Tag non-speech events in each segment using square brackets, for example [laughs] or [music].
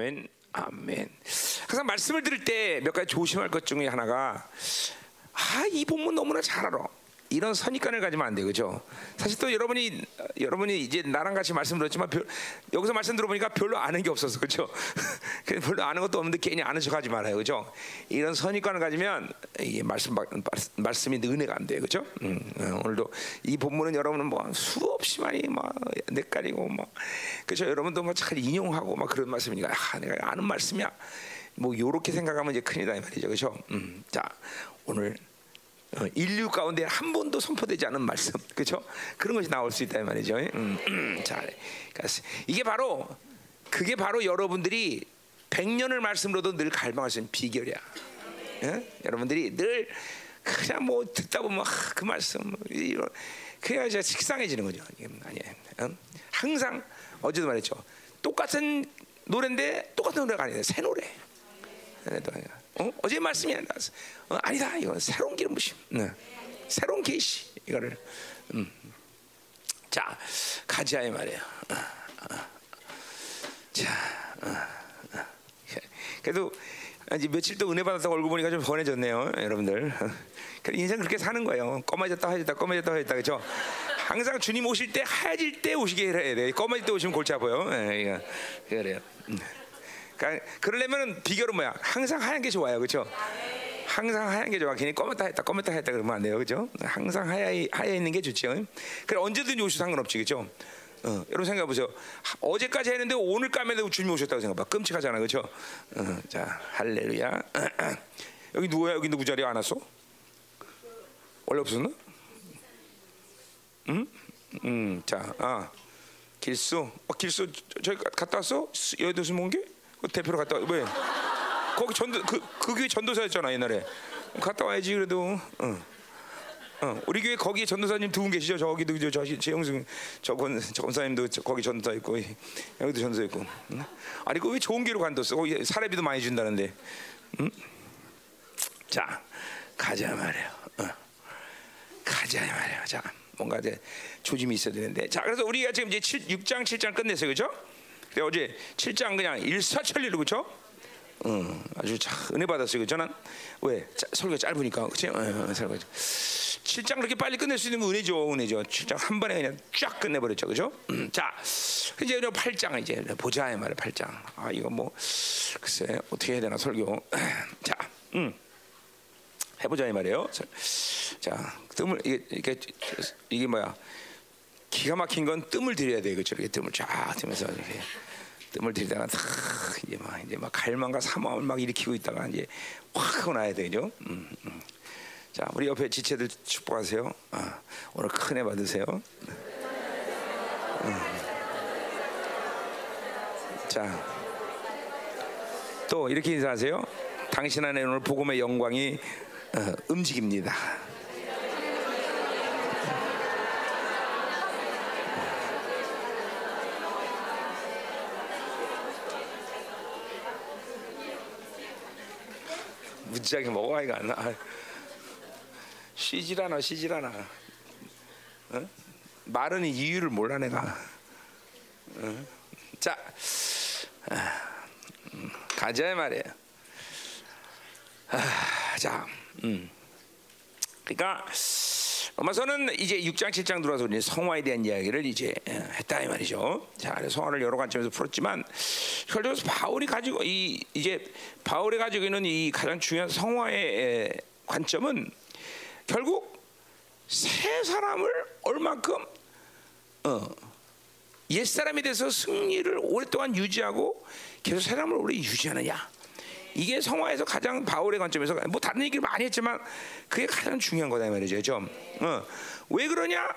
아멘. 아멘. 항상 말씀을 들을 때 몇 가지 조심할 것 중에 하나가 아, 이 본문 너무나 잘 알아. 이런 선입관을 가지면 안 돼, 그죠? 사실 또 여러분이 여러분이 이제 나랑 같이 말씀 들었지만 별, 여기서 말씀 들어보니까 별로 아는 게 없었어, 그죠? [laughs] 별로 아는 것도 없는데 괜히 아는 척하지 말아요, 그죠? 이런 선입관을 가지면 이게 말씀 말씀이 은혜가 안 돼, 그죠? 음, 어, 오늘도 이 본문은 여러분은 뭐 수없이 많이 막 헷갈리고 뭐 그죠? 여러분도 뭐잘 인용하고 막 그런 말씀이니까 아, 내가 아는 말씀이야. 뭐 요렇게 생각하면 이제 큰일이다 이 말이죠, 그죠? 음, 자 오늘. 어, 인류 가운데 한 번도 선포되지 않은 말씀, [laughs] 그렇죠? 그런 것이 나올 수 있다 이 말이죠. 음, 음, 자, 이게 바로 그게 바로 여러분들이 백년을 말씀으로도 늘 갈망할 수 있는 비결이야. 예? 여러분들이 늘 그냥 뭐 듣다 보면 아, 그 말씀 이런 그래야 이제 식상해지는 거죠. 아니에요. 어? 항상 어제도 말했죠. 똑같은 노래인데 똑같은 노래가 아니에요. 새 노래. 어? 어제 말씀이 아니다. 어, 아니다. 이건 새로운 기름 부심. 네. 새로운 계시 이거를. 음. 자 가자 이 말이에요. 어, 어. 자, 어, 어. 그래도 이제 며칠 또 은혜 받았다고 얼굴 보니까 좀 번해졌네요, 여러분들. 인생 그렇게 사는 거예요. 검어졌다 하였다, 검어졌다 하였다, 그렇죠? 항상 주님 오실 때 하얘질 때 오시게 해야 돼. 검어질 때 오시면 골치 아파요. 예, 그래요. 음. 그러니까 그러려면 비결은 뭐야? 항상 하얀 게 좋아요, 그렇죠? 항상 하얀 게 좋아. 괜히 검었다 했다, 검었다 했다 그러면 안 돼요, 그렇죠? 항상 하얘 하얘 있는 게 좋죠. 그래 언제든지 오셔도 상관없지, 그렇죠? 어, 여러분 생각해 보세요. 어제까지 했는데 오늘 까면 주님 오셨다고 생각해 봐. 끔찍하잖아, 그렇죠? 어, 자, 할렐루야. [clears throat] 여기 누구야? 여기 누구 자리 안 왔어? 원래 없었나? 응? 음, 자, 아, 길수. 어, 길수 저기 갔다 왔어? 여의도 수문교? 그 대표로 갔다 와. 왜? 거기 전도 그, 그 교회 전도사였잖아 옛날에. 갔다 와야지 그래도. 어. 어, 우리 교회 거기 전도사님 두 분 계시죠? 저기도 저, 저 저건 저 권사님도 저, 거기 전도사 있고 여기도 전도사 있고. 응? 아니 그왜 좋은 길로 간뒀어? 거기 사례비도 많이 준다는데. 응? 자 가자 말이야. 어. 가자 말이야. 자 뭔가 이제 조짐이 있어야 되는데. 자 그래서 우리가 지금 이제 7, 6장 7장 끝냈어요, 그렇죠? 그래 어제 7장 그냥 일사천리로 그렇죠? 어, 아주 참 은혜 받았어요. 저는 왜 자, 설교 짧으니까 그치? 어, 어, 설교. 7장 그렇게 빨리 끝낼 수 있는 거 은혜죠, 은혜죠. 7장 한 번에 그냥 쫙 끝내버렸죠, 그죠? 음, 자, 이제 8장 이제 보자 이 말이야, 8장. 아 이거 뭐 글쎄 어떻게 해야 되나 설교. [clears throat] 자, 음. 해보자 이 말이에요. 자, 뜸을 이게 이게 이게 뭐야? 기가 막힌 건 뜸을 들여야 돼, 그렇죠? 이렇게 뜸을 쫙 들면서 이렇게. 뜸을 들이다가 탁 이제 막 이제 막 갈망과 사망을 막 일으키고 있다가 이제 확 나야 되죠. 음, 음. 자, 우리 옆에 지체들 축복하세요. 아, 오늘 큰 애 받으세요. 음. 자, 또 이렇게 인사하세요. 당신 안에 오늘 복음의 영광이 어, 움직입니다. 무지하게 먹어야 이거 안 나. 쉬질 않아, 쉬질 않아. 어? 말은 이유를 몰라 내가. 어? 자, 아, 음, 가자 말이야. 아, 자, 음. 그러니까 로마서는 이제 6장 7장 들어와서 이제 성화에 대한 이야기를 이제 했다 이 말이죠. 자, 성화를 여러 관점에서 풀었지만 결국은 바울이 가지고 이 이제 바울이 가지고 있는 이 가장 중요한 성화의 관점은 결국 새 사람을 얼만큼 어, 옛 사람에 대해서 승리를 오랫동안 유지하고 계속 새 사람을 오래 유지하느냐. 이게 성화에서 가장 바울의 관점에서 뭐 다른 얘기를 많이 했지만 그게 가장 중요한 거다 이 말이죠. 좀. 어. 왜 그러냐?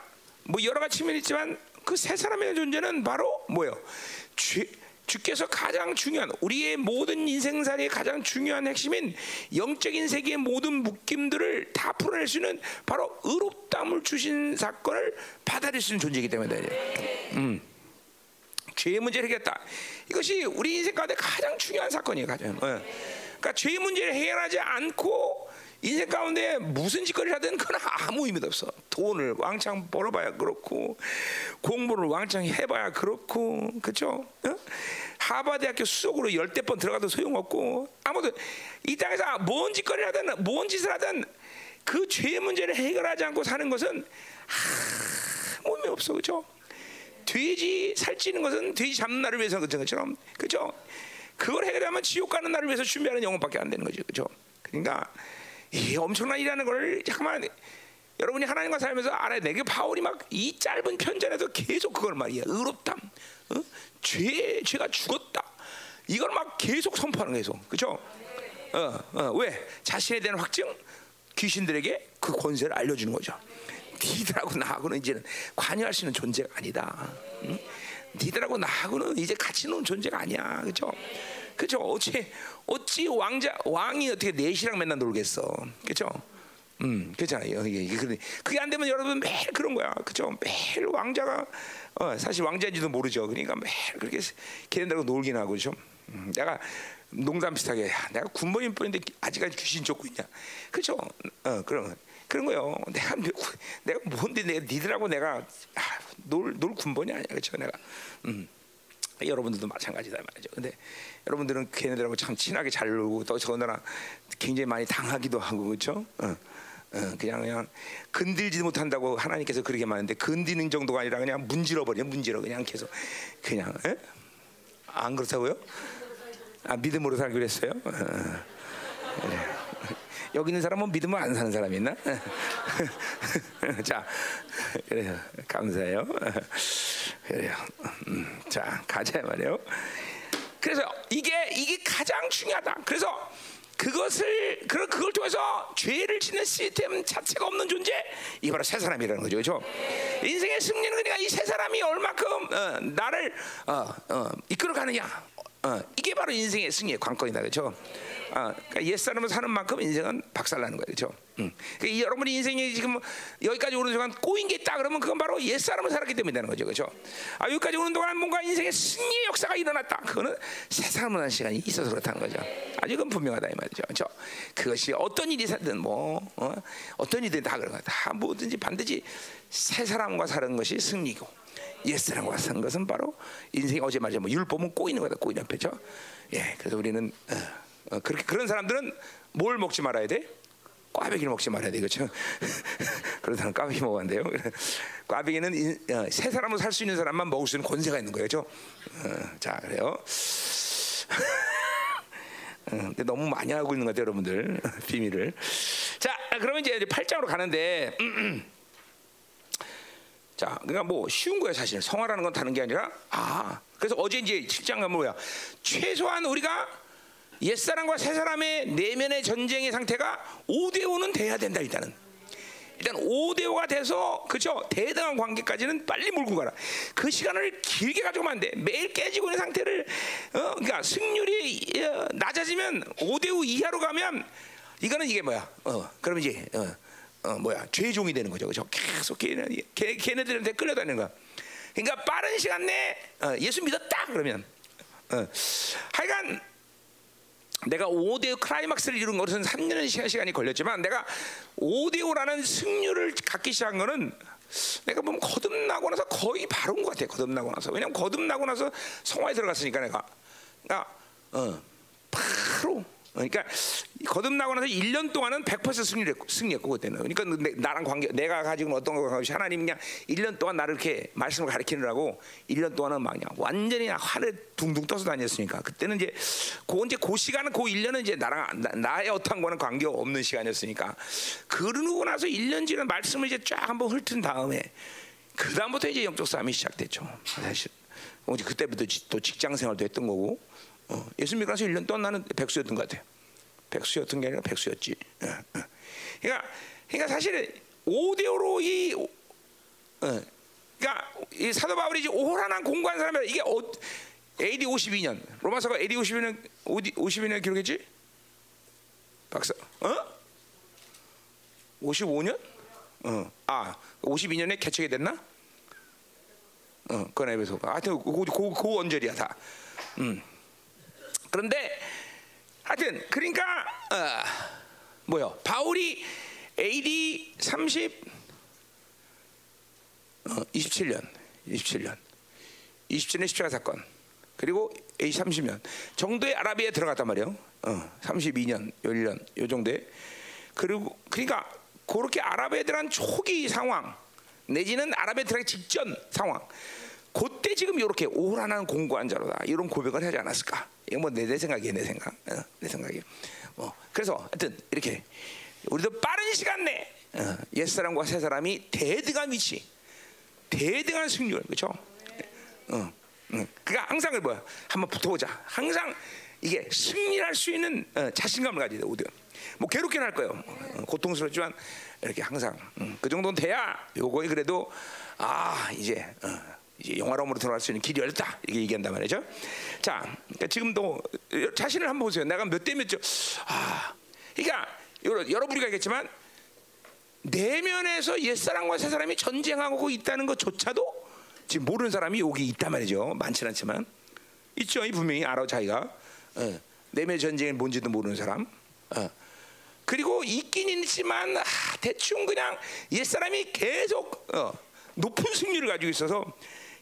뭐 여러 가지 측면이 있지만 그 세 사람의 존재는 바로 뭐예요? 죄, 주께서 가장 중요한 우리의 모든 인생살이의 가장 중요한 핵심인 영적인 세계의 모든 묶임들을 다 풀어낼 수 있는 바로 의롭다함을 주신 사건을 받아들일 수 있는 존재이기 때문에 음. 죄의 문제를 해결했다. 이것이 우리 인생 가운데 가장 중요한 사건이에요. 가장. 어. 그러니까 죄의 문제를 해결하지 않고 인생 가운데 무슨 짓거리를 하든 그건 아무 의미도 없어. 돈을 왕창 벌어봐야 그렇고 공부를 왕창 해봐야 그렇고 그렇죠? 어? 하버드대학교 수석으로 열대 번 들어가도 소용없고 아무도 이 땅에서 뭔 짓거리를 하든 뭔 짓을 하든 그 죄의 문제를 해결하지 않고 사는 것은 아무 의미 없어 그죠? 돼지 살찌는 것은 돼지 잡는 날을 위해서 그런 것처럼 그죠? 그걸 해결하면 지옥 가는 날을 위해서 준비하는 영혼밖에 안 되는 거죠 그죠? 그러니까 이 엄청난 일하는 걸 잠깐만 여러분이 하나님과 살면서 알아야 돼. 그 바울이 막 이 짧은 편전에서 계속 그걸 말이야. 의롭담, 어? 죄, 죄가 죽었다. 이걸 막 계속 선포하는 거예요. 그렇죠? 어, 어, 왜? 자신에 대한 확증, 귀신들에게 그 권세를 알려주는 거죠. 니들하고 나하고는 이제는 관여할 수 있는 존재가 아니다. 응? 니들하고 나하고는 이제 같이 노는 존재가 아니야. 그렇죠? 그렇죠? 어찌 어찌 왕자 왕이 어떻게 넷이랑 맨날 놀겠어. 그렇죠? 음, 그렇잖아요. 이게 그게, 안 되면 여러분 매일 그런 거야. 그죠? 매일 왕자가 어, 사실 왕자인지도 모르죠. 그러니까 매일 그렇게 걔네들하고 놀긴 하고 좀. 음, 내가 농담 비슷하게 야, 내가 군번인 뿐인데 아직까지 귀신 쫓고 있냐? 그죠? 어, 그런 그런 거요. 내가 내가 뭔데 내가 니들하고 내가 아, 놀, 놀 군번이 아니야. 그렇죠? 내가. 음. 여러분들도 마찬가지다 말이죠. 근데 여러분들은 걔네들하고 참 친하게 잘 놀고 또 저거나 굉장히 많이 당하기도 하고 그렇죠? 어. 어, 그냥 그냥 건들지도 못한다고 하나님께서 그렇게 말하는데 건드는 정도가 아니라 그냥 문질러 버려 문질러 그냥 계속 그냥 에? 안 그렇다고요? 아 믿음으로 살기로 했어요. 어, 네. 여기 있는 사람은 믿음을 안 사는 사람이 있나? [laughs] 자, 그래요. 감사해요. 그래요. 음, 자, 가자 말이에요. 그래서 이게 이게 가장 중요하다. 그래서 그것을 그런 그걸 통해서 죄를 짓는 시스템 자체가 없는 존재 이 바로 새 사람이라는 거죠, 그렇죠? 인생의 승리는 그러니까 이 새 사람이 얼마큼 어, 나를 어, 어, 이끌어 가느냐, 어, 이게 바로 인생의 승리의 관건이다, 그렇죠? 아, 그러니까 옛사람을 사는 만큼 인생은 박살나는 거예요, 그렇죠? 음. 그러니까 여러분이 인생이 지금 여기까지 오는 순간 꼬인 게 있다 그러면 그건 바로 옛사람을 살았기 때문에 되는 거죠, 그렇죠? 아, 여기까지 오는 동안 뭔가 인생의 승리의 역사가 일어났다. 그거는 새 사람을 한 시간이 있어서 그렇다는 거죠. 아주 건 분명하다 이 말이죠, 그렇죠? 그것이 어떤 일이 살든 뭐 어? 떤 일이든 다 그런 거다. 다 뭐든지 반드시 새 사람과 사는 것이 승리고. 옛 사람과 사는 것은 바로 인생이 어제 말이죠. 뭐 율법은 꼬이는 거다, 꼬이는 거죠. 예, 그래서 우리는 어, 어, 그렇게 그런 사람들은 뭘 먹지 말아야 돼? 꽈배기를 먹지 말아야 돼, 그렇죠? [laughs] 그러다는 꽈배기 먹어야 안 돼요. [laughs] 꽈배기는 인, 어, 새 사람으로 살 수 있는 사람만 먹을 수 있는 권세가 있는 거예요, 그렇죠? 어, 자, 그래요. [laughs] 어, 근데 너무 많이 하고 있는 것 같아요, 여러분들 비밀을. 자, 그러면 이제 8장으로 가는데. [clears throat] 자, 그러니까 뭐 쉬운 거예요, 사실. 성화라는 건 다른 게 아니라 아, 그래서 어제 이제 7장 가면 뭐야? 최소한 우리가 옛사람과 새사람의 내면의 전쟁의 상태가 5대 5는 돼야 된다 일단은. 일단 5대 5가 돼서 그죠 대등한 관계까지는 빨리 몰고 가라. 그 시간을 길게 가지고만 안 돼. 매일 깨지고 있는 상태를 어 그러니까 승률이 어, 낮아지면 5대 5 이하로 가면 이거는 이게 뭐야? 어 그러면 이제 어, 어 뭐야 죄종이 되는 거죠. 그죠? 계속 걔네, 걔, 걔네들한테 끌려다니는 거야. 그러니까 빠른 시간 내에 어, 예수 믿었다 그러면 어, 하여간 내가 5대5 클라이막스를 이룬 것은 3년의 시간이 걸렸지만 내가 5대5라는 승률을 갖기 시작한 거는 내가 보면 거듭나고 나서 거의 바로 온것 같아. 거듭나고 나서. 왜냐면 거듭나고 나서 성화에 들어갔으니까 내가. 그러니까 어, 바로 그러니까 거듭나고 나서 1년 동안은 100% 승리했고, 승리했고 그때는. 그러니까 내, 나랑 관계 내가 가지고 어떤 거 가지고 하나님 그냥 1년 동안 나를 이렇게 말씀을 가르치느라고 1년 동안은 막 그냥 완전히 하늘에 둥둥 떠서 다녔으니까 그때는 이제 그 이제 그 시간은 그 1년은 이제 나랑 나, 의 어떤 거는 관계 없는 시간이었으니까 그러고 나서 1년 지난 말씀을 이제 쫙 한번 훑은 다음에 그 다음부터 이제 영적 싸움이 시작됐죠. 사실 이제 그때부터 또 직장 생활도 했던 거고 어, 예수 믿고 나서 1년 동안 나는 백수였던 것 같아요. 백수였던 게 아니라 백수였지. 어, 어. 그러니까, 그러니까 사실 5대5로 이, 어, 그러니까 이 사도 바울이 이제 오호란한 공부한 사람이라 이게 어, AD 52년 로마서가 AD 52년 52년 기록했지? 박사, 어? 55년? 어, 아, 52년에 개척이 됐나? 어, 그건 에베소. 하여튼 그, 그, 그, 그 언저리야 다. 음. 그런데 하여튼 그러니까 어, 뭐요? 바울이 AD 30 어, 27년 27년 27년 십자가 사건 그리고 A 30년 정도의 아라비아에 들어갔단 말이에요. 어, 32년, 1년 요 정도에 그리고 그러니까 그렇게 아랍에 들어간 초기 상황 내지는 아랍에 들어가기 직전 상황 그때 지금 이렇게 오란한 공고한 자로다 이런 고백을 하지 않았을까? 이건 뭐내 내 생각이에요, 내 생각, 어, 내 생각이. 뭐 그래서 하여튼 이렇게 우리도 빠른 시간 내 어, 옛 사람과 새 사람이 대등한 위치, 대등한 승률, 그렇죠? 어, 응. 그러니까 항상 그 뭐야? 한번 붙어보자. 항상 이게 승리할 수 있는 어, 자신감을 가지야 돼, 우리가. 뭐 괴롭긴 할 거예요. 어, 고통스럽지만 이렇게 항상 음, 그 정도는 돼야 요거에 그래도 아 이제 어, 이제 영화로움으로 들어갈 수 있는 길이 열렸다 이렇게 얘기한단 말이죠. 자, 그러니까 지금도 자신을 한번 보세요. 내가 몇 대 몇죠? 아, 그러니까 여러 여러 분이 가겠지만 내면에서 옛 사람과 새 사람이 전쟁하고 있다는 것조차도 지금 모르는 사람이 여기 있단 말이죠. 많지 않지만 있죠. 이 분명히 알아 자기가 어, 내면 전쟁이 뭔지도 모르는 사람. 어. 그리고 있긴 있지만 아, 대충 그냥 옛 사람이 계속 어, 높은 승률을 가지고 있어서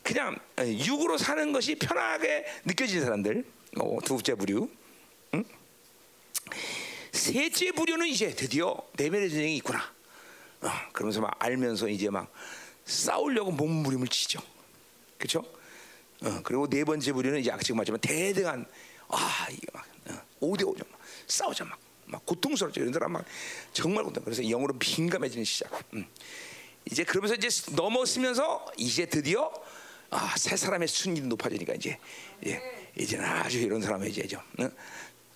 그냥 어, 육으로 사는 것이 편하게 느껴지는 사람들. 어, 두째 부류. 응? 셋째 부류는 이제 드디어 내면의 전쟁이 있구나. 어, 그러면서 막 알면서 이제 막 싸우려고 몸부림을 치죠. 그렇죠? 어, 그리고 네 번째 부류는 이제 지금 말하지만 대등한 아 이게 막 어, 오대 오죠. 막 싸우자 막. 막 고통스럽죠. 이런 사람 막 정말 고통. 그래서 영으로 민감해지는 시작. 음. 이제 그러면서 이제 넘어서면서 이제 드디어 아, 새 사람의 순위도 높아지니까 이제 예, 이제는 아주 이런 사람이 이제 좀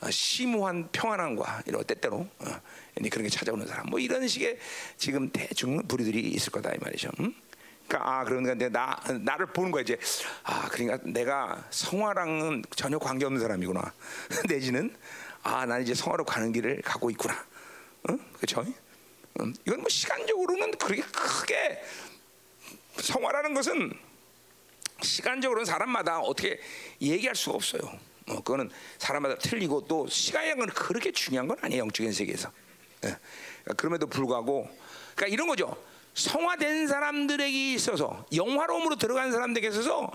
어, 심오한 평안함과 이런 때때로 어, 그런 게 찾아오는 사람 뭐 이런 식의 지금 대충 부류들이 있을 거다 이 말이죠. 음? 그러니까 아 그러니까 나 나를 보는 거야 이제 아 그러니까 내가 성화랑은 전혀 관계 없는 사람이구나 [laughs] 내지는 아, 나는 이제 성화로 가는 길을 가고 있구나. 어? 그렇죠? 음, 이건 뭐 시간적으로는 그렇게 크게 성화라는 것은 시간적으로는 사람마다 어떻게 얘기할 수가 없어요. 어, 그거는 사람마다 틀리고 또 시간이라는 건 그렇게 중요한 건 아니에요. 영적인 세계에서. 예. 그러니까 그럼에도 불구하고 그러니까 이런 거죠. 성화된 사람들에게 있어서 영화로움으로 들어간 사람들에게 있어서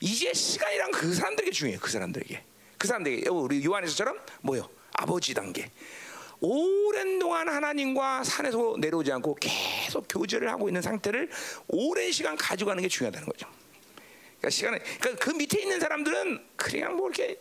이제 시간이란 그 사람들에게 중요해요. 그 사람들에게. 그 사람들에게 우리 요한에서처럼 뭐요? 아버지 단계. 오랜 동안 하나님과 산에서 내려오지 않고 계속 교제를 하고 있는 상태를 오랜 시간 가져가는 게 중요하다는 거죠. 그러니까 시간에 그러니까 그 밑에 있는 사람들은 그냥 뭐 이렇게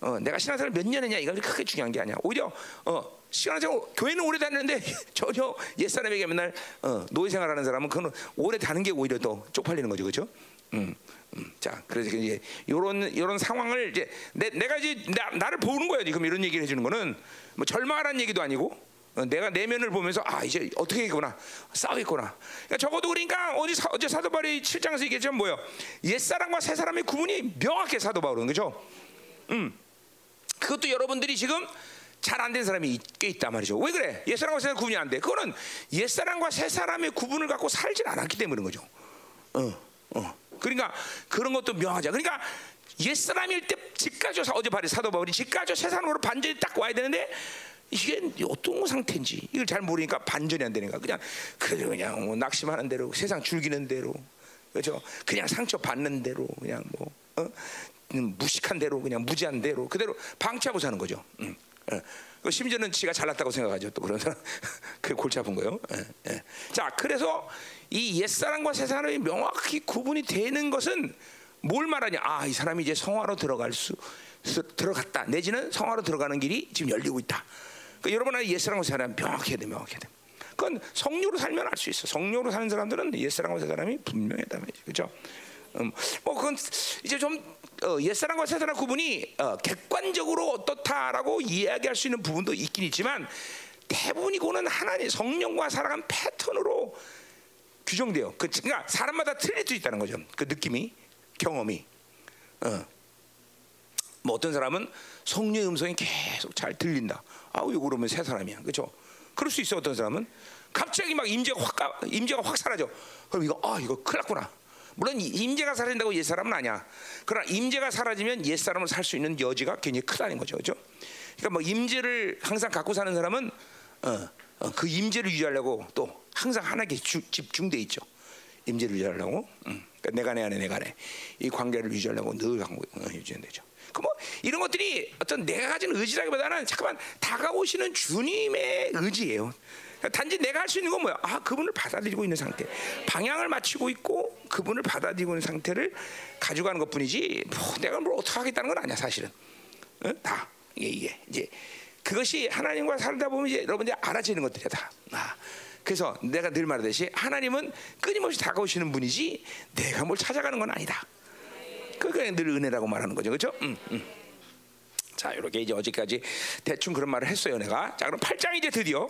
어, 내가 신앙생활 몇 년 했냐 이건 크게 중요한 게 아니야. 오히려 어, 신앙생활 교회는 오래 다녔는데 [laughs] 전혀 옛 사람에게 맨날 어, 노예 생활하는 사람은 그건 오래 다는 게 오히려 더 쪽팔리는 거죠, 그렇죠? 음. 음, 자, 그래서 이제 이런 이런 상황을 이제 내, 내가 이제 나, 를 보는 거야 지금 이런 얘기를 해주는 거는 뭐 절망하라는 얘기도 아니고 어, 내가 내면을 보면서 아 이제 어떻게 했구나 싸우겠구나. 그러니까 적어도 그러니까 어제 사, 어제 사도 바울이 7장에서 얘기했지만 뭐요? 옛 사람과 새 사람의 구분이 명확해 사도 바울은 그죠? 음, 그것도 여러분들이 지금 잘 안 된 사람이 꽤 있단 말이죠. 왜 그래? 옛 사람과 새 사람 구분이 안 돼. 그거는 옛 사람과 새 사람의 구분을 갖고 살질 않았기 때문인 거죠. 어, 어. 그러니까 그런 것도 명하자. 그러니까 옛 사람일 때 집가죠. 어제 발이 사도 바울이 집가죠. 세상으로 반전이 딱 와야 되는데 이게 어떤 상태인지 이걸 잘 모르니까 반전이 안 되니까 그냥 그냥 그냥 뭐 낙심하는 대로 세상 즐기는 대로 그렇죠. 그냥 상처 받는 대로 그냥 뭐 어? 음, 무식한 대로 그냥 무지한 대로 그대로 방치하고 사는 거죠. 음. 어. 그 심지어는 지가 잘났다고 생각하죠. 또 그런 사람 [laughs] 그 골치 아픈 거예요. 예, 예. 자, 그래서 이 옛사람과 새사람이 명확히 구분이 되는 것은 뭘 말하냐? 아, 이 사람이 이제 성화로 들어갈 수 들어갔다. 내지는 성화로 들어가는 길이 지금 열리고 있다. 그러니까 여러분 안에 옛사람과 새사람 명확해야 돼, 명확해야 돼. 그건 성료로 살면 알 수 있어. 성료로 사는 사람들은 옛사람과 새 사람이 분명하다 말이죠. 그렇죠? 음, 뭐 그건 이제 좀 어, 옛사람과 새 사람 구분이 어, 객관적으로 어떻다라고 이야기할 수 있는 부분도 있긴 있지만 대부분이 고는 하나님 성령과 살아간 패턴으로 규정돼요. 그, 그러니까 사람마다 틀릴 수 있다는 거죠. 그 느낌이, 경험이. 어. 뭐 어떤 사람은 성령의 음성이 계속 잘 들린다. 아우 이거 그러면 새 사람이야, 그렇죠? 그럴 수 있어 어떤 사람은 갑자기 막 임재가 확 임재가 확 사라져. 그럼 이거 아 이거 큰일 났구나. 물론 임재가 사라진다고 옛 사람은 아니야. 그러나 임재가 사라지면 옛 사람을 살 수 있는 여지가 굉장히 크다는 거죠, 그렇죠? 그러니까 뭐 임재를 항상 갖고 사는 사람은 어, 어, 그 임재를 유지하려고 또 항상 하나에 집중돼 있죠. 임재를 유지하려고, 음. 그러니까 내가 내 안에 내가 내. 이 관계를 유지하려고 늘 어, 유지는 되죠. 그뭐 이런 것들이 어떤 내가 가진 의지라기보다는 잠깐만 다가오시는 주님의 의지예요. 단지 내가 할 수 있는 건 뭐야? 아 그분을 받아들이고 있는 상태, 방향을 맞추고 있고 그분을 받아들이고 있는 상태를 가져가는 것 뿐이지. 뭐 내가 뭘 어떻게 하겠다는 건 아니야 사실은. 어? 다 이게, 이게 이제 그것이 하나님과 살다 보면 이제 여러분들이 알아지는 것들이야 다. 아. 그래서 내가 늘 말하듯이 하나님은 끊임없이 다가오시는 분이지 내가 뭘 찾아가는 건 아니다. 그게 늘 은혜라고 말하는 거죠, 그렇죠? 음, 음. 자, 이렇게 이제 어제까지 대충 그런 말을 했어요, 내가. 자, 그럼 8장 이제 드디어.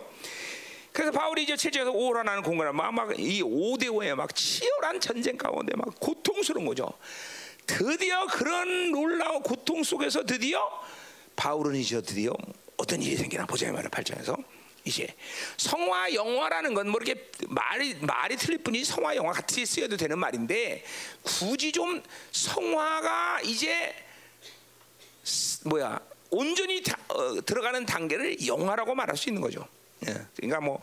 그래서 바울이 이제 체제에서 오라는 공간을 막이 5대 5에 막 치열한 전쟁 가운데 막 고통스러운 거죠. 드디어 그런 놀라운 고통 속에서 드디어 바울은 이제 드디어 어떤 일이 생기나 보자 말이야 8장에서 이제 성화 영화라는 건 뭐 이렇게 말이 말이 틀릴 뿐이 성화 영화 같이 쓰여도 되는 말인데 굳이 좀 성화가 이제 뭐야 온전히 다, 어, 들어가는 단계를 영화라고 말할 수 있는 거죠. 예. 그러니까 뭐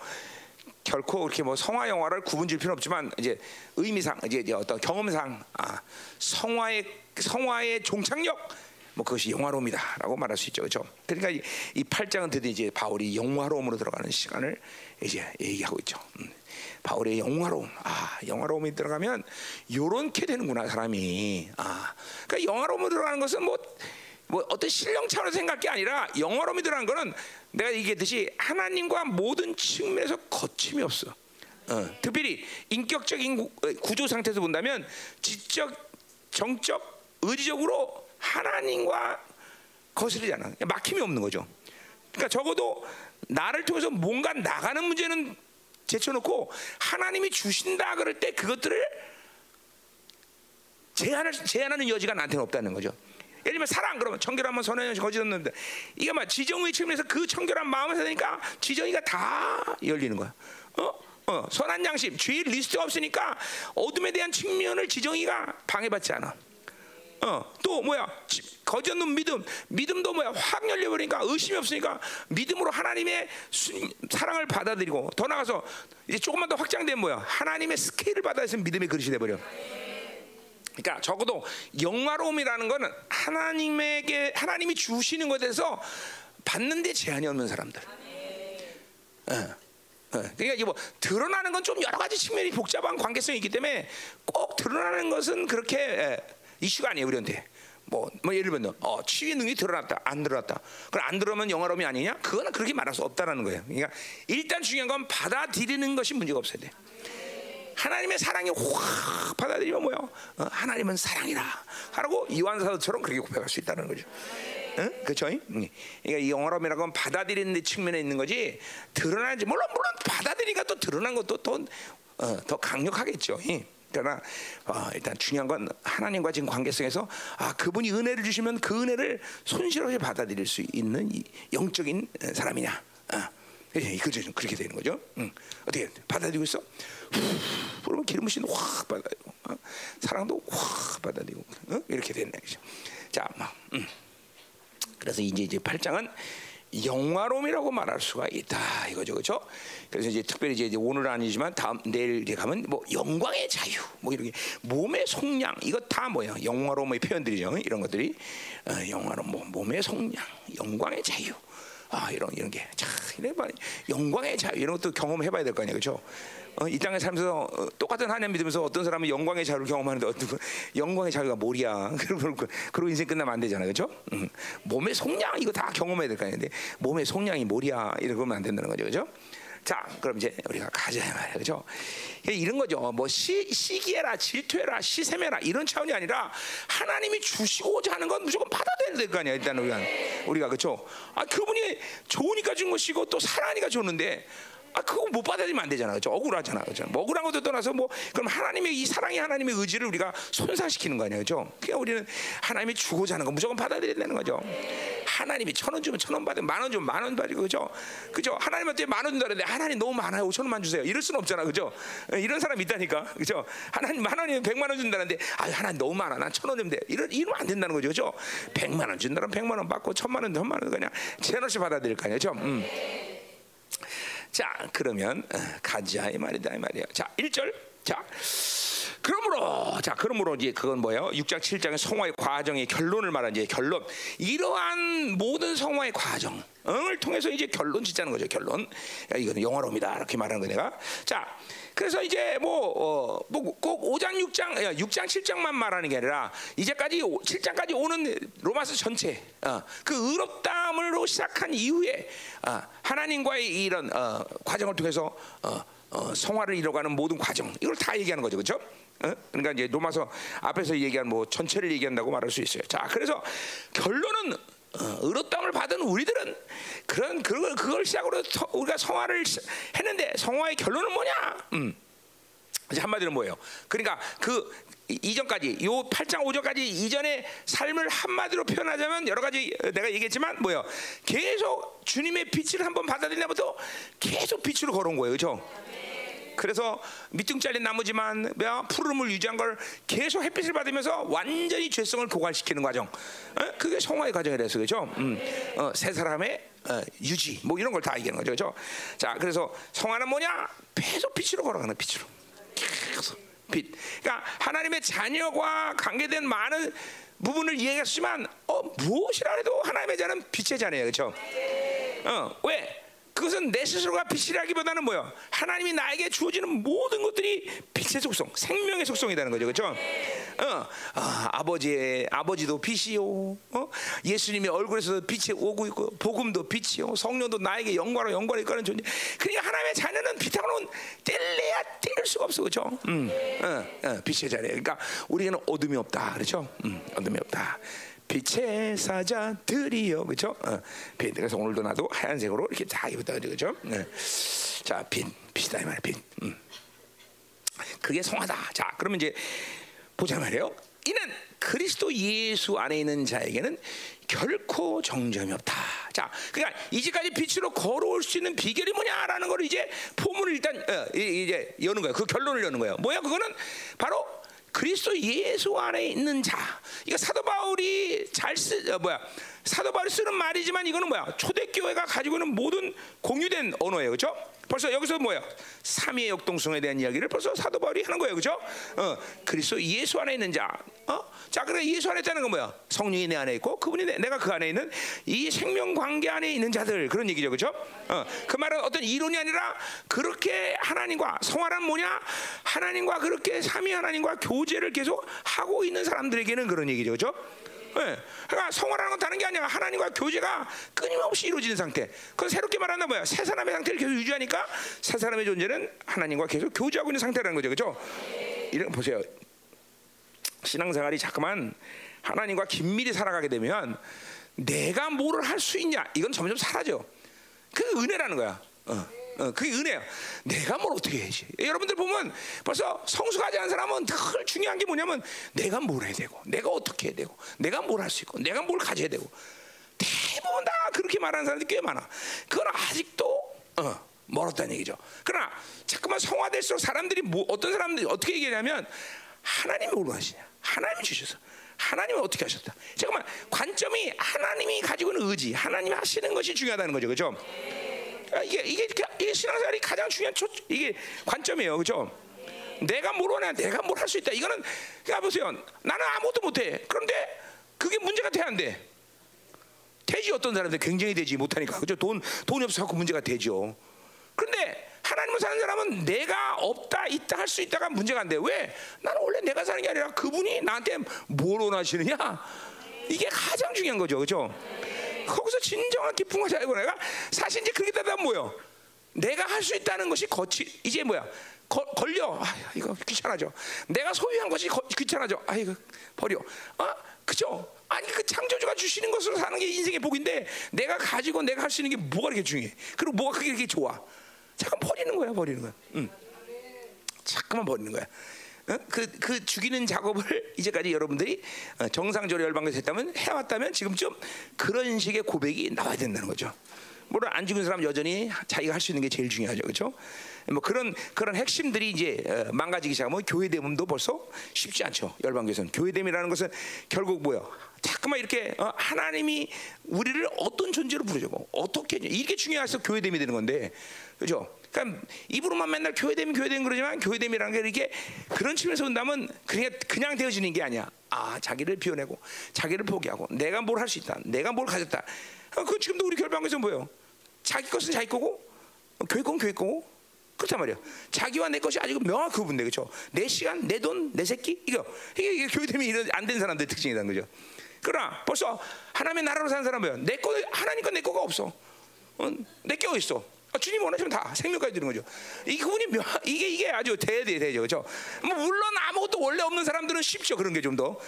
결코 이렇게 뭐 성화 영화를 구분질 필요 없지만 이제 의미상 이제 어떤 경험상 아, 성화의 성화의 종착역 뭐 그것이 영화로움이다라고 말할 수 있죠, 그렇죠? 그러니까 이, 이 8장은 드디어 이제 바울이 영화로움으로 들어가는 시간을 이제 얘기하고 있죠. 음. 바울의 영화로움, 아 영화로움이 들어가면 요렇게 되는구나 사람이. 아, 그러니까 영화로움으로 들어가는 것은 뭐. 뭐 어떤 신령 차원에서 생각할 게 아니라 영화로움이 들어가는 거는 내가 얘기했듯이 하나님과 모든 측면에서 거침이 없어. 어, 특별히 인격적인 구조 상태에서 본다면 지적, 정적, 의지적으로 하나님과 거스르지 않아. 막힘이 없는 거죠. 그러니까 적어도 나를 통해서 뭔가 나가는 문제는 제쳐놓고 하나님이 주신다 그럴 때 그것들을 제한을 제한하는 여지가 나한테는 없다는 거죠. 예를 들면 사랑 그러면 청결하면 선한 거짓 없는데 이게 막 지정의 측면에서 그 청결한 마음을 사니까 지정이가 다 열리는 거야. 어? 어, 선한 양심, 죄의 리스트가 없으니까 어둠에 대한 측면을 지정이가 방해받지 않아. 어, 또 뭐야? 거짓 없는 믿음, 믿음도 뭐야? 확 열려버리니까 의심이 없으니까 믿음으로 하나님의 수, 사랑을 받아들이고 더 나가서 이제 조금만 더 확장된 뭐야? 하나님의 스케일을 받아들이는 믿음의 그릇이 돼버려. 그러니까 적어도 영화로움이라는 것은 하나님에게 하나님이 주시는 것에 대해서 받는데 제한이 없는 사람들. 어, 어. 그러니까 이게 뭐 드러나는 건 좀 여러 가지 측면이 복잡한 관계성이 있기 때문에 꼭 드러나는 것은 그렇게 이슈가 아니에요 우리한테. 뭐, 뭐 예를 들면 어, 치유 능력이 드러났다 안 드러났다. 그럼 안 드러면 영화로움이 아니냐? 그거는 그렇게 말할 수 없다라는 거예요. 그러니까 일단 중요한 건 받아들이는 것이 문제가 없어야 돼. 하나님의 사랑이 확 받아들이면 뭐요? 어, 하나님은 사랑이라. 하라고 이완사도처럼 그렇게 고백할 수 있다는 거죠. 응? 그렇죠? 그러니까 이 영어로이라는 건 받아들이는 측면에 있는 거지 드러나지 물론 물론 받아들이니까 또 드러난 것도 더, 어, 더 강력하겠죠. 그러나 어, 일단 중요한 건 하나님과 지금 관계성에서 아 그분이 은혜를 주시면 그 은혜를 손실 없이 받아들일 수 있는 영적인 사람이냐. 어. 그죠 그렇게 되는 거죠. 응. 어떻게 받아들이고 있어? 그러면 기름 부신 확 받아들이고 어? 사랑도 확 받아들이고 어? 이렇게 되는 거죠. 자, 막. 음. 그래서 이제 이제 8장은 영화로움이라고 말할 수가 있다. 이거죠, 그렇죠? 그래서 이제 특별히 이제 오늘 아니지만 다음 내일 이제 가면 뭐 영광의 자유, 뭐 이렇게 몸의 속량 이거 다 뭐야 영화로움의 표현들이죠, 이런 것들이. 어, 영화로움, 뭐 몸의 속량, 영광의 자유. 아 이런 이런 게. 참 이런 영광의 자유. 이런 것도 경험해봐야 될 거 아니야, 그렇죠? 어, 이 땅에 살면서 어, 똑같은 하나님 믿으면서 어떤 사람은 영광의 자유를 경험하는데 어떤 그 영광의 자유가 뭐야? [laughs] 그러고 그러고 인생 끝나면 안 되잖아요, 그렇죠? 음. 몸의 속량 이거 다 경험해야 될 거 아닌데 몸의 속량이 뭐야? 이러면 안 된다는 거죠, 그렇죠? 자, 그럼 이제 우리가 가자 말이야, 그렇죠? 이런 거죠. 뭐 시, 시기해라, 질투해라, 시샘해라 이런 차원이 아니라 하나님이 주시고자 하는 건 무조건 받아들여야 될 거 아니야. 일단 우리가 우리가 그렇죠. 아, 그분이 좋으니까 준 것이고 또 사랑하니까 줬는데 아 그거 못 받아들이면 안 되잖아, 그죠? 억울하잖아, 그죠? 뭐 억울한 것도 떠나서 뭐 그럼 하나님의 이 사랑이 하나님의 의지를 우리가 손상시키는 거 아니에요, 그죠? 그냥 우리는 하나님이 주고자 하는 거 무조건 받아들여야 되는 거죠. 하나님이 천 원 주면 천 원 받으면 만 원 주면 만 원 받고 그죠? 그죠? 하나님한테 만 원 준다는데 하나님 너무 많아요, 오천 원만 주세요. 이럴 수는 없잖아, 그죠? 이런 사람 있다니까, 그죠? 하나님 만 원이면 백만 원 준다는데 아 하나님 너무 많아, 난 천원 주면 돼. 이런 이러면 안 된다는 거죠, 그죠? 백만 원 준다면 백만 원 받고 천만 원, 천만 원 그냥 제너시 받아들일 거 아니에요, 그죠? 음. 자, 그러면 어, 가자 이 말이다 이 말이야. 자, 1절. 자, 그러므로 자 그러므로 이제 그건 뭐예요? 6장 7장의 성화의 과정의 결론을 말한 이제 결론. 이러한 모든 성화의 과정 을 통해서 이제 결론 짓자는 거죠. 결론. 야, 이거는 영화로입니다. 이렇게 말하는 거 내가. 자, 그래서 이제 뭐, 어, 뭐꼭 5장 6장 6장 7장만 말하는 게 아니라 이제까지 7장까지 오는 로마서 전체 어, 그 의롭다함으로 시작한 이후에 어, 하나님과의 이런 어, 과정을 통해서 어, 어, 성화를 이뤄가는 모든 과정 이걸 다 얘기하는 거죠, 그렇죠? 어? 그러니까 이제 로마서 앞에서 얘기한 뭐 전체를 얘기한다고 말할 수 있어요. 자, 그래서 결론은 어, 의롭다함을 받은 우리들은 그런 그걸 그걸 시작으로 서, 우리가 성화를 했는데 성화의 결론은 뭐냐? 음. 이제 한마디로 뭐예요? 그러니까 그 이전까지 요 8장 5절까지 이전의 삶을 한마디로 표현하자면 여러 가지 내가 얘기했지만 뭐예요? 계속 주님의 빛을 한번 받아들이나부터 계속 빛으로 걸어온 거예요, 그렇죠? 그래서 밑둥 잘린 나무지만 푸르름을 유지한 걸 계속 햇빛을 받으면서 완전히 죄성을 고갈시키는 과정. 어? 그게 성화의 과정이라서 그죠? 음. 어, 세 사람의 어, 유지 뭐 이런 걸 다 얘기하는 거죠, 그죠? 자, 그래서 성화는 뭐냐? 계속 빛으로 걸어가는 빛으로. 계속 빛. 그러니까 하나님의 자녀와 관계된 많은 부분을 이해했지만 어, 무엇이라 해도 하나님의 자는 빛의 자녀예요, 그렇죠? 어, 왜? 그것은 내 스스로가 빛이라기보다는 뭐요? 하나님이 나에게 주어지는 모든 것들이 빛의 속성, 생명의 속성이라는 거죠, 그렇죠? 어, 어, 아버지의 아버지도 빛이요, 어? 예수님의 얼굴에서 빛이 오고 있고, 복음도 빛이요, 성령도 나에게 영광으로 영광을 이끌는 존재. 그러니까 하나님의 자녀는 빛하고는 뗄래야 뗄 수가 없어, 그렇죠? 음, 어, 어, 빛의 자녀. 그러니까 우리는 어둠이 없다, 그렇죠? 음, 어둠이 없다. 빛의 사자들이요, 그렇죠? 어, 빛. 그래서 오늘도 나도 하얀색으로 이렇게 다 입었다, 그렇죠? 네. 자, 빛, 빛이다 이 말이야, 빛. 음. 그게 성화다. 자, 그러면 이제 보자 말이에요. 이는 그리스도 예수 안에 있는 자에게는 결코 정점이 없다. 자, 그러니까 이제까지 빛으로 걸어올 수 있는 비결이 뭐냐라는 걸 이제 포문을 일단 어, 이제 여는 거예요. 그 결론을 여는 거예요. 뭐야? 그거는 바로 그리스도 예수 안에 있는 자. 이거 사도 바울이 잘 쓰, 어, 뭐야? 사도 바울이 쓰는 말이지만 이거는 뭐야? 초대교회가 가지고 있는 모든 공유된 언어예요, 그렇죠? 벌써 여기서 뭐야? 삼위의 역동성에 대한 이야기를 벌써 사도 바울이 하는 거예요, 그렇죠? 어, 그리스도 예수 안에 있는 자. 어? 자, 그래 예수 안에 있다는 건 뭐야? 성령이 내 안에 있고 그분이 내, 내가 그 안에 있는 이 생명 관계 안에 있는 자들 그런 얘기죠, 그렇죠? 어, 그 말은 어떤 이론이 아니라 그렇게 하나님과 성화란 뭐냐? 하나님과 그렇게 삼위 하나님과 교제를 계속 하고 있는 사람들에게는 그런 얘기죠, 그렇죠? 네. 그러니까 성화라는 건 다른 게 아니야. 하나님과 교제가 끊임없이 이루어지는 상태. 그건 새롭게 말하는 뭐야? 새 사람의 상태를 계속 유지하니까 새 사람의 존재는 하나님과 계속 교제하고 있는 상태라는 거죠, 그렇죠? 이런 보세요. 신앙생활이 자꾸만 하나님과 긴밀히 살아가게 되면 내가 뭐를 할 수 있냐? 이건 점점 사라져. 그 은혜라는 거야. 어. 어, 그게 은혜야. 내가 뭘 어떻게 해야지. 여러분들 보면 벌써 성숙하지 않은 사람은 늘 중요한 게 뭐냐면 내가 뭘 해야 되고, 내가 어떻게 해야 되고, 내가 뭘 할 수 있고, 내가 뭘 가져야 되고. 대부분 다 그렇게 말하는 사람들이 꽤 많아. 그건 아직도 어, 멀었다는 얘기죠. 그러나 자꾸만 성화될수록 사람들이 뭐, 어떤 사람들이 어떻게 얘기하냐면 하나님이 뭘 하시냐. 하나님이 주셔서. 하나님은 어떻게 하셨다. 잠깐만 관점이 하나님이 가지고 있는 의지, 하나님이 하시는 것이 중요하다는 거죠, 그렇죠? 이게 이게 이게 신앙생활이 가장 중요한 초, 이게 관점이에요, 그렇죠? 내가 뭘 원해, 내가 뭘 할 수 있다. 이거는 그러니까 보세요. 나는 아무것도 못해. 그런데 그게 문제가 돼야 안 돼. 되지 어떤 사람들 굉장히 되지 못하니까 그죠? 돈 돈이 없어 갖고 문제가 되죠. 그런데 하나님을 사는 사람은 내가 없다 있다 할 수 있다가 문제가 안 돼. 왜? 나는 원래 내가 사는 게 아니라 그분이 나한테 뭘 원하시느냐? 이게 가장 중요한 거죠, 그렇죠? 거기서 진정한 기쁨과 자유가 내가 사실 이제 그렇게 되다 뭐요? 내가 할 수 있다는 것이 거치 이제 뭐야? 거, 걸려. 아, 이거 귀찮아져. 내가 소유한 것이 거, 귀찮아져. 아, 이거 버려. 아, 그죠? 아니 그 창조주가 주시는 것으로 사는 게 인생의 복인데 내가 가지고 내가 할 수 있는 게 뭐가 그렇게 중요해? 그리고 뭐가 그게 그렇게 좋아? 잠깐 버리는 거야, 버리는 거야. 응. 잠깐만 버리는 거야. 그, 그 죽이는 작업을 [laughs] 이제까지 여러분들이 어, 정상적으로 열방에서 했다면 해왔다면 지금쯤 그런 식의 고백이 나와야 된다는 거죠. 물론 안 죽은 사람 여전히 자기가 할 수 있는 게 제일 중요하죠, 그렇죠? 뭐 그런 그런 핵심들이 이제 어, 망가지기 시작하면 교회됨도 벌써 쉽지 않죠. 열방교회는 교회됨이라는 것은 결국 뭐야? 자꾸만 이렇게 어, 하나님이 우리를 어떤 존재로 부르자고 어떻게 이게 중요해서 교회됨이 되는 건데, 그렇죠? 그러니까 입으로만 맨날 교회됨 교회됨 그러지만 교회됨이라는 게 이렇게 그런 측면에서 본다면 그냥 그냥 되어지는 게 아니야. 아 자기를 비워내고 자기를 포기하고 내가 뭘 할 수 있다. 내가 뭘 가졌다. 어, 그 지금도 우리 결방에서 뭐예요? 자기 것은 자기 거고 어, 교회 건 교회 거고 그렇단 말이야. 자기와 내 것이 아주 명확히 구분돼 그렇죠. 내 시간, 내 돈, 내 새끼 이거 이게, 이게 교회됨이 이런 안 된 사람들 특징이라는 거죠. 그러나 벌써 하나님의 나라로 사는 사람은? 내 거, 하나님 거 내 거가 없어. 어, 내게 어디 있어? 아, 주님 원하시면 다 생명까지 드는 거죠. 이 그분이 묘, 이게 이게 아주 대대 대죠, 그렇죠? 뭐 물론 아무것도 원래 없는 사람들은 쉽죠, 그런 게 좀 더. 어?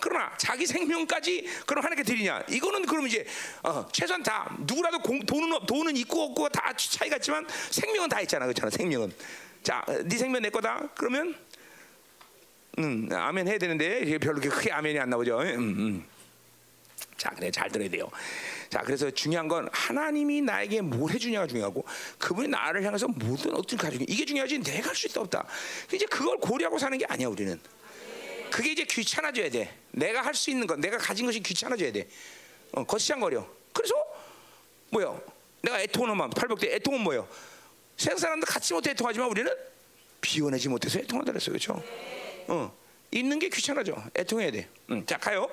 그러나 자기 생명까지 그럼 하나님께 드리냐? 이거는 그럼 이제 어, 최소한 다 누구라도 공, 돈은 없- 돈은 있고 없고 다 차이가 있지만 생명은 다 있잖아, 그렇잖아, 생명은. 자, 어, 네 생명 내 거다. 그러면 음, 아멘 해야 되는데 별로 크게 아멘이 안 나오죠. 음, 음. 자, 그래 잘 들어야 돼요. 자, 그래서 중요한 건 하나님이 나에게 뭘 해주냐가 중요하고 그분이 나를 향해서 모든 어떤 가지고 이게 중요하지 내가 할 수 있다 없다. 이제 그걸 고려하고 사는 게 아니야 우리는. 그게 이제 귀찮아져야 돼. 내가 할 수 있는 것, 내가 가진 것이 귀찮아져야 돼. 어, 거시장거려. 그래서 뭐요? 내가 애통하는 마음, 팔복대 애통은 뭐요? 세상 사람들 같이 못해 애통하지만 우리는 비워내지 못해서 애통한다 그랬어요, 그렇죠? 어, 있는 게 귀찮아져. 애통해야 돼. 음, 자 가요.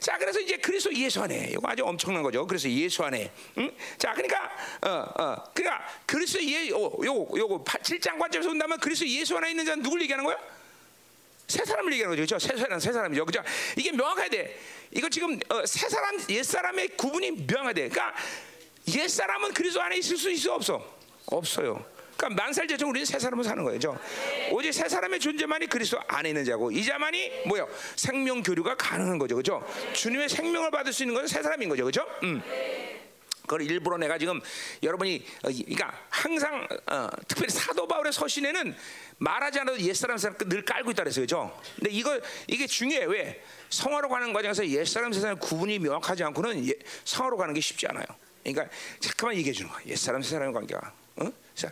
자 그래서 이제 그리스도 예수 안에 이거 아주 엄청난 거죠. 그래서 예수 안에. 음? 자 그러니까 어, 어, 그러니까 그리스도 예, 요, 요거 요거 7장 관점에서 본다면 그리스도 예수 안에 있는 자는 누굴 얘기하는 거야? 새 사람을 얘기하는 거죠. 그렇죠? 새 사람, 새 사람이죠. 그죠? 이게 명확해야 돼. 이거 지금 어, 새 사람, 옛 사람의 구분이 명확해야 돼. 그러니까 옛 사람은 그리스도 안에 있을 수 있어 없어? 없어요. 그러니까 만살 제종 우리는 새 사람으로 사는 거죠. 오직 새 사람의 존재만이 그리스도 안에 있는 자고 이 자만이 뭐요? 생명 교류가 가능한 거죠. 그죠? 주님의 생명을 받을 수 있는 것은 새 사람인 거죠. 그죠? 음. 그걸 일부러 내가 지금 여러분이 어, 이- 그러니까 항상 어, 특별히 사도 바울의 서신에는 말하지 않아도 옛사람 사람 늘 깔고 있다 그랬어요, 그죠? 근데 이거 이게 중요해 왜 성화로 가는 과정에서 옛사람 세상의 구분이 명확하지 않고는 예, 성화로 가는 게 쉽지 않아요. 그러니까 잠깐만 얘기해 주는 거야. 옛사람 세상의 관계가. 어? 자,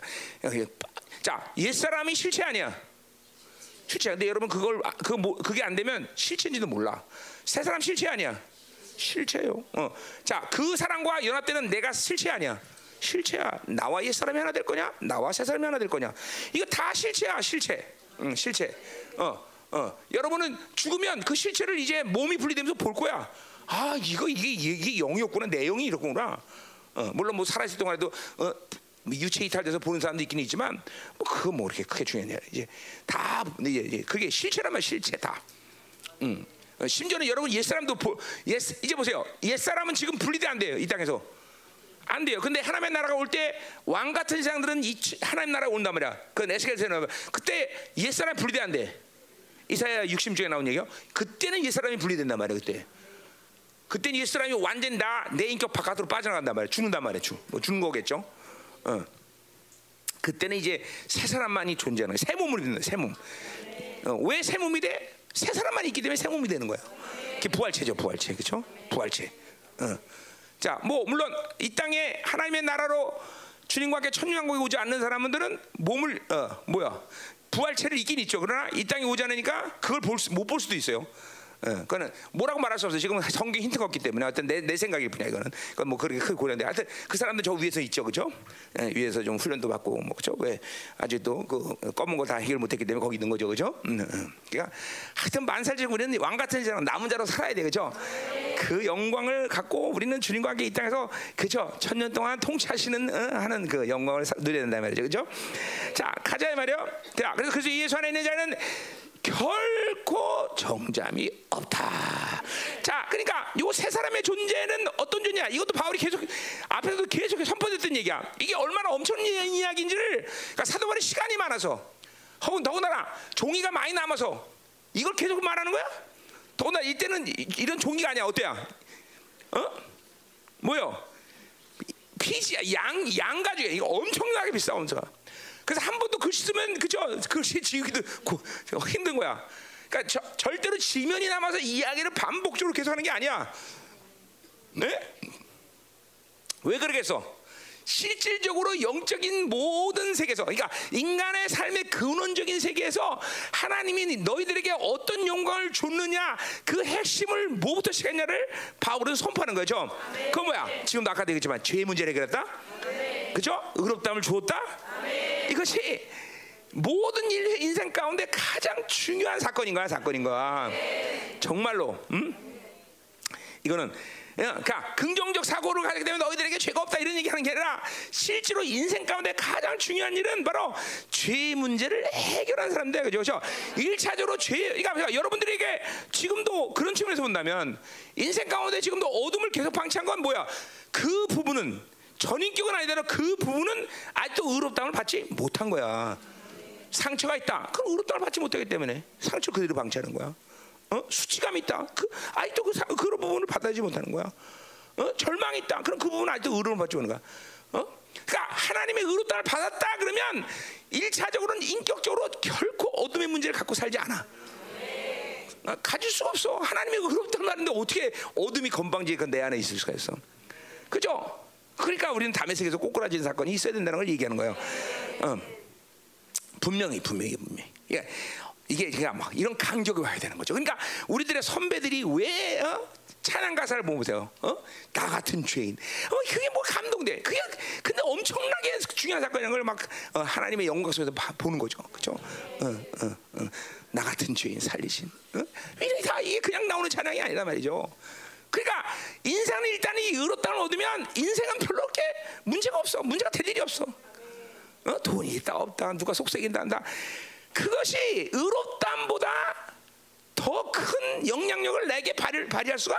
자, 옛사람이 실체 아니야. 실체. 근데 여러분 그걸 아, 그 뭐, 그게 안 되면 실체인지도 몰라. 새 사람 실체 아니야. 실체요. 어. 자, 그 사람과 연합되는 내가 실체 아니야. 실체야. 나와 옛 사람이 하나 될 거냐? 나와 새 사람이 하나 될 거냐? 이거 다 실체야, 실체. 응, 실체. 어, 어. 여러분은 죽으면 그 실체를 이제 몸이 분리되면서 볼 거야. 아, 이거 이게 이게 영이었구나. 내용이 이렇구나. 어, 물론 뭐 살아있을 동안에도 어, 유체 이탈돼서 보는 사람도 있긴 있지만 뭐 그거 뭐 이렇게 크게 중요해. 이제 다 이제, 이제 그게 실체라면 실체 다. 음. 어, 심지어는 여러분 옛 사람도 보, 옛, 이제 보세요. 옛 사람은 지금 분리돼 안 돼요. 이 땅에서 안 돼요. 근데 하나님의 나라가 올 때 왕 같은 세상들은 이 치- 하나님 나라가 온단 말이야. 그 에스겔에서 나오면 그때 옛 사람 분리돼 안 돼. 이사야 60중에 나온 얘기요. 그때는 옛 사람이 분리된단 말이야. 그때. 그때는 옛 사람이 완전 다내 인격 바깥으로 빠져나간단 말이야. 죽는단 말이야. 죽, 뭐 죽는 거겠죠. 어. 그때는 이제 새 사람만이 존재하는 거야. 새 몸으로 되는 거야. 새 몸. 어, 왜새 몸이 돼? 새 사람만 있기 때문에 새 몸이 되는 거야. 그게 부활체죠, 부활체, 그렇죠? 부활체. 어. 자, 뭐 물론 이 땅에 하나님의 나라로 주님과 함께 천년왕국에 오지 않는 사람들은 몸을 어, 뭐야 부활체를 있긴 있죠. 그러나 이 땅에 오지 않으니까 그걸 못 볼 수도 있어요. 어, 그거는 뭐라고 말할 수 없어요. 지금 성경 힌트가 없기 때문에 하여튼 내, 내 생각일 뿐이야 이거는. 그건 뭐 그렇게 크게 고려인데 하여튼 그 사람들 저 위에서 있죠, 그죠? 예, 위에서 좀 훈련도 받고 뭐 그죠? 왜 아직도 그 검은 거 다 해결 못했기 때문에 거기 있는 거죠, 그죠? 음, 음. 그러니까 하여튼 만살지고 우리는 왕 같은 자랑 남은 자로 살아야 돼, 그죠? 그 영광을 갖고 우리는 주님과 함께 이 땅에서 그죠? 천년 동안 통치하시는 어, 하는 그 영광을 사- 누려야 된다 말이죠, 그죠? 자 가자 이 말이요. 자 그래서 그래서 예수 안에 있는 자는 결코 정잠이 없다. 자, 그러니까 요 세 사람의 존재는 어떤 존재야? 이것도 바울이 계속 앞에서도 계속 선포했던 얘기야. 이게 얼마나 엄청난 이야기인지를 그러니까 사도 바울이 시간이 많아서 혹은 더군다나 종이가 많이 남아서 이걸 계속 말하는 거야? 더군다나 이때는 이- 이런 종이가 아니야. 어때야? 어? 뭐요? 피지야 양 양가죽이야 이거 엄청나게 비싸 엄청. 그래서 한 번도 글씨 쓰면 그죠 글씨 지우기도 고- 힘든 거야. 그러니까 저- 절대로 지면이 남아서 이야기를 반복적으로 계속하는 게 아니야. 네? 왜 그러겠어? 실질적으로 영적인 모든 세계에서, 그러니까 인간의 삶의 근원적인 세계에서 하나님이 너희들에게 어떤 영광을 줬느냐 그 핵심을 뭐부터 시작했냐를 바울은 선포하는 거죠. 그건 뭐야? 지금도 아까 얘기했지만 죄 문제를 해결했다. 그죠? 의롭다함을 주었다. 이것이 모든 일 인생 가운데 가장 중요한 사건인 거야, 사건인 거야. 정말로. 음? 이거는 그러니까 긍정적 사고를 가지게 되면 너희들에게 죄가 없다 이런 얘기하는 게 아니라 실제로 인생 가운데 가장 중요한 일은 바로 죄 문제를 해결한 사람들 그죠? 일차적으로 죄, 그러니까 여러분들에게 지금도 그런 측면에서 본다면 인생 가운데 지금도 어둠을 계속 방치한 건 뭐야? 그 부분은 전인격은 아니더라도 그 부분은 아직도 의롭다움을 받지 못한 거야. 상처가 있다. 그럼 의롭다움을 받지 못하기 때문에 상처 그대로 방치하는 거야. 어? 수치감 있다. 그 아직도 그 사, 그런 부분을 받아들이지 못하는 거야. 어? 절망 있다. 그럼 그 부분 아직도 의로움 받지 못하는 거야. 어? 그러니까 하나님의 의롭다를 받았다 그러면 일차적으로는 인격적으로 결코 어둠의 문제를 갖고 살지 않아. 어, 가질 수가 없어. 하나님의 의롭다를 받는데 어떻게 어둠이 건방지게 내 안에 있을 수가 있어. 그죠? 그러니까 우리는 담에색에서 꼬꾸라지는 사건이 있어야 된다는 걸 얘기하는 거예요. 어. 분명히 분명히 분명히. 예. 이게 그냥 막 이런 강적이 와야 되는 거죠. 그러니까 우리들의 선배들이 왜 어? 찬양 가사를 보세요. 어? 나 같은 죄인. 어, 그게 뭐 감동돼. 그게 근데 엄청나게 중요한 사건이라는 걸막 어, 하나님의 영광 속에서 보는 거죠. 그렇죠? 어, 어, 어. 나 같은 죄인 살리신. 어? 이게 다 이게 그냥 나오는 찬양이 아니란 말이죠. 그러니까 인생은 일단 이 의롭다를 얻으면 인생은 별로 그렇게 문제가 없어. 문제가 될 일이 없어. 어? 돈이 있다 없다 누가 속색인다 한다. 그것이 의롭담보다 더 큰 영향력을 내게 발휘, 발휘할 수가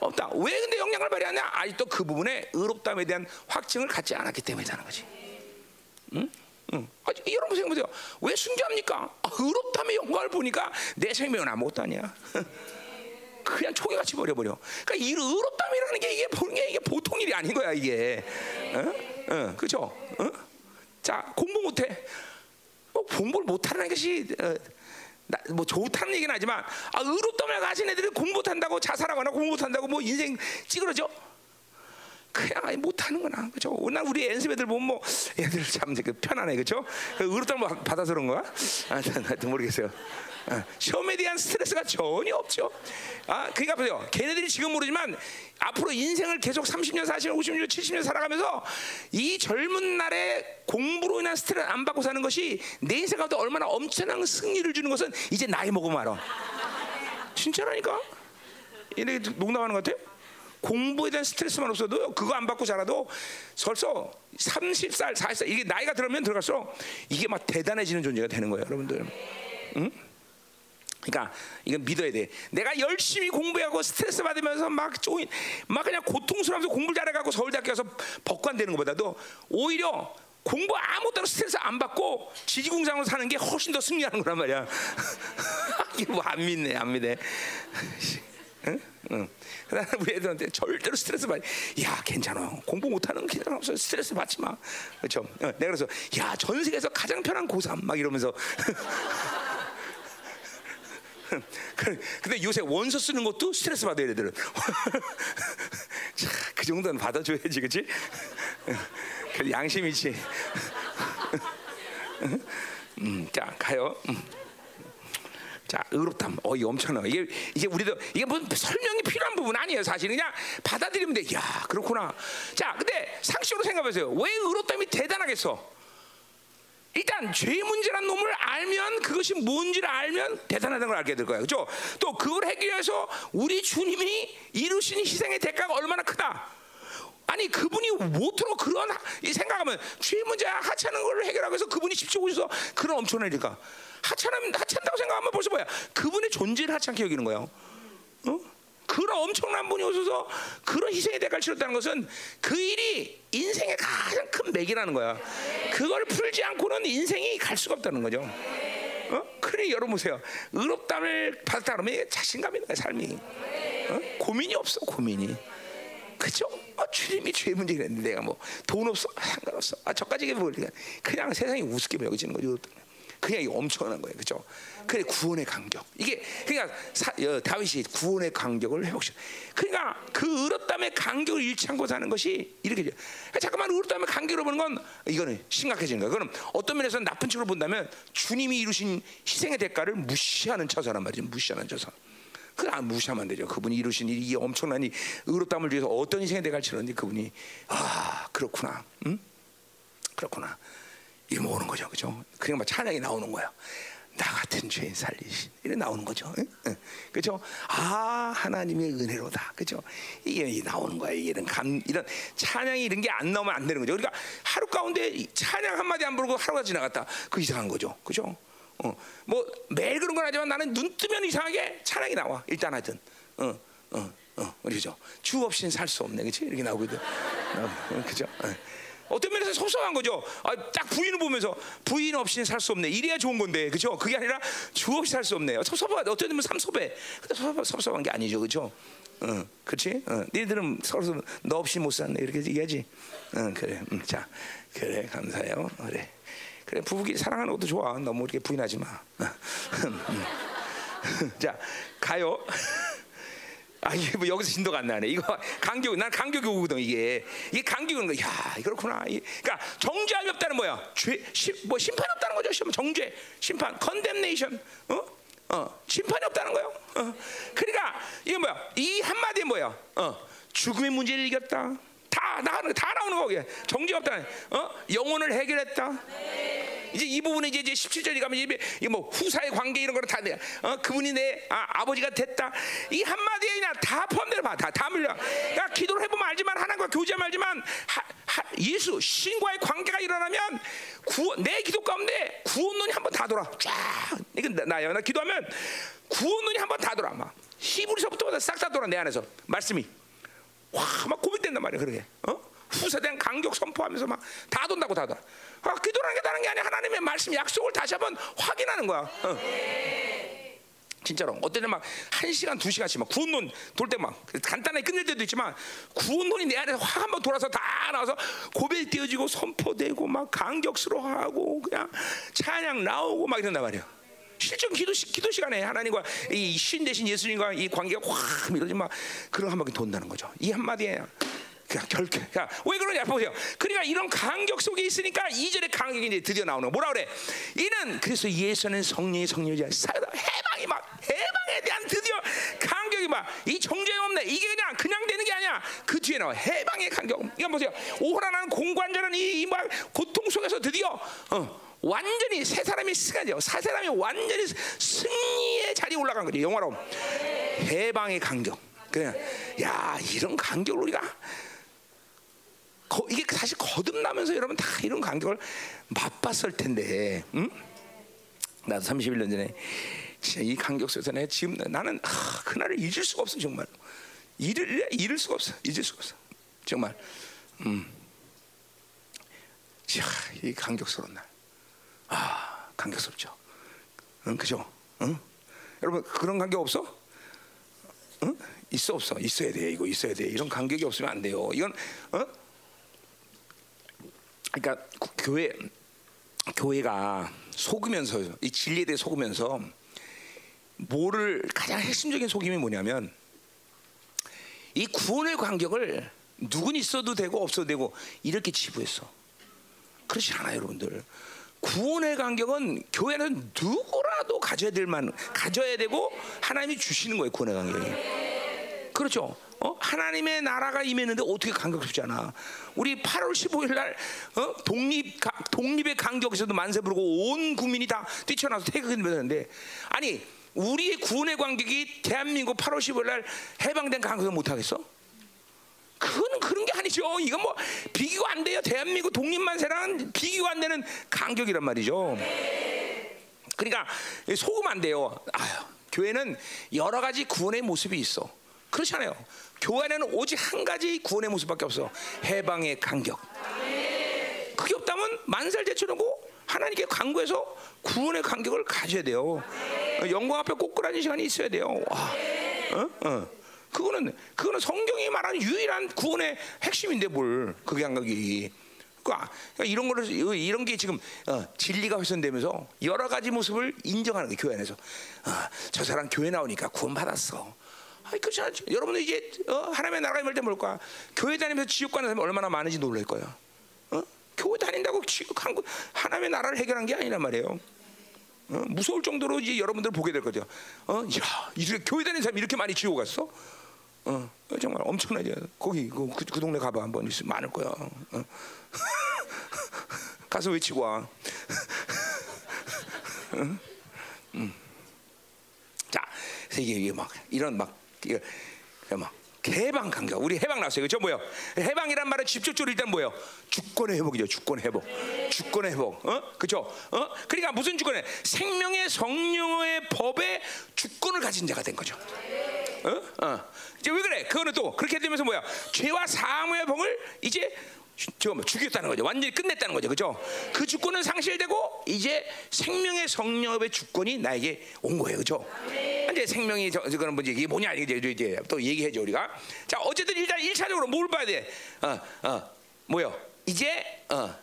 없다. 왜 근데 영향을 발휘하냐? 아직도 그 부분에 의롭담에 대한 확증을 갖지 않았기 때문이라는 거지. 응? 응. 아, 여러분 생각보세요. 왜 순교합니까? 아, 의롭담의 영광을 보니까 내 생명은 아무것도 아니야. [laughs] 그냥 초계같이 버려버려. 그러니까 이 의롭담이라는 게 이게 보는 게 이게 보통 일이 아닌 거야 이게. 어? 어, 그죠? 어? 자 공부 못해. 뭐 공부를 못하는 것이 어, 나, 뭐 좋다는 얘기는 하지만 아, 의롭다면 가진 애들이 공부 못한다고 자살하거나 공부 못한다고 뭐 인생 찌그러져 그냥 아예 못하는구나 그죠? 난 우리 연습 애들 보면 뭐 애들 참그 편안해 그죠? 그 의롭다면 받아서 그런 거야? 아, 하여튼 모르겠어요. 아, 시험에 대한 스트레스가 전혀 없죠. 아, 그러니까 보세요. 걔네들이 지금 모르지만 앞으로 인생을 계속 30년, 40년, 50년, 70년 살아가면서 이 젊은 날에 공부로 인한 스트레스 안 받고 사는 것이 내 인생 가운데 얼마나 엄청난 승리를 주는 것은 이제 나이 먹으면 알아. 진짜라니까? 얘네 농담하는 것 같아? 공부에 대한 스트레스만 없어도 그거 안 받고 자라도 벌써 30살, 40살 이게 나이가 들면 들어갈수록 이게 막 대단해지는 존재가 되는 거예요, 여러분들. 응? 그러니까 이건 믿어야 돼. 내가 열심히 공부하고 스트레스 받으면서 막 쪼인, 막 그냥 고통스러워서 공부 잘해가고 서울대학교 가서 법관 되는 것보다도 오히려 공부 아무것도 스트레스 안 받고 지지공상으로 사는 게 훨씬 더 승리하는 거란 말이야. [laughs] 이거 뭐 안 믿네, 안 믿네. [laughs] 응? 응. 그다음에 우리 애들한테 절대로 스트레스 받. 야, 괜찮아. 공부 못하는 괜찮아. 없어. 스트레스 받지 마. 그렇죠? 어, 내가 그래서 야, 전 세계에서 가장 편한 고3 막 이러면서. [laughs] 근데 요새 원서 쓰는 것도 스트레스 받아야 애들은. [laughs] 자, 그 정도는 받아줘야지, 그렇지? 그 양심이지. [laughs] 음, 자, 가요. 음. 자, 의롭담. 어, 이 엄청나. 이게 이게 우리도 이게 무슨 설명이 필요한 부분 아니에요. 사실 그냥 받아들이면 돼. 야, 그렇구나. 자, 근데 상식으로 생각해 보세요. 왜 의롭담이 대단하겠어? 일단 죄 문제란 놈을 알면 그것이 뭔지를 알면 대단하다는 걸 알게 될 거예요. 그렇죠? 또 그걸 해결해서 우리 주님이 이루신 희생의 대가가 얼마나 크다. 아니 그분이 못으로 그런 생각하면 죄 문제 하찮은 걸 해결하기 위해서 그분이 집중 오셔서 그런 엄청난 일일까? 하찮은 하찮다고 생각하면 벌써 뭐야? 그분의 존재를 하찮게 여기는 거예요. 어? 그런 엄청난 분이 오셔서 그런 희생의 대가를 치렀다는 것은 그 일이 인생의 가장 큰 맥이라는 거야. 그걸 풀지 않고는 인생이 갈 수가 없다는 거죠. 어? 그래 여러분 보세요. 의롭담을 받았다 그러면 자신감이 나요 삶이. 어? 고민이 없어 고민이. 그죠? 아, 주님이 죄 문제 그랬는데 내가 뭐 돈 없어 상관없어. 아 저까지 뭐 그냥 세상이 우습게 여기지는 거죠. 그냥 엄청난 거예요, 그죠? 그래 구원의 강격. 이게 그러니까 다윗이 구원의 강격을 회복시. 그러니까 그 의롭담의 강격을 잃지 않고 사는 것이 이렇게. 그러니까 잠깐만 의롭담의 강격을 보는 건 이거는 심각해지는 거예요. 그럼 어떤 면에서 나쁜 쪽으로 본다면 주님이 이루신 희생의 대가를 무시하는 처사란 말이죠. 무시하는 처사. 그걸 안 무시하면 되죠. 그분이 이루신 일이 엄청난 이 의롭담을 위해서 어떤 희생의 대가를 치렀는지 그분이 아 그렇구나. 응? 그렇구나. 이 모으는 거죠, 그죠? 그냥 막 찬양이 나오는 거야. 나 같은 죄인 살리신 이래 나오는 거죠, 그죠? 아 하나님의 은혜로다, 그죠? 이게 나오는 거야. 이런 감, 이런 찬양이 이런 게 안 나오면 안 되는 거죠. 그러니까 하루 가운데 찬양 한 마디 안 부르고 하루가 지나갔다, 그 이상한 거죠, 그죠? 어, 뭐 매일 그런 건 하지만 나는 눈 뜨면 이상하게 찬양이 나와. 일단 하든, 어, 어, 어, 그죠? 주 없이는 살 수 없네, 그렇지? 이렇게 나오거든, 어, 그죠? 어. 어떤 면에서 섭섭한 거죠. 아, 딱 부인을 보면서 부인 없이는 살 수 없네. 이래야 좋은 건데, 그죠? 그게 아니라 주 없이 살 수 없네요. 섭섭하 어떤 면은 섭섭해. 근데 섭섭, 섭섭한 게 아니죠, 그죠? 어, 그렇지? 어, 니들은 서로 너 없이 못 사네 이렇게 얘기하지. 어, 그래. 음, 자, 그래 감사해요. 그래. 그래 부부끼리 사랑하는 것도 좋아. 너무 이렇게 부인하지 마. [laughs] 자, 가요. [laughs] 아 이게 뭐 여기서 진도가 안 나네. 이거 간격, 난 간격이 오거든 이게. 이게 간격은 거. 야, 그렇구나. 이, 그러니까 정죄함이 없다는 뭐야? 죄, 시, 뭐 심판 없다는 거죠. 정죄, 심판, condemnation. 어? 어, 심판이 없다는 거예요. 어. 그러니까 이게 뭐야? 이 한마디 뭐야? 어, 죽음의 문제를 이겼다. 다 나오는 다 나오는 거게 정죄 없다. 어? 영혼을 해결했다. 이제 이 부분에 이제, 이제 17절이 가면 이게 뭐 후사의 관계 이런 거를 다 내. 어? 그분이 내 아, 버지가 됐다. 이 한마디에 그냥 다 포함되어 봐. 다, 다 밀려. 야, 기도를 해보면 알지만 하나님과 교제하면 알지만 하, 하, 예수 신과의 관계가 일어나면 구, 내 기도 가운데 구원론이 한번 다 돌아. 쫙. 이건 나야. 나 기도하면 구원론이 한번 다 돌아. 막 히브리서부터 싹 다 돌아 내 안에서 말씀이. 와, 막 고민된단 말이야, 그러게. 어? 후세된 강격 선포하면서 막 다 돈다고 다 돈. 아, 기도라는 게 다른 게 아니야. 하나님의 말씀 약속을 다시 한번 확인하는 거야. 어. 진짜로 어떤 때막한 시간 두 시간씩 막 구원론 돌 때 막 간단하게 끝낼 때도 있지만 구원론이 내 안에서 확 한번 돌아서 다 나와서 고백이 띄어지고 선포되고 막 감격스러워하고 그냥 찬양 나오고 막 이런단 말이야. 실전 기도 시, 기도 시간에 하나님과 이 신 대신 예수님과 이 관계가 확 이러지 막 그런 한 바퀴 돈다는 거죠. 이 한마디에 그냥 결계. 그러니까 왜 그러냐 보세요. 그러니까 이런 간격 속에 있으니까 이절의 간격이 이제 드디어 나오는 거. 뭐라 그래? 이는 그래서 예수는 성령의 성령이자 해방이 막 해방에 대한 드디어 간격이 막 이 정죄 없네. 이게 그냥 그냥 되는 게 아니야. 그 뒤에 나와 해방의 간격. 이거 보세요. 오호라는 공관절은 이막 고통 속에서 드디어 어. 완전히 세 사람이 승하죠. 세 사람이 완전히 승리의 자리에 올라간 거죠. 영화로 해방의 간격. 그냥 야 이런 간격을 우리가 거, 이게 사실 거듭나면서 여러분 다 이런 간격을 맛봤을 텐데, 응? 나도 31년 전에 이 간격 속에서 내 지금 나는 아, 그날을 잊을 수가 없어 정말 잊을 잃을 수가 없어 잊을 수가 없어 정말 음. 자, 이 간격스러운 날. 아, 간격스럽죠. 응, 그죠? 응? 여러분 그런 간격 없어? 응? 있어 없어? 있어야 돼. 이거 있어야 돼. 이런 간격이 없으면 안 돼요. 이건 어? 그러니까 교회 교회가 속으면서 이 진리에 대해 속으면서 뭐를 가장 핵심적인 속임이 뭐냐면 이 구원의 간격을 누군 있어도 되고 없어도 되고 이렇게 지부했어. 그렇지 않아요, 여러분들. 구원의 간격은 교회는 누구라도 가져야 될 만, 가져야 되고 하나님이 주시는 거예요, 구원의 간격이. 그렇죠. 어? 하나님의 나라가 임했는데 어떻게 간격스럽지 않아? 우리 8월 15일 날 어? 독립 가, 독립의 간격에서도 만세 부르고 온 국민이 다 뛰쳐나서 태극했는데 아니 우리의 구원의 간격이 대한민국 8월 15일 날 해방된 간격을 못 하겠어? 그거는 그런 게 아니죠. 이건 뭐 비교가 안 돼요. 대한민국 독립만 세랑 비교가 안 되는 간격이란 말이죠. 그러니까 속으면 안 돼요. 아유, 교회는 여러 가지 구원의 모습이 있어. 그렇잖아요. 교회는 오직 한 가지 구원의 모습밖에 없어. 해방의 간격. 그게 없다면 만살 제쳐놓고 하나님께 간구해서 구원의 간격을 가져야 돼요. 영광 앞에 꼬꾸라진 시간이 있어야 돼요. 와. 어? 어. 그거는 그거는 성경이 말하는 유일한 구원의 핵심인데 뭘 그게 감각이. 그러니까 이런 거를 이런 게 지금 어, 진리가 훼손되면서 여러 가지 모습을 인정하는 게 교회 안에서 어, 저 사람 교회 나오니까 구원 받았어. 아니 그렇지 않죠. 여러분들 이제 어, 하나님의 나라가 임할 때 뭘까? 교회 다니면서 지옥 가는 사람이 얼마나 많은지 놀랄 거야. 어? 교회 다닌다고 지옥 한 하나님의 나라를 해결한 게 아니란 말이에요. 어? 무서울 정도로 이제 여러분들 보게 될 거죠. 어? 야, 이렇게 교회 다니는 사람이 이렇게 많이 지옥 갔어? 어, 정말 엄청나죠. 거기 그, 그, 그 동네 가봐 한번 있으면 많을 거야. 어. [laughs] 가서 외치고 와. [laughs] 응? 음. 자, 이게, 이게 막 이런 막 이게 막 해방 강경. 우리 해방 나왔어요. 그죠? 뭐요? 해방이란 말은 직접적으로 일단 뭐예요? 주권의 회복이죠. 주권의 회복. 주권의 회복. 어? 그죠? 어? 그러니까 무슨 주권에 생명의 성령의 법에 주권을 가진 자가 된 거죠. 어? 어. 이제 왜 그래? 그거는 또 그렇게 되면서 뭐야? 죄와 사함의 법을 이제 저뭐 죽였다는 거죠. 완전히 끝냈다는 거죠. 그죠? 그 주권은 상실되고 이제 생명의 성령의 주권이 나에게 온 거예요. 그죠? 이제 생명이 저, 저거는 뭐지 이게 뭐냐 이제 이제 또 얘기해 줘 우리가. 자 어쨌든 일단 일차적으로 뭘 봐야 돼? 어, 어, 뭐요? 이제 어,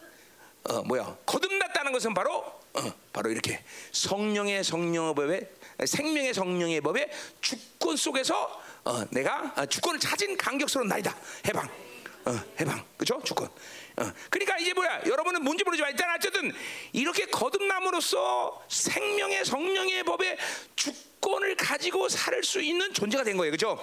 어, 뭐야? 거듭났다는 것은 바로 어, 바로 이렇게 성령의 성령의 생명의 성령의 법에 주권 속에서 어, 내가 어, 주권을 찾은 강격스러운 날이다. 해방. 어, 해방, 그죠? 주권. 어, 그러니까 이제 뭐야? 여러분은 뭔지 모르지만 일단 어쨌든 이렇게 거듭남으로써 생명의 성령의 법에 주권을 가지고 살 수 있는 존재가 된 거예요, 그죠?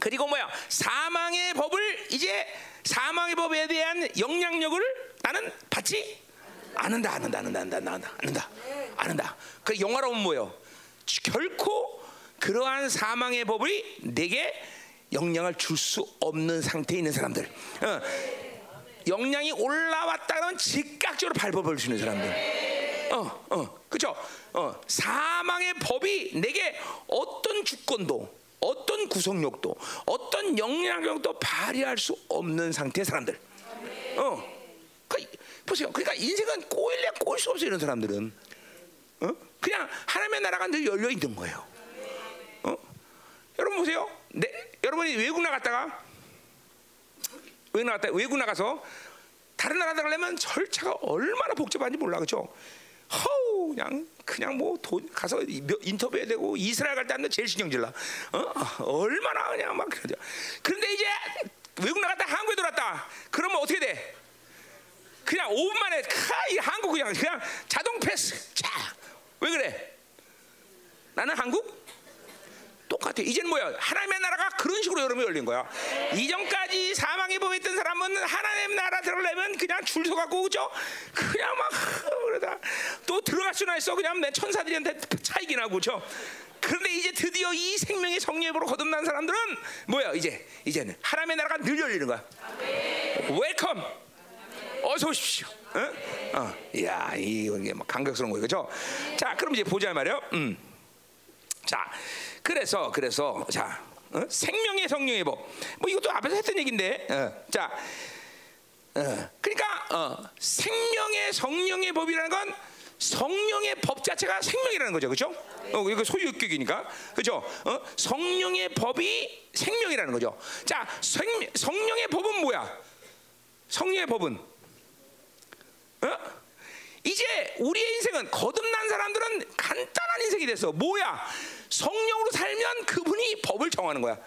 그리고 뭐야? 사망의 법을 이제 사망의 법에 대한 영향력을 나는 받지 않는다, 않는다, 않는다, 않는다, 않는다, 않는다, 않는다. 그 영화로운 뭐요? 결코 그러한 사망의 법이 내게 영향을 줄 수 없는 상태에 있는 사람들. 어. 영향이 올라왔다는 즉각적으로 발버벌 수 있는 사람들. 어, 어, 그죠? 어, 사망의 법이 내게 어떤 주권도, 어떤 구속력도, 어떤 영향력도 발휘할 수 없는 상태의 사람들. 어, 그, 보세요. 그러니까 인생은 꼬일래 꼬일 수 없어 이런 사람들은. 어? 그냥 하나님의 나라가 늘 열려 있는 거예요. 어? 여러분 보세요. 네, 여러분이 외국 나갔다가 외국 나갔다 외국 나가서 다른 나라 들어가려면 절차가 얼마나 복잡한지 몰라 그죠? 허우 그냥 그냥 뭐 돈 가서 인터뷰해야 되고 이스라엘 갈 때 하면 제일 신경질나. 어? 얼마나 그냥 막 그러죠. 그런데 이제 외국 나갔다 한국에 들어왔다. 그러면 어떻게 돼? 그냥 5분 만에 카이 한국 그냥 그냥 자동 패스. 자, 왜 그래? 나는 한국 똑같아. 이제는 뭐야? 하나님의 나라가 그런 식으로 여러분 열린 거야. 이전까지 사망에 범했던 사람은 하나님 나라 들어가려면 그냥 줄 서갖고 그죠? 그냥 막 그러다 또 들어갈 수나 있어. 그냥 내 천사들한테 차이긴 하고 그죠? 그런데 이제 드디어 이 생명의 성령으로 거듭난 사람들은 뭐야? 이제 이제는 하나님의 나라가 늘 열리는 거야. Welcome. 어서 오십시오. 어? 어. 야, 이게 막 감격스러운 거예요, 그죠? 자, 그럼 이제 보자 말이요. 음. 자, 그래서 그래서 자 어? 생명의 성령의 법. 뭐 이것도 앞에서 했던 얘기인데. 어, 자, 어, 그러니까 어, 생명의 성령의 법이라는 건 성령의 법 자체가 생명이라는 거죠, 그렇죠? 어, 이거 소유격이니까, 그렇죠? 어? 성령의 법이 생명이라는 거죠. 자, 생, 성령의 법은 뭐야? 성령의 법은 어? 이제 우리의 인생은 거듭난 사람들은 간단한 인생이 됐어. 뭐야? 성령으로 살면 그분이 법을 정하는 거야.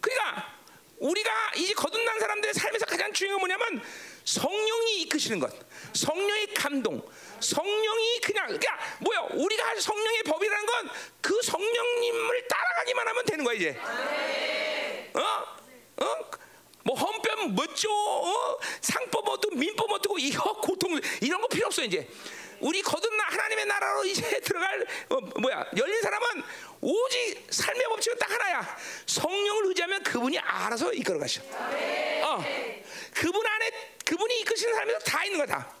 그러니까 우리가 이제 거듭난 사람들의 삶에서 가장 중요한 건 뭐냐면 성령이 이끄시는 것, 성령의 감동, 성령이 그냥 그러니까 뭐야? 우리가 할 성령의 법이라는 건 그 성령님을 따라가기만 하면 되는 거야 이제. 어? 어? 뭐 헌법 멋져 어? 상법 어떻고 민법 어떻고 이거 고통 이런 거 필요 없어 이제. 우리 거듭나 하나님의 나라로 이제 [laughs] 들어갈 어, 뭐야 열린 사람은 오직 삶의 법칙은 딱 하나야. 성령을 의지하면 그분이 알아서 이끌어 가셔. 어. 그분 안에 그분이 이끄시는 삶에서 다 있는 거다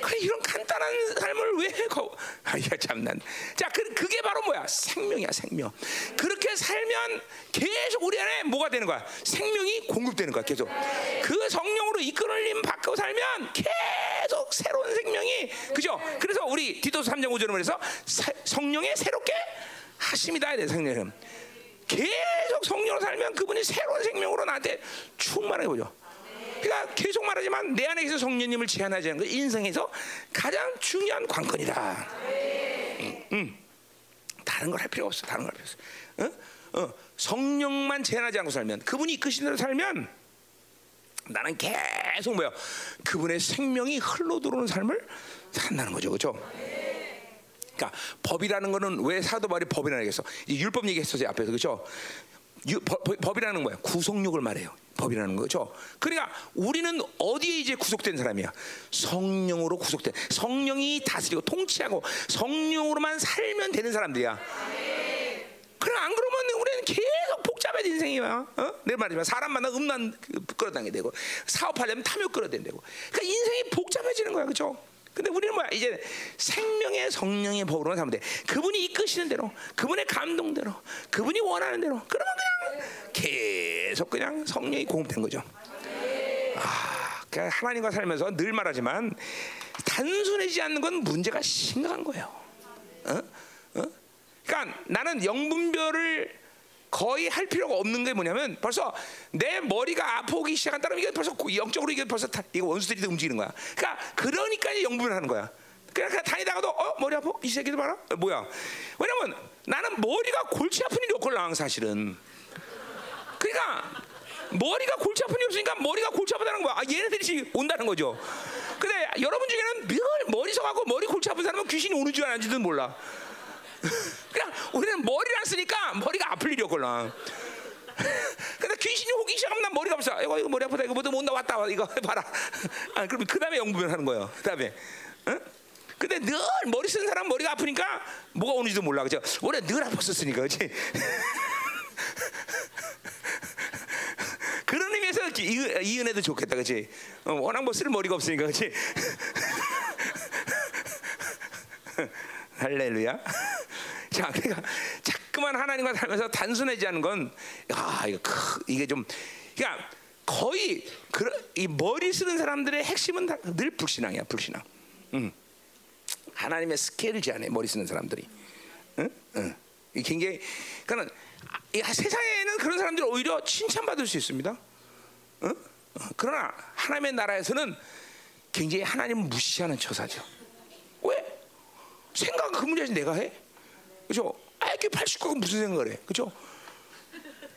그래 이런 간단한 삶을 왜 거? 아야 참난. 자, 그, 그게 바로 뭐야? 생명이야, 생명. 그렇게 살면 계속 우리 안에 뭐가 되는 거야? 생명이 공급되는 거야, 계속. 그 성령으로 이끌림 받고 살면 계속 새로운 생명이 그죠? 그래서 우리 디도스 3장 5절을 말해서 성령의 새롭게 하심이다, 내 생명은. 계속 성령으로 살면 그분이 새로운 생명으로 나한테 충만해 보죠. 그러니까 계속 말하지만 내 안에 계서 성령님을 제한하지 않는 것 인생에서 가장 중요한 관건이다. 응, 응. 다른 걸 할 필요 없어. 다른 걸 할 필요 없어. 어? 어. 성령만 제한하지 않고 살면 그분이 이끄신 대로 살면 나는 계속 뭐야 그분의 생명이 흘러 들어오는 삶을 산다는 거죠, 그렇죠? 그러니까 법이라는 거는 왜 사도 바울이 법이라는 얘기했어? 율법 얘기했었어요 앞에서 그렇죠? 법, 법이라는 거야 구속력을 말해요. 법이라는 거죠. 그러니까 우리는 어디에 이제 구속된 사람이야? 성령으로 구속된 성령이 다스리고 통치하고 성령으로만 살면 되는 사람들이야. 그럼 안 그러면 우리는 계속 복잡해진 인생이야. 어? 내 말이지만 사람 만나 음란 끌어당게 되고 사업하려면 탐욕 끌어댄다고. 그러니까 인생이 복잡해지는 거야, 그렇죠? 근데 우리는 뭐야? 이제 생명의 성령의 법으로만 살면 돼. 그분이 이끄시는 대로, 그분의 감동대로, 그분이 원하는 대로. 그러면 그냥 계속 그냥 성령이 공급된 거죠. 아, 그러니까 하나님과 살면서 늘 말하지만 단순해지지 않는 건 문제가 심각한 거예요. 어? 어? 그러니까 나는 영분별을 거의 할 필요가 없는 게 뭐냐면 벌써 내 머리가 아프기 시작한다면 이게 벌써 영적으로 이게 벌써 다, 이거 원수들이 움직이는 거야. 그러니까 그러니까 이제 영분을 하는 거야. 그러니까 다니다가도 어 머리 아파 이 새끼들 봐라 어, 뭐야? 왜냐면 나는 머리가 골치 아픈 일이 없걸랑 사실은. 그러니까 머리가 골치 아픈 일이 없으니까 머리가 골치 아프다는 거야. 아, 얘네들이 온다는 거죠. 근데 여러분 중에는 늘 머리 서가고 머리 골치 아픈 사람은 귀신이 오는 줄 아는지도 몰라. [laughs] 그냥 우리는 머리를 안 쓰니까 머리가 아플 일이 없걸랑. [laughs] 근데 귀신이 오기 시작하면 난 머리가 없어. 이거 이거 머리 아프다. 이거 뭐든 온다 왔다. 이거 [laughs] 봐라. 아, 그럼 그 다음에 영분을 하는 거예요. 그 다음에. 응? 근데 늘 머리 쓴 사람 머리가 아프니까 뭐가 오는지도 몰라. 그죠? 원래 늘 아팠었으니까. 그렇지? [laughs] 그런 의미에서 이, 이 은혜도 좋겠다. 그렇지? 어, 워낙 뭐 쓸 머리가 없으니까. 그렇지? 할렐루야. 자, 그러니까 자꾸만 하나님과 단순하지 않은 건, 야, 이거 크, 이게 좀, 그러니까 거의 그, 이 머리 쓰는 사람들의 핵심은 늘 불신앙이야, 불신앙. 음. 하나님의 스케일을 제한해 머리 쓰는 사람들이. 응? 응. 이 굉장히, 그러니까 이 세상에는 그런 사람들이 오히려 칭찬받을 수 있습니다. 응? 그러나 하나님의 나라에서는 굉장히 하나님을 무시하는 처사죠. 왜? 생각 그 문제에서 내가 해? 그죠? IQ 89가 무슨 생각을 해? 그죠?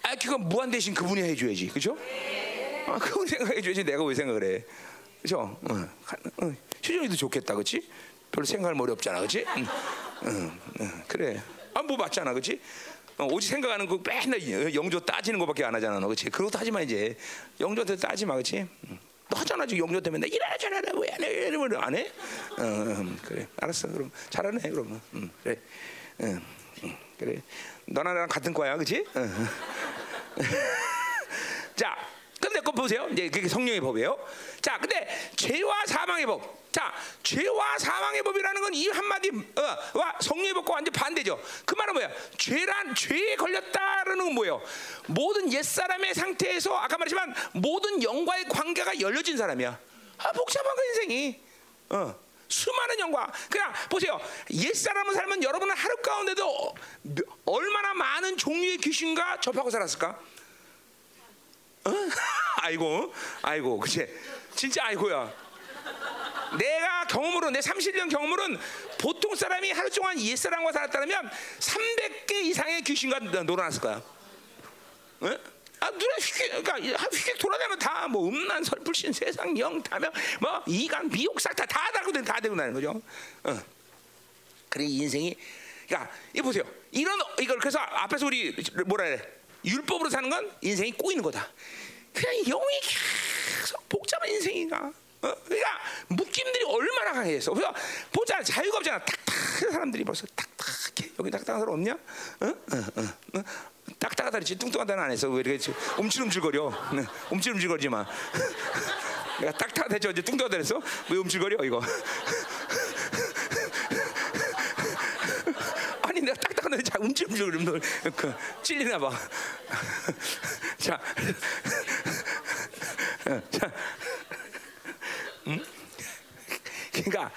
IQ가 무한 대신 그분이 해줘야지. 그죠? 아, 그분 생각해줘야지 내가 왜 생각을 해? 그죠? 어, 어, 효정이도 좋겠다. 그치? 별로 생각할 머리 없잖아. 그치? 응, 응, 응, 그래. 아, 뭐 맞잖아. 그치? 어, 오직 생각하는 거 맨날 영조 따지는 거밖에 안 하잖아. 너 그치? 그것도 하지 마, 이제. 영조한테 따지 마. 그치? 응. 너 하잖아 지금 영조 때문에 이래라 저래라 왜안 해? 이러면 안 해? 어, 음, 그래 알았어 그럼 잘하네 그러면 음, 그래 음, 음, 그래 너나 나랑 같은 과야 그치? 어. [laughs] 자 근데 그거 보세요 이제 그게 성령의 법이에요 자 근데 죄와 사망의 법 자, 죄와 사망의 법이라는 건 이 한마디 어, 와 성령의 법과 완전 반대죠. 그 말은 뭐야? 죄란 죄에 걸렸다라는 건 뭐예요? 모든 옛 사람의 상태에서 아까 말했지만 모든 영과의 관계가 열려진 사람이야. 아, 복잡한 거 인생이. 어. 수많은 영과 그냥 보세요 옛 사람을 살면 여러분은 하루 가운데도 얼마나 많은 종류의 귀신과 접하고 살았을까? 어? [laughs] 아이고 아이고 그치 진짜 아이고야 내가 경험으로 내 30년 경험으로는 보통 사람이 하루 동안 옛사람과 살았다면 300개 이상의 귀신과 놀아났을 거야. 응? 아, 눈에 휙, 그러니까 휙 돌아다니면 다뭐 음란, 설불신, 세상 영, 다며 뭐 이간, 미혹, 싹다 다 달고 다 되고 나는 거죠. 어. 그래 인생이, 그러니까 이 보세요. 이런 이걸 그래서 앞에서 우리 뭐라 해? 율법으로 사는 건 인생이 꼬이는 거다. 그냥 영이 계속 복잡한 인생이가. 어? 그러니까 묶임들이 얼마나 강해서 그래서 보자 자유가 없잖아 딱딱한 사람들이 벌써 딱딱해 여기 딱딱한 사람 없냐? 어? 어, 어, 어? 딱딱하다지 뚱뚱하다는 안 해서 왜 이렇게 움찔움찔거려? 네, 움찔움찔거리지 마 [laughs] 내가 딱딱하다 저 이제 뚱뚱하다 그래서 왜 움찔거려 이거? [laughs] 아니 내가 딱딱한데 자 움찔움찔거리면 그, 찔리나 봐. [laughs] 자, 자. 음? 그러니까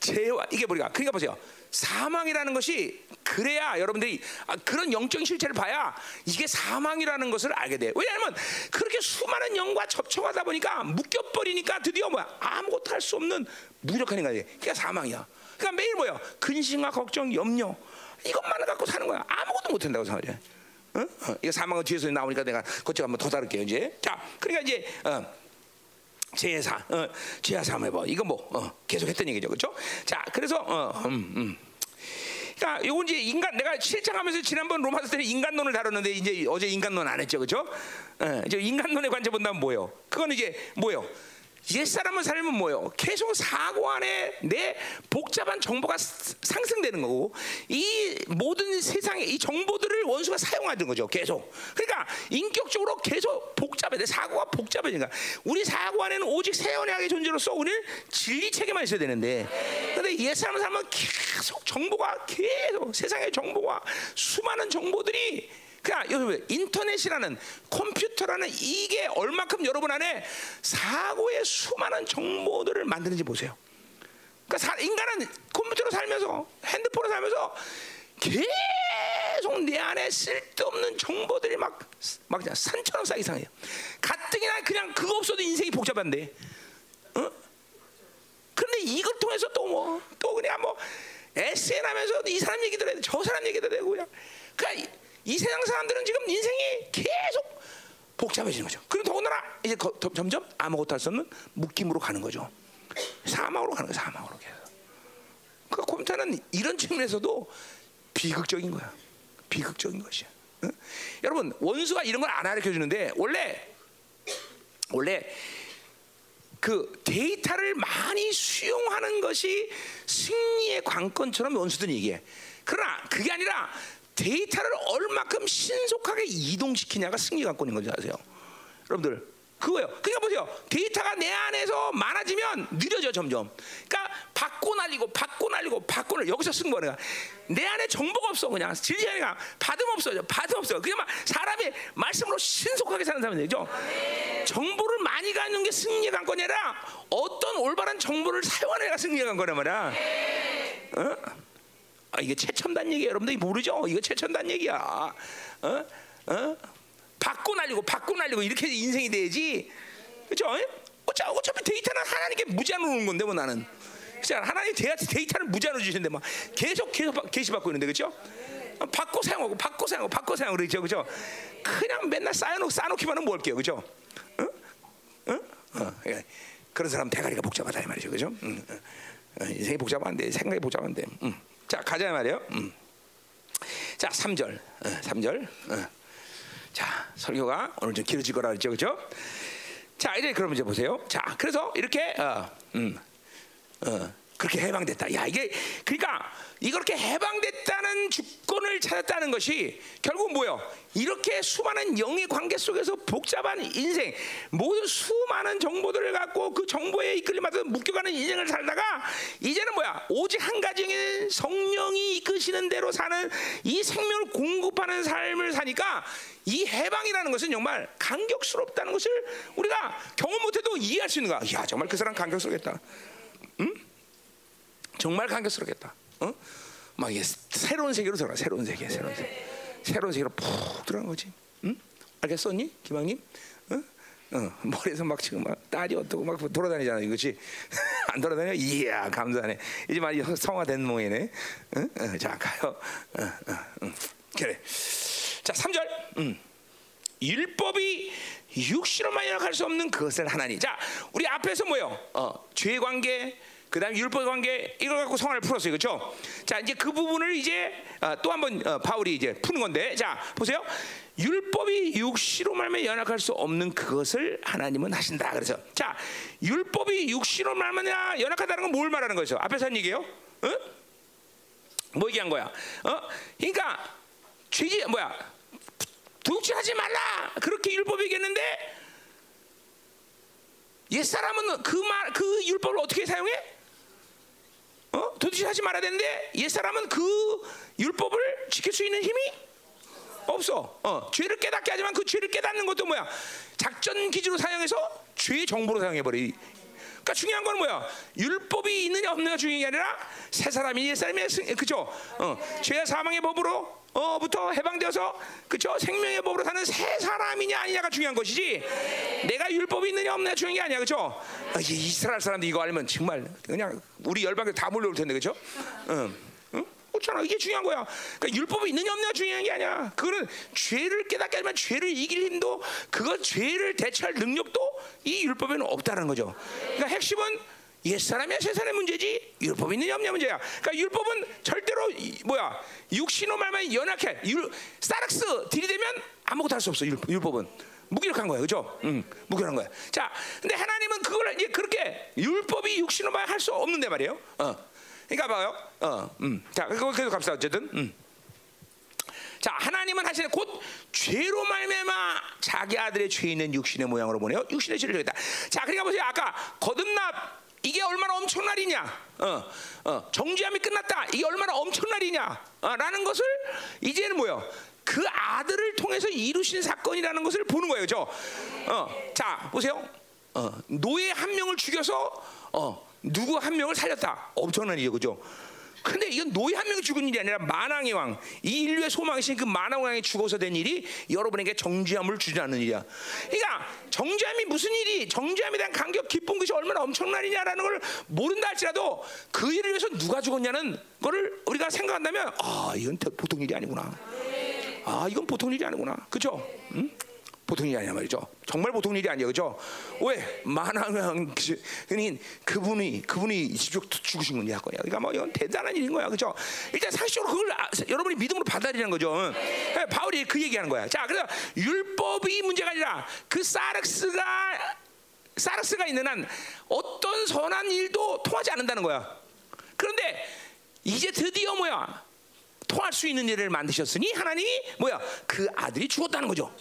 죄와 이게 뭐가 그러니까 보세요. 사망이라는 것이 그래야 여러분들이 아, 그런 영적인 실체를 봐야 이게 사망이라는 것을 알게 돼. 왜냐하면 그렇게 수많은 영과 접촉하다 보니까 묶여버리니까 드디어 뭐야 아무것도 할 수 없는 무력한 인간이. 그게 사망이야. 그러니까 매일 뭐야 근심과 걱정, 염려 이것만 갖고 사는 거야. 아무것도 못 한다고 생각해. 어? 어, 이거 사망은 뒤에서 나오니까 내가 그쪽 한번 더 다룰게요 이제. 자, 그러니까 이제. 어, 제사, 어, 제사 삼해버 이거 뭐 어, 계속 했던 얘기죠, 그렇죠? 자, 그래서 어, 음, 음. 그러니까 요건 이제 인간 내가 실장하면서 지난번 로마서 때는 인간론을 다뤘는데 이제 어제 인간론 안 했죠, 그렇죠? 어, 이제 인간론의 관점 본다면 뭐요? 그건 이제 뭐요? 옛사람을 살면 뭐요? 계속 사고 안에 내 복잡한 정보가 스- 상승되는 거고 이 모든 세상의 이 정보들을 원수가 사용하는 거죠. 계속. 그러니까 인격적으로 계속 복잡해. 내 사고가 복잡해지니까 우리 사고 안에는 오직 세연하게 존재로서 우리는 진리 체계만 있어야 되는데 근데 옛사람을 살면 계속 정보가 계속 세상의 정보가 수많은 정보들이 여러분 인터넷이라는 컴퓨터라는 이게 얼마큼 여러분 안에 사고의 수많은 정보들을 만드는지 보세요. 그러니까 사- 인간은 컴퓨터로 살면서 핸드폰으로 살면서 계속 내 안에 쓸데없는 정보들이 막, 막 그냥 산처럼 쌓이기 상해요. 가뜩이나 그냥 그거 없어도 인생이 복잡한데. 어? 그런데 이걸 통해서 또 뭐, 또 그냥 뭐, SN 하면서 이 사람 얘기도 해도 저 사람 얘기도 되고 그냥. 그러니까 이, 이 세상 사람들은 지금 인생이 계속 복잡해지는 거죠. 그리고 더군다나 이제 거- 더- 점점 아무것도 할 수 없는 묶임으로 가는 거죠. 사망으로 가는 거예요, 사망으로 계속. 그 컴퓨터는 이런 측면에서도 비극적인 거야. 비극적인 것이야. 응? 여러분 원수가 이런 걸 안 가르쳐 주는데 원래 원래 그 데이터를 많이 수용하는 것이 승리의 관건처럼 원수들은 얘기해. 그러나 그게 아니라 데이터를 얼마큼 신속하게 이동시키냐가 승리 관건인 건지 아세요? 여러분들 그거예요. 그러니까 보세요. 데이터가 내 안에서 많아지면 느려져 점점. 그러니까 받고 날리고 받고 날리고 받고 날 여기서 쓴 거야. 내 안에 정보가 없어 그냥 진리하니까 받음 없어져. 받음 없어. 그냥 막 사람이 말씀으로 신속하게 사는 사람이 되죠. 정보를 많이 갖는 게 승리의 관건이 아니라 어떤 올바른 정보를 사용하는 애가 승리의 관건이란 말이야. 어? 아, 이게 최첨단 얘기야. 여러분들이 모르죠? 이거 최첨단 얘기야. 어? 어? 받고 날리고 받고 날리고 이렇게 인생이 돼야지. 그죠? 어차, 어차피 데이터는 하나님께 무제한으로 오는 건데 뭐 나는. 그죠? 하나님 데이터, 데이터를 무제한으로 주시는데 막 계속 계속 받- 계시 받고 있는데 그죠? 어, 받고 사용하고 받고 사용하고 받고 사용하고 그러죠. 그죠? 그냥 맨날 쌓여놓고 쌓아놓기만 하면 뭐 할게요. 그죠? 어? 어? 어, 예. 그런 사람 대가리가 복잡하다 이 말이죠, 그죠? 음, 어, 어, 인생이 복잡한데 생각이 복잡한데. 음. 자 가자 말이에요. 음. 자 3절, 어, 3절. 어. 자 설교가 오늘 좀 길어질 거라 그랬죠, 그죠? 자 이제 그럼 이제 보세요. 자 그래서 이렇게 어, 음, 어, 그렇게 해방됐다. 야 이게 그러니까 이렇게 해방됐다는 주권을 찾았다는 것이 결국 뭐요? 이렇게 수많은 영의 관계 속에서 복잡한 인생, 모든 수많은 정보들을 갖고 그 정보에 이끌림받아 묶여가는 인생을 살다가 이제는 뭐야? 오직 한 가지인 성령이 이끄시는 대로 사는 이 생명을 공급하는 삶을 사니까 이 해방이라는 것은 정말 감격스럽다는 것을 우리가 경험 못해도 이해할 수 있는 거야. 야 정말 그 사람 감격스럽겠다. 정말 감격스럽겠다. 어? 막 이게 새로운 세계로 들어가. 새로운 세계, 새로운 세계, 새로운 세계로 푹 들어간 거지. 응? 알겠었니, 김학님? 어? 어, 머리에서 막 지금 막 딸이 어떻고 막 돌아다니잖아, 이거지? [laughs] 안 돌아다녀? 이야, 감사하네. 이제 많이 성화된 모이네. 응? 어, 자, 가요. 어, 어, 응. 그래. 자, 3절. 음. 율법이 육신으로만 연락할 수 없는 그것을 하나니. 자, 우리 앞에서 뭐요? 어, 죄 관계, 그다음 율법 관계 이걸 갖고 성화를 풀었어요, 그렇죠? 자, 이제 그 부분을 이제 어, 또 한번 어, 바울이 이제 푸는 건데, 자, 보세요. 율법이 육신으로 말면 연락할 수 없는 그것을 하나님은 하신다. 그래서 자, 율법이 육신으로 말면 연락하다는 건 뭘 말하는 거죠? 앞에서 한 얘기예요? 어? 뭐 얘기한 거야? 어? 그러니까 죄지 뭐야? 도둑질하지 말라 그렇게 율법이 얘기했는데 옛 사람은 그 말 그 율법을 어떻게 사용해? 어? 도둑질하지 말아야 되는데 옛 사람은 그 율법을 지킬 수 있는 힘이 없어. 어, 죄를 깨닫게 하지만 그 죄를 깨닫는 것도 뭐야? 작전 기지로 사용해서 죄의 정보로 사용해 버리. 그러니까 중요한 건 뭐야? 율법이 있느냐 없느냐 중요한 게 아니라 새 사람이 옛 사람이 승- 그죠? 어, 죄와 사망의 법으로 어부터 해방되어서 그죠? 생명의 법으로 사는 새 사람이냐 아니냐가 중요한 것이지. 내가 율법이 있느냐 없느냐 중요한 게 아니야, 그죠? 아, 이 이스라엘 사람들 이거 알면 정말 그냥 우리 열방에 다 몰려올 텐데, 그죠? 응. 응? 그렇잖아. 이게 중요한 거야. 그러니까 율법이 있느냐 없느냐 중요한 게 아니야. 그거는 죄를 깨닫게 하지만 죄를 이길 힘도 그거 죄를 대처할 능력도 이 율법에는 없다는 거죠. 그러니까 핵심은 옛사람이야 세상의 문제지 율법 있느냐 없냐 문제야. 그러니까 율법은 절대로 이- 뭐야 육신으로 말면 연약해. 율, 사락스 들이대면 아무것도 할 수 없어 율, 율법 은. 무기력한 거야, 그죠? 응, 무기력한 거야. 자, 근데 하나님은 그걸 이제 그렇게 율법이 육신으로 말할수 없는데 말이에요. 어, 그러니까 봐요. 어, 음, 자, 그거 계속 갑시다. 어쨌든, 음. 자 하나님은 하시는 곧 죄로 말미암아 자기 아들의 죄 있는 육신의 모양으로 보내요 육신의 죄를 저기다 자 그러니까 보세요 아까 거듭납 이게 얼마나 엄청난 일이냐? 어, 어, 정죄함이 끝났다. 이게 얼마나 엄청난 일이냐? 어, 라는 것을 이제는 뭐요? 그 아들을 통해서 이루신 사건이라는 것을 보는 거예요. 저. 어, 자 보세요. 어, 노예 한 명을 죽여서 어, 누구 한 명을 살렸다. 엄청난 일이죠 그죠 근데 이건 노예 한 명이 죽은 일이 아니라 만왕의 왕, 이 인류의 소망이신 그 만왕의 왕이 죽어서 된 일이 여러분에게 정죄함을 주자는 일이야. 그러니까 정죄함이 무슨 일이, 정죄함에 대한 감격, 기쁜 것이 얼마나 엄청난 일이냐라는 걸 모른다 할지라도 그 일을 위해서 누가 죽었냐는 거를 우리가 생각한다면 아 이건 보통 일이 아니구나. 아 이건 보통 일이 아니구나. 그죠? 응? 보통 일이 아니야 말이죠. 정말 보통 일이 아니에요, 그죠? 왜 만왕왕 그니 그분이 그분이 직접 죽으신 거냐 거야. 그러니까 뭐 이건 대단한 일인 거야, 그죠? 일단 상식적으로 그걸 아, 여러분이 믿음으로 받아들이는 거죠. 응. 예, 바울이 그 얘기하는 거야. 자, 그래서 율법이 문제가 아니라 그 사르스가 사르스가 있는 한 어떤 선한 일도 통하지 않는다는 거야. 그런데 이제 드디어 뭐야? 통할 수 있는 일을 만드셨으니 하나님이 뭐야? 그 아들이 죽었다는 거죠.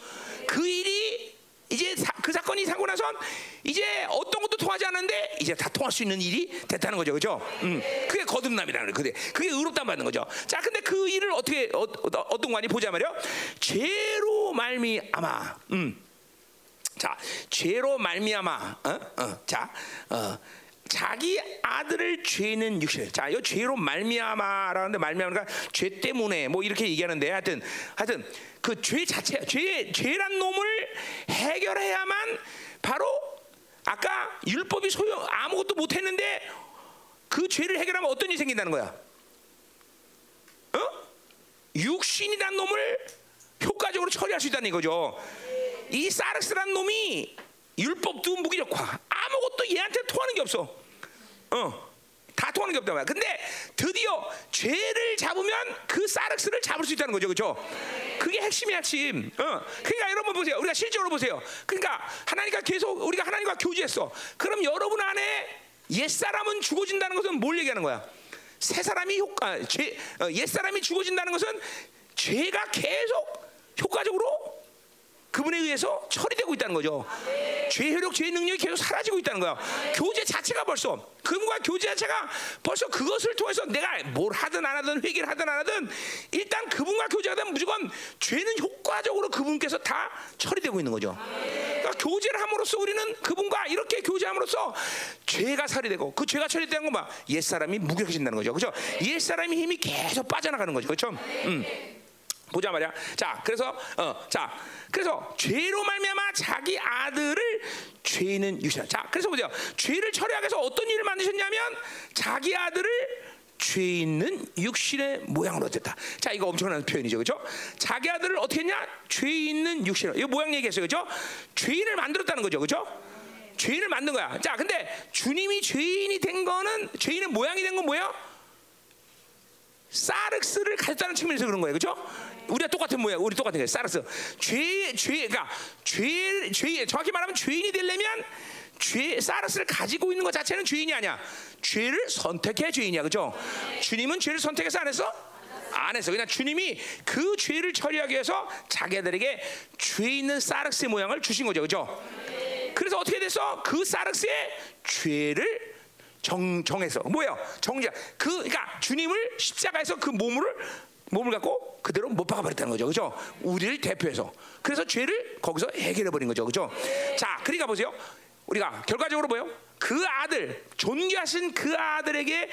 그 일이 이제 사, 그 사건이 사고 나선 이제 어떤 것도 통하지 않는데 이제 다 통할 수 있는 일이 됐다는 거죠, 그죠? 음, 그게 거듭남이라는 거예요. 그게 그게 의롭다 받는 거죠. 자, 근데 그 일을 어떻게 어, 어, 어 떤 관이 보자 말이요. 죄로 말미암아. 음. 자, 죄로 말미암아. 어? 어. 자, 어. 자기 아들을 죄는 육신. 자, 이 죄로 말미암아라는데 말미암아가 죄 때문에 뭐 이렇게 얘기하는데 하여튼 하여튼 그 죄 자체 죄 죄란 놈을 해결해야만 바로 아까 율법이 소용 아무것도 못 했는데 그 죄를 해결하면 어떤 일이 생긴다는 거야? 어? 육신이란 놈을 효과적으로 처리할 수 있다는 거죠. 이 사르스란 놈이 율법도 무기력화 얘한테 통하는 게 없어. 어. 다 통하는 게 없단 말이야. 근데 드디어 죄를 잡으면 그 사르스를 잡을 수 있다는 거죠. 그죠? 그게 핵심이 핵심. 어. 그러니까 여러분 보세요. 우리가 실제로 보세요. 그러니까 하나님과 계속 우리가 하나님과 교제했어. 그럼 여러분 안에 옛사람은 죽어진다는 것은 뭘 얘기하는 거야? 새 사람이 효과, 죄, 어, 옛 사람이 죽어진다는 것은 죄가 계속 효과적으로 그분에 의해서 처리되고 있다는 거죠. 죄 효력, 죄 능력이 계속 사라지고 있다는 거야. 교제 자체가 벌써 그분과 교제 자체가 벌써 그것을 통해서 내가 뭘 하든 안 하든 회개를 하든 안 하든 일단 그분과 되면 무조건 죄는 효과적으로 그분께서 다 처리되고 있는 거죠. 그러니까 교제를 함으로써 우리는 그분과 이렇게 교제함으로써 죄가 처리되고 그 죄가 처리되는 건 뭐? 옛 사람이 무력해진다는 거죠. 그렇죠? 옛 사람이 힘이 계속 빠져나가는 거죠. 그렇죠? 음. 보자 말이야. 자, 그래서 어, 자, 그래서 죄로 말미암아 자기 아들을 죄는 유시하. 자, 그래서 보자. 죄를 처리하기 위해서 어떤 일을 만드셨냐면 자기 아들을 죄 있는 육신의 모양으로 됐다. 자, 이거 엄청난 표현이죠, 그렇죠? 자기 아들을 어떻게 했냐? 죄 있는 육신. 이거 모양 얘기했어요, 그렇죠? 죄인을 만들었다는 거죠, 그렇죠? 죄인을 만든 거야. 자, 근데 주님이 죄인이 된 거는 죄인의 모양이 된 건 뭐예요? 사르스를 가졌다는 측면에서 그런 거예요, 그렇죠? 우리가 똑같은 모양, 우리 똑같은 거예요. 사르스. 죄, 죄, 그러니까 죄, 죄, 정확히 말하면 죄인이 되려면 죄, 사르스를 가지고 있는 것 자체는 죄인이 아니야. 죄를 선택해 죄인이야, 그렇죠? 주님은 죄를 선택해서 안 했어? 안 했어. 그냥 주님이 그 죄를 처리하기 위해서 자기들에게 죄 있는 사르스의 모양을 주신 거죠, 그렇죠? 그래서 어떻게 됐어? 그 사르스의 죄를 정, 정해서 뭐예요? 정죄. 그 그러니까 주님을 십자가에서 그 몸을 몸을 갖고 그대로 못 박아 버렸다는 거죠. 그죠? 우리를 대표해서. 그래서 죄를 거기서 해결해 버린 거죠. 그죠? 자, 그러니까 보세요. 우리가 결과적으로 뭐요? 그 아들, 존귀하신 그 아들에게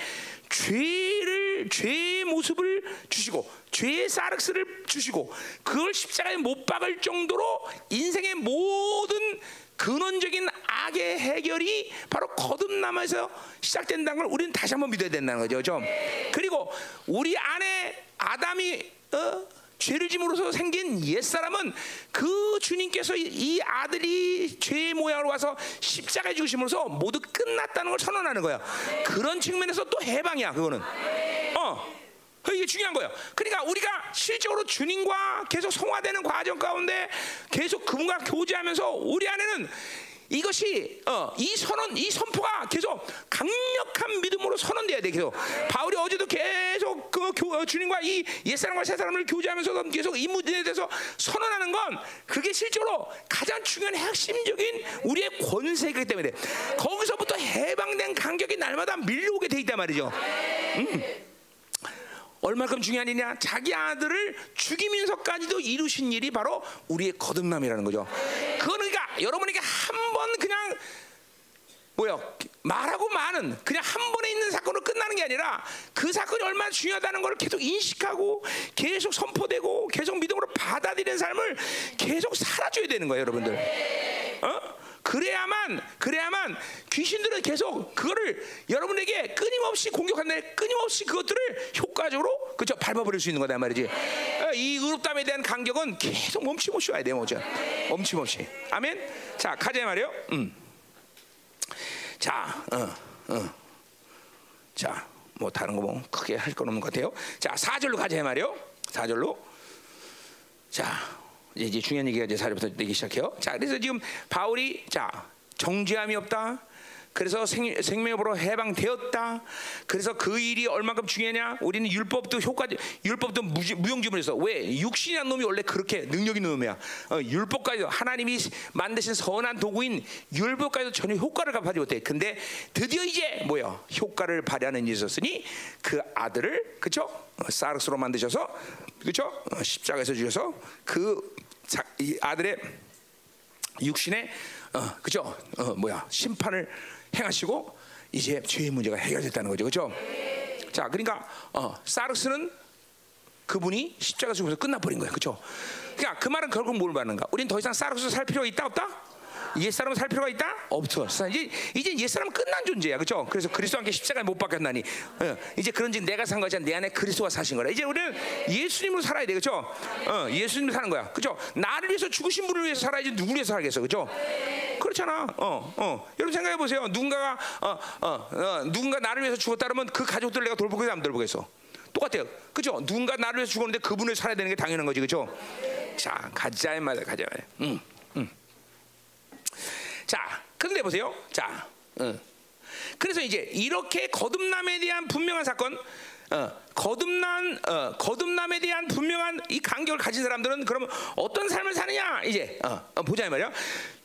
죄를 죄의 모습을 주시고 죄의 사르스를 주시고 그걸 십자가에 못 박을 정도로 인생의 모든 근원적인 악의 해결이 바로 거듭남에서 시작된다는 걸 우리는 다시 한번 믿어야 된다는 거죠. 좀. 그리고 우리 안에 아담이 어? 죄를 짐으로써 생긴 옛 사람은 그 주님께서 이- 이 아들이 죄의 모양으로 와서 십자가에 죽으심으로써 모두 끝났다는 걸 선언하는 거야. 그런 측면에서 또 해방이야. 그거는. 어. 그 이게 중요한 거예요. 그러니까 우리가 실제로 주님과 계속 성화되는 과정 가운데 계속 그분과 교제하면서 우리 안에는 이것이 어, 이 선언, 이 선포가 계속 강력한 믿음으로 선언돼야 돼. 계속 바울이 어제도 계속 그 교, 어, 주님과 이 옛사람과 새사람을 교제하면서 계속 이 무대에 대해서 선언하는 건 그게 실제로 가장 중요한 핵심적인 우리의 권세이기 때문에 거기서부터 해방된 간격이 날마다 밀려오게 돼 있단 말이죠. 얼마큼 중요한 일이냐? 자기 아들을 죽이면서까지도 이루신 일이 바로 우리의 거듭남이라는 거죠. 그러니까 여러분에게 한 번 그냥 뭐야 말하고 많은 그냥 한 번에 있는 사건으로 끝나는 게 아니라 그 사건이 얼마나 중요하다는 걸 계속 인식하고 계속 선포되고 계속 믿음으로 받아들이는 삶을 계속 살아줘야 되는 거예요, 여러분들. 어? 그래야만 그래야만 귀신들은 계속 그거를 여러분에게 끊임없이 공격하는데 끊임없이 그것들을 효과적으로 그죠 밟아버릴 수 있는 거다 말이지. 어, 이 의롭담에 대한 간격은 계속 멈춤없이 와야 돼, 뭐죠? 멈춤없이. 아멘. 자 가자 말이요. 음. 자, 어, 어. 자, 뭐 다른 거 뭐 크게 할 건 없는 것 같아요. 자, 4절로 가자 말이요. 4절로. 자, 이제 중요한 얘기가 이제 4절부터 되기 시작해요. 자, 그래서 지금 바울이 자, 정죄함이 없다. 그래서 생, 생명으로 해방되었다. 그래서 그 일이 얼마큼 중요하냐? 우리는 율법도 효과, 율법도 무용지물에서 왜 육신이란 놈이 원래 그렇게 능력 있는 놈이야. 어, 율법까지도 하나님이 만드신 선한 도구인 율법까지도 전혀 효과를 발휘하지 못해. 근데 드디어 이제 뭐야? 효과를 발휘하는 일이 있었으니 그 아들을 그죠? 어, 사르스로 만드셔서 그죠? 어, 십자가에서 주셔서 그 아들의 육신의 어, 그죠? 어, 뭐야 심판을 행하시고 이제 죄의 문제가 해결됐다는 거죠, 그죠? 자, 그러니까 어, 사르스는 그분이 십자가 죽어서 끝나버린 거예요, 그죠? 그러니까 그 말은 결국 뭘 말하는가? 우린 더 이상 사르스 살 필요가 있다 없다? 옛 사람 살 필요가 있다? 없어. 이제 이제 옛 사람 끝난 존재야, 그렇죠? 그래서 그리스도 함께 십자가에 못 박혔나니 어, 이제 그런즉 내가 산 것이 아니라 내 안에 그리스도가 사신 거라. 이제 우리는 예수님으로 살아야 돼, 그렇죠? 어, 예수님으로 사는 거야, 그렇죠? 나를 위해서 죽으신 분을 위해서 살아야지 누구를 위해서 살겠어, 그렇죠? 그렇잖아. 어, 어. 여러분 생각해 보세요. 누군가가 어, 어, 어, 누군가 나를 위해서 죽었다 그러면 그 가족들 내가 돌보겠어, 안 돌보겠어? 똑같아요. 그죠? 누군가 나를 위해서 죽었는데 그분을 살아야 되는 게 당연한 거지, 그죠? 자, 가자, 말이야, 가자, 말이야. 음, 음. 자, 그런데 보세요. 자, 어. 그래서 이제 이렇게 거듭남에 대한 분명한 사건, 어, 거듭난, 어, 거듭남에 대한 분명한 이 간격을 가진 사람들은 그러면 어떤 삶을 사느냐? 이제 어, 어, 보자 이 말이야.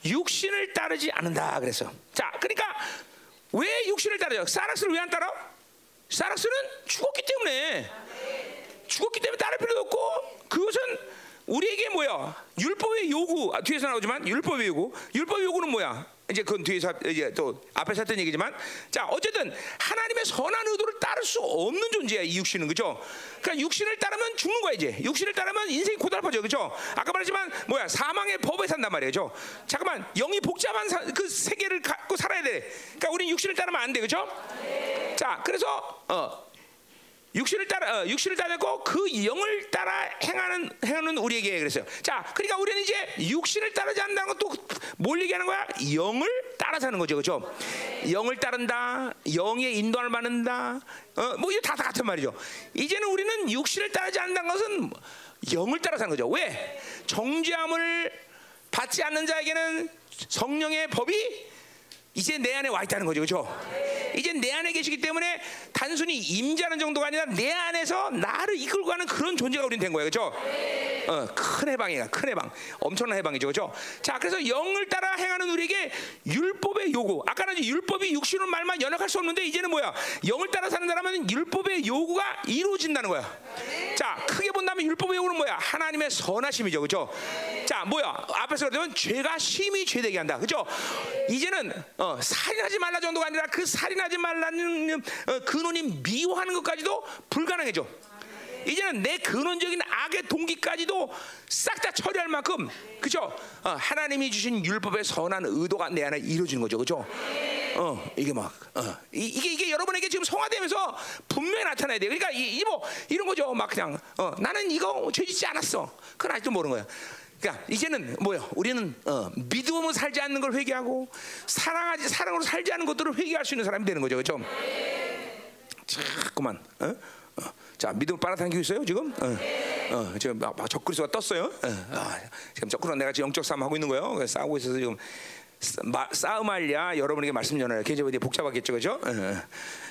육신을 따르지 않는다. 그래서 자, 그러니까 왜 육신을 따르죠? 사락스를 왜 안 따라? 사락스는 죽었기 때문에 죽었기 때문에 따를 필요도 없고 우리에게 뭐야? 율법의 요구. 아, 뒤에서 나오지만 율법의 요구. 율법의 요구는 뭐야? 이제 그건 뒤에서 이제 또 앞에서 했던 얘기지만. 자 어쨌든 하나님의 선한 의도를 따를 수 없는 존재야 이 육신은. 그죠? 그러니까 육신을 따르면 죽는 거야 이제. 육신을 따르면 인생이 고달퍼져. 그죠? 아까 말했지만 뭐야? 사망의 법에 산단 말이죠? 잠깐만. 영이 복잡한 사- 그 세계를 갖고 살아야 돼. 그러니까 우리는 육신을 따르면 안 돼 그죠? 자 그래서 어 육신을 따라 어, 육신을 따르고 그 영을 따라 행하는 행하는 우리에게 그랬어요. 자, 그러니까 우리는 이제 육신을 따르지 않는다는 건또뭘 얘기하는 거야? 영을 따라 사는 거죠, 그렇죠? 영을 따른다, 영의 인도를 받는다. 어, 뭐 이거 다, 다 같은 말이죠. 이제는 우리는 육신을 따르지 않는다는 것은 영을 따라 사는 거죠. 왜? 정죄함을 받지 않는 자에게는 성령의 법이 이제 내 안에 와 있다는 거죠, 그렇죠? 이제 내 안에 계시기 때문에 단순히 임자는 정도가 아니라 내 안에서 나를 이끌고 가는 그런 존재가 우리는 된 거예요, 그렇죠? 어, 큰 해방이야, 큰 해방, 엄청난 해방이죠, 그렇죠? 자, 그래서 영을 따라 행하는 우리에게 율법의 요구. 아까는 율법이 육신의 말만 연약할 수 없는데 이제는 뭐야? 영을 따라 사는 사람은 율법의 요구가 이루어진다는 거야. 자, 크게 본다면 율법의 요구는 뭐야? 하나님의 선하심이죠, 그렇죠? 자, 뭐야? 앞에서 그러면 죄가 심히 죄되게 한다, 그렇죠? 이제는 어, 살인하지 말라 정도가 아니라 그 살인하지 말라는 어, 근원이 미워하는 것까지도 불가능해져. 이제는 내 근원적인 악의 동기까지도 싹 다 처리할 만큼 그죠? 어, 하나님이 주신 율법의 선한 의도가 내 안에 이루어지는 거죠, 그죠? 어, 이게 막, 어, 이, 이게 이게 여러분에게 지금 성화되면서 분명히 나타나야 돼. 그러니까 이, 이뭐 이런 거죠. 막 그냥 어, 나는 이거 죄짓지 않았어. 그건 아직도 모르는 거야. 그러니까 이제는 뭐요? 우리는 어, 믿음으로 살지 않는 걸 회개하고 사랑하지 사랑으로 살지 않는 것들을 회개할 수 있는 사람이 되는 거죠, 그렇죠? 자꾸만. 어? 어. 자, 믿음 빨아당기고 있어요 지금? 어, 어, 지금 막, 막 적그리스가 떴어요. 어, 아, 지금 적그리스 내가 지금 영적 싸움 하고 있는 거예요. 싸우고 있어서 지금 싸움할랴 여러분에게 말씀 전하려 굉장히 복잡하겠죠, 그죠? 어, 어.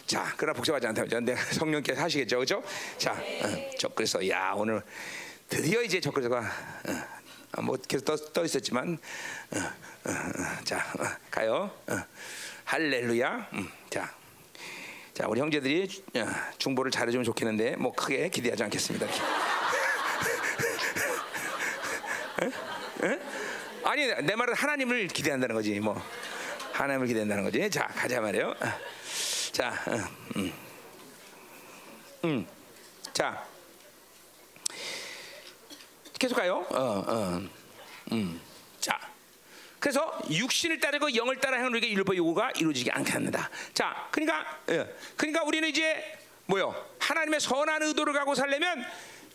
자, 그러나 복잡하지 않다면 저 내가 [laughs] 성령께서 하시겠죠, 그죠? 자, 어, 적그리스, 야 오늘 드디어 이제 적그리스가 어, 아, 뭐 계속 떠, 떠 있었지만, 어, 어, 어, 자 어, 가요. 어. 할렐루야. 음, 자. 자 우리 형제들이 주- 어, 중보를 잘해주면 좋겠는데 뭐 크게 기대하지 않겠습니다. 에? 에? 아니 내 말은 하나님을 기대한다는 거지 뭐 하나님을 기대한다는 거지. 자 가자 말이요. 어. 자, 어, 음. 음. 자 계속 가요. 어, 어. 음. 자. 그래서 육신을 따르고 영을 따라 행하는 우리에게 율법 요구가 이루어지지 않게 합니다. 자, 그러니까 예. 그러니까 우리는 이제 뭐요? 하나님의 선한 의도를 가고 살려면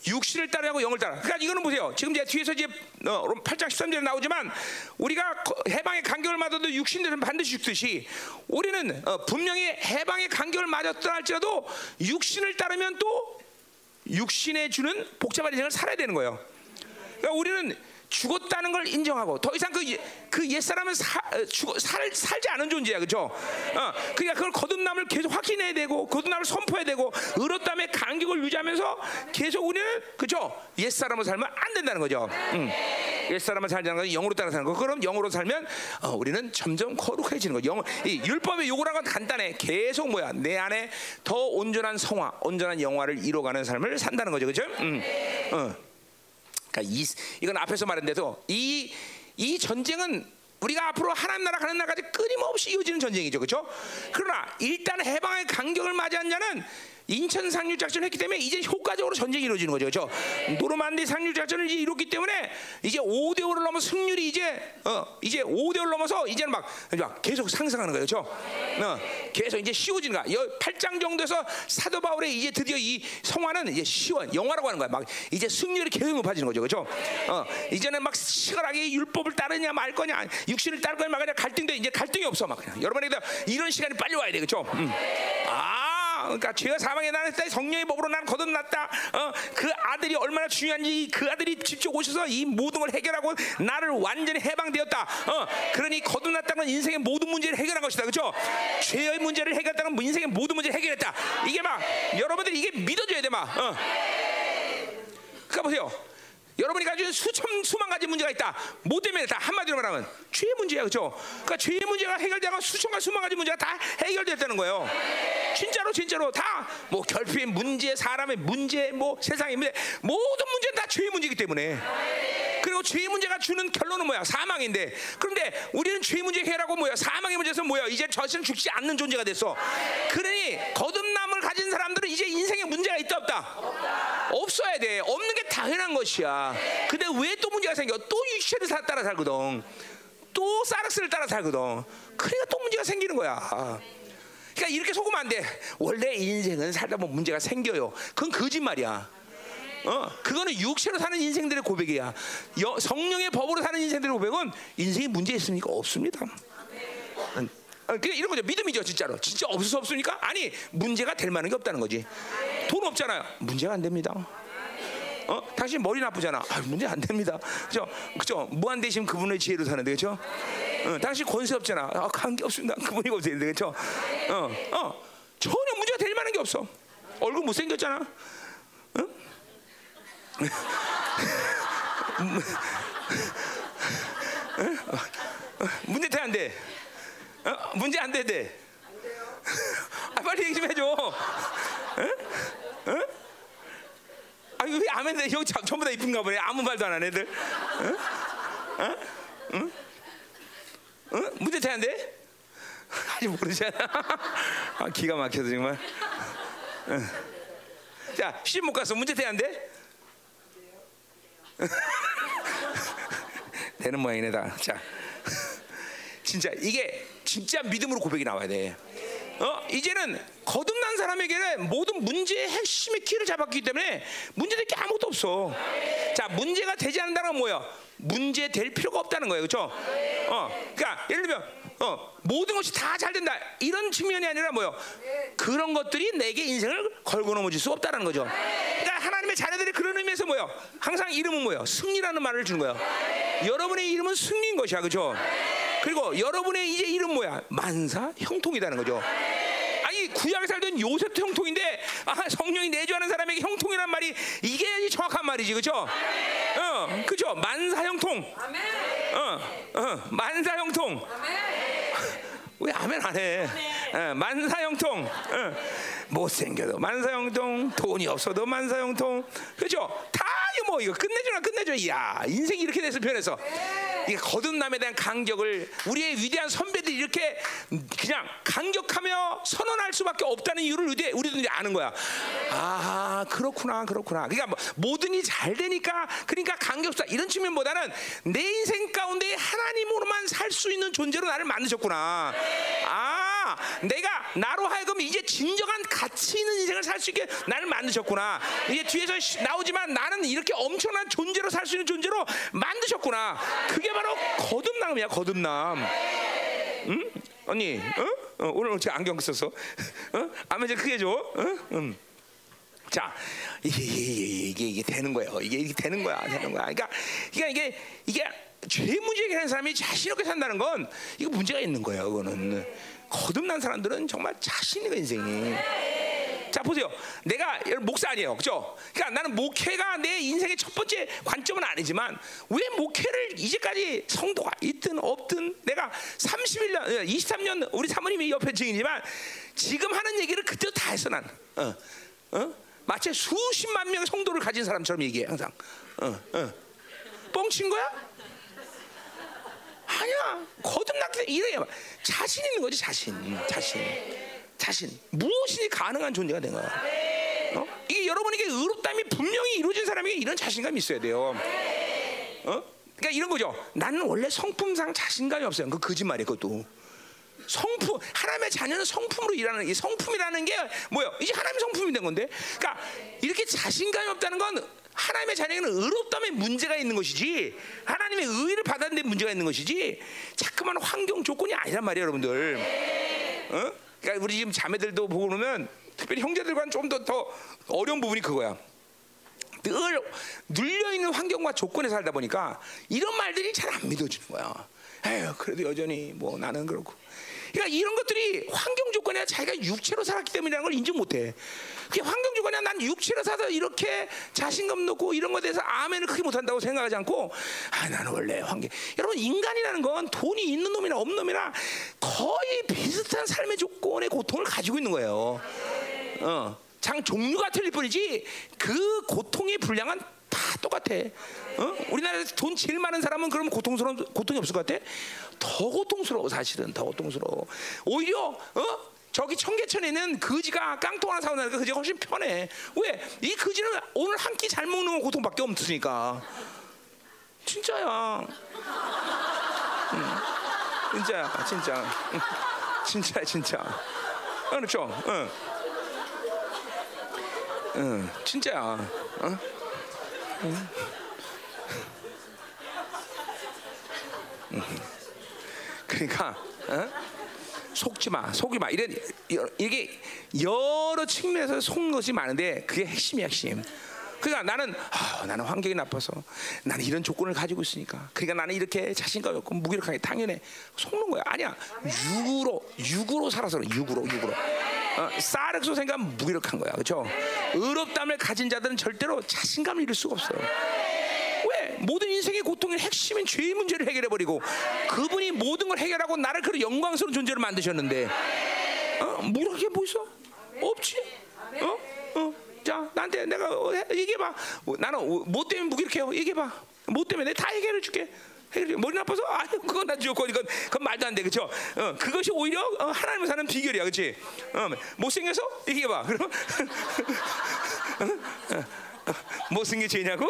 육신을 따르고 영을 따라. 그러니까 이거는 보세요. 지금 이제 뒤에서 이제 어, 8장 13절에 나오지만 우리가 거- 해방의 간격을 맞아도 육신들은 반드시 죽듯이 우리는 어, 분명히 해방의 간격을 맞았다 할지라도 육신을 따르면 또 육신에 주는 복잡한 인생을 살아야 되는 거예요. 그러니까 우리는 죽었다는 걸 인정하고 더 이상 그, 예- 그 옛사람은 사, 어, 살, 살지 않은 존재야 그죠? 어, 그러니까 그걸 거듭남을 계속 확인해야 되고 거듭남을 선포해야 되고 의롭다의 간격을 유지하면서 계속 우리는 그죠? 옛사람을 살면 안 된다는 거죠 음. 옛사람을 살자는 건 영으로 따라 사는 거 그럼 영으로 살면 어, 우리는 점점 거룩해지는 거죠 영, 이 율법의 요구라는 건 간단해 계속 뭐야 내 안에 더 온전한 성화 온전한 영화를 이뤄가는 삶을 산다는 거죠 그죠? 음. 어. 그러니까 이, 이건 앞에서 말했는데도 이, 이 전쟁은 우리가 앞으로 하나님 나라 가는 날까지 끊임없이 이어지는 전쟁이죠, 그렇죠? 그러나 일단 해방의 간격을 맞이한 자는 인천 상륙 작전을 했기 때문에 이제 효과적으로 전쟁이 이루어지는 거죠, 그렇죠? 노르만디 상륙 작전을 이제 이뤘기 때문에 이제 5대 5를 넘어 승률이 이제 어 이제 5대 5를 넘어서 이제는 막, 막 계속 상승하는 거예요, 그렇죠? 어, 계속 이제 쉬워지는 거야. 8장 정도에서 사도 바울의 이제 드디어 이 성화는 이제 쉬워 영화라고 하는 거야. 막 이제 승률이 계속 높아지는 거죠, 그렇죠? 어, 이제는 막 시간하게 율법을 따르냐 말 거냐, 육신을 따를 거냐 말 거냐 갈등돼 이제 갈등이 없어 막 그냥 여러분에게 이런 시간이 빨리 와야 돼, 그렇죠? 음. 아, 그러니까 죄가 사망에 나했다 성령의 법으로 나는 거듭났다. 어, 그 아들이 얼마나 중요한지 그 아들이 직접 오셔서 이 모든 걸 해결하고 나를 완전히 해방되었다. 어, 그러니 거듭났다는 건 인생의 모든 문제를 해결한 것이다, 그렇죠? 죄의 문제를 해결했다는 건 인생의 모든 문제를 해결했다. 이게 막 여러분들이 이게 믿어줘야 돼, 막. 어. 그러니까 보세요. 여러분이 있는 수천 수만 가지 문제가 있다. 뭐 때문에 다 한마디로 말하면 죄의 문제야, 그렇죠? 그러니까 죄의 문제가 해결되고 수천 가지 수만 가지 문제가 다 해결됐다는 거예요. 진짜로 진짜로 다 뭐 결핍의 문제, 사람의 문제, 뭐 세상의 문제, 모든 문제는 다 죄의 문제이기 때문에. 그리고 죄의 문제가 주는 결론은 뭐야? 사망인데. 그런데 우리는 죄의 문제 해결하고 뭐야? 사망의 문제에서 뭐야? 이제 저스는 죽지 않는 존재가 됐어. 그러니 거듭남을 가진 사람들은 이제 인생에 문제가 있다 없다? 없어야 돼. 없는 게 당연한 것이야. 근데 왜 또 문제가 생겨? 또 사- 따라 살거든. 또 사르스를 따라 살거든. 그러니까 또 문제가 생기는 거야. 그러니까 이렇게 속으면 안 돼. 원래 인생은 살다 보면 문제가 생겨요. 그건 거짓말이야. 어, 그거는 육체로 사는 인생들의 고백이야. 여- 성령의 법으로 사는 인생들의 고백은 인생에 문제 있습니까? 없습니다. 음, 어, 그게 이런 거죠. 믿음이죠, 진짜로. 진짜 없을 수 없습니까? 아니, 문제가 될 만한 게 없다는 거지. 돈 없잖아요. 문제가 안 됩니다. 어? 당신 머리 나쁘잖아. 아, 문제 안 됩니다. 그죠? 그죠? 무한 대신 그분의 지혜로 사는데, 그죠? 어, 당신 권세 없잖아. 아, 관계 없습니다. 그분이 권세인데, 그죠? 어, 어, 전혀 문제가 될 만한 게 없어. 얼굴 못 생겼잖아. 어? 문제 돼 안 돼? 어? 문제 안 돼, 돼. 아, 빨리 얘기 좀 해줘. 어? 어? 아, 이거 왜 아멘 돼? 여기 참- 전부 다 이쁜가 보네. 아무 말도 안 하는 애들. 어? 어? 응? 응? 문제 돼? 아직 모르잖아. [laughs] 아, 기가 막혀서 정말. 응. 자, 시집 못 갔어. 문제 돼? [laughs] 되는 모양이네 다. 자, [laughs] 진짜 이게 진짜 믿음으로 고백이 나와야 돼. 어 이제는 거듭난 사람에게는 모든 문제의 핵심의 키를 잡았기 때문에 문제될 게 아무것도 없어. 자 문제가 되지 않는다는 건 뭐야? 문제 될 필요가 없다는 거예요, 그렇죠? 어, 그러니까 예를 들면 어, 모든 것이 다 잘 된다 이런 측면이 아니라 뭐요? 그런 것들이 내게 인생을 걸고 넘어질 수 없다는 거죠. 그러니까 하나님의 자녀들이 그런 의미에서 뭐요? 항상 이름은 뭐요? 승리라는 말을 주는 거예요. 여러분의 이름은 승리인 것이야, 그렇죠? 그리고 여러분의 이제 이름 뭐야? 만사 형통이라는 거죠. 아니 구약에 살던 요셉도 형통인데 아, 성령이 내주하는 사람에게 형통이란 말이 이게 정확한 말이지, 그렇죠? 어, 그죠? 만사 형통. 어, 어, 만사 형통. 왜 아멘 안 해? 어, 만사 형통. 어, 못생겨도 만사형통. 돈이 없어도 만사형통. 그죠? 다 뭐 이거 끝내주나 끝내줘. 야 인생이 이렇게 돼서 변해서 이 거듭남에 대한 강격을 우리의 위대한 선배들이 이렇게 그냥 강격하며 선언할 수밖에 없다는 이유를 우리- 우리도 이제 아는 거야. 아 그렇구나 그렇구나. 그러니까 뭐 모든 일이 잘 되니까 그러니까 강격사 이런 측면보다는 내 인생 가운데 하나님으로만 살 수 있는 존재로 나를 만드셨구나. 아 내가 나로 하여금 이제 진정한 가치 있는 인생을 살 수 있게 나를 만드셨구나. 이게 뒤에서 시- 나오지만 나는 이렇게 엄청난 존재로 살 수 있는 존재로 만드셨구나. 그게 바로 거듭남이야 거듭남. 응? 언니, 어? 어, 오늘 어떻게 안경 썼어? 어? 아멘 좀 크게 줘. 어? 음. 자, 이게, 이게, 이게, 이게 되는 거예요. 이게, 이게 되는 거야, 되는 거야. 그러니까, 그러니까 이게 이게 죄 문제 해결하는 사람이 자신 있게 산다는 건 이거 문제가 있는 거예요. 그거는 거듭난 사람들은 정말 자신 있는 인생이. 자 보세요. 내가 목사 아니에요, 그죠? 그러니까 나는 목회가 내 인생의 첫 번째 관점은 아니지만 왜 목회를 이제까지 성도가 있든 없든 내가 31년, 23년 우리 사모님이 옆에 증이지만 지금 하는 얘기를 그때도 다 했어 난. 어, 어? 마치 수십만 명의 성도를 가진 사람처럼 얘기해 항상. 어, 어. 뻥친 거야? 아니야. 거듭났기 이래야 자신 있는 거지 자신, 자신, 자신. 무엇이니 가능한 존재가 된 거야. 어? 이게 여러분에게 의롭다함이 분명히 이루어진 사람에게 이런 자신감이 있어야 돼요. 어? 그러니까 이런 거죠. 나는 원래 성품상 자신감이 없어요. 그 거짓말이에요, 그것도. 성품 하나님의 자녀는 성품으로 일하는 이 성품이라는 게 뭐예요? 이제 하나님의 성품이 된 건데, 그러니까 이렇게 자신감이 없다는 건 하나님의 자녀에게는 의롭다면 문제가 있는 것이지 하나님의 의를 받았는 데 문제가 있는 것이지 자꾸만 환경 조건이 아니란 말이에요, 여러분들. 어? 그러니까 우리 지금 자매들도 보고 그러면 특별히 형제들과는 좀 더 더 어려운 부분이 그거야. 늘 눌려 있는 환경과 조건에 살다 보니까 이런 말들이 잘 안 믿어지는 거야. 에휴, 그래도 여전히 뭐 나는 그렇고. 그러니까 이런 것들이 환경 아니라 자기가 육체로 살았기 때문이라는 걸 인정 못해. 그게 환경 조건이 아니라 난 육체로 살아서 이렇게 자신감 놓고 이런 것에 대해서 아멘을 크게 못한다고 생각하지 않고 아 나는 원래 환경. 여러분 인간이라는 건 돈이 있는 놈이나 없는 놈이나 거의 비슷한 삶의 조건의 고통을 가지고 있는 거예요. 어, 장 종류가 틀릴 뿐이지 그 고통의 분량은 다 똑같아. 어? 우리나라에서 돈 제일 많은 사람은 그러면 고통스러운 고통이 없을 것 같아? 더 고통스러워 사실은 더 고통스러워. 오히려 어? 저기 청계천에는 거지가 깡통 하나 사오는 그 거지가 훨씬 편해. 왜? 이 거지는 오늘 한 끼 잘 먹는 건 고통밖에 없으니까. 진짜야. 응. 진짜야, 진짜. 응. 진짜, 진짜. 어, 그렇죠. 응. 응, 진짜야. 어? 응. 응. 그러니까 어? 속지 마, 속이 마. 이런 여- 이게 여러 측면에서 속는 것이 많은데 그게 핵심이야, 핵심. 그러니까 나는 아, 나는 환경이 나빠서 나는 이런 조건을 가지고 있으니까. 그러니까 나는 이렇게 자신감이 없고 무기력하게 당연해. 속는 거야. 아니야. 육으로 육으로 살아서 육으로 육으로. 어, 사르크소 생각하면 무기력한 거야. 그렇죠 의롭담을 가진 자들은 절대로 자신감을 잃을 수가 없어요. 왜? 모든 인생의 고통의 핵심인 죄의 문제를 해결해 버리고 그분이 모든 걸 해결하고 나를 그런 영광스러운 존재로 만드셨는데 어? 뭐 있어? 없지? 어? 어? 자, 나한테 내가 어, 해- 얘기해봐. 어, 나는 어, 뭐 때문에 무기력해요? 얘기해봐. 뭐 때문에 다 해결해 줄게. 머리 나빠서? 아, 그건 난 좋고 이건 그건 말도 안 돼, 그렇죠? 어, 그것이 오히려 어, 하나님을 사는 비결이야, 그렇지? 어, 못생겨서 얘기해 봐. [laughs] 그럼 어, 어, 못생겨 죄냐고?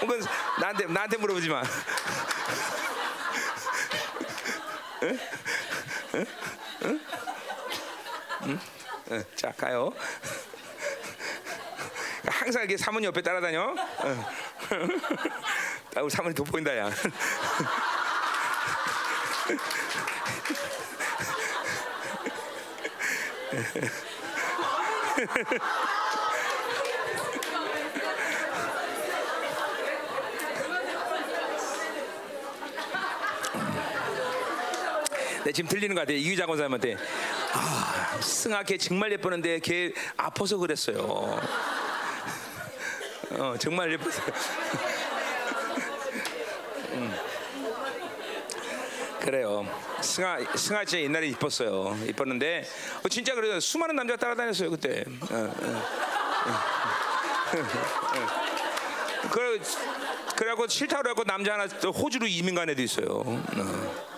그건 나한테 나한테 물어보지 마. [laughs] 어, 자 가요. 항상 이렇게 사모님 옆에 따라다녀. 어. [laughs] 아, 우리 사모님 돋보인다 야. 네, 지금 들리는 것 같아요. 이기자 권사님한테 아, 승아 걔 정말 예쁘는데 걔 아파서 그랬어요. 어, 정말 예쁘세요. [laughs] 음. 그래요. 승아 승아 진짜 옛날에 이뻤어요. 이뻤는데 어, 진짜 그래요. 수많은 남자가 따라다녔어요 그때. 어, 어. 그래 그래갖고 싫다 그래갖고 남자 하나 또 호주로 이민 간 애도 있어요. 어,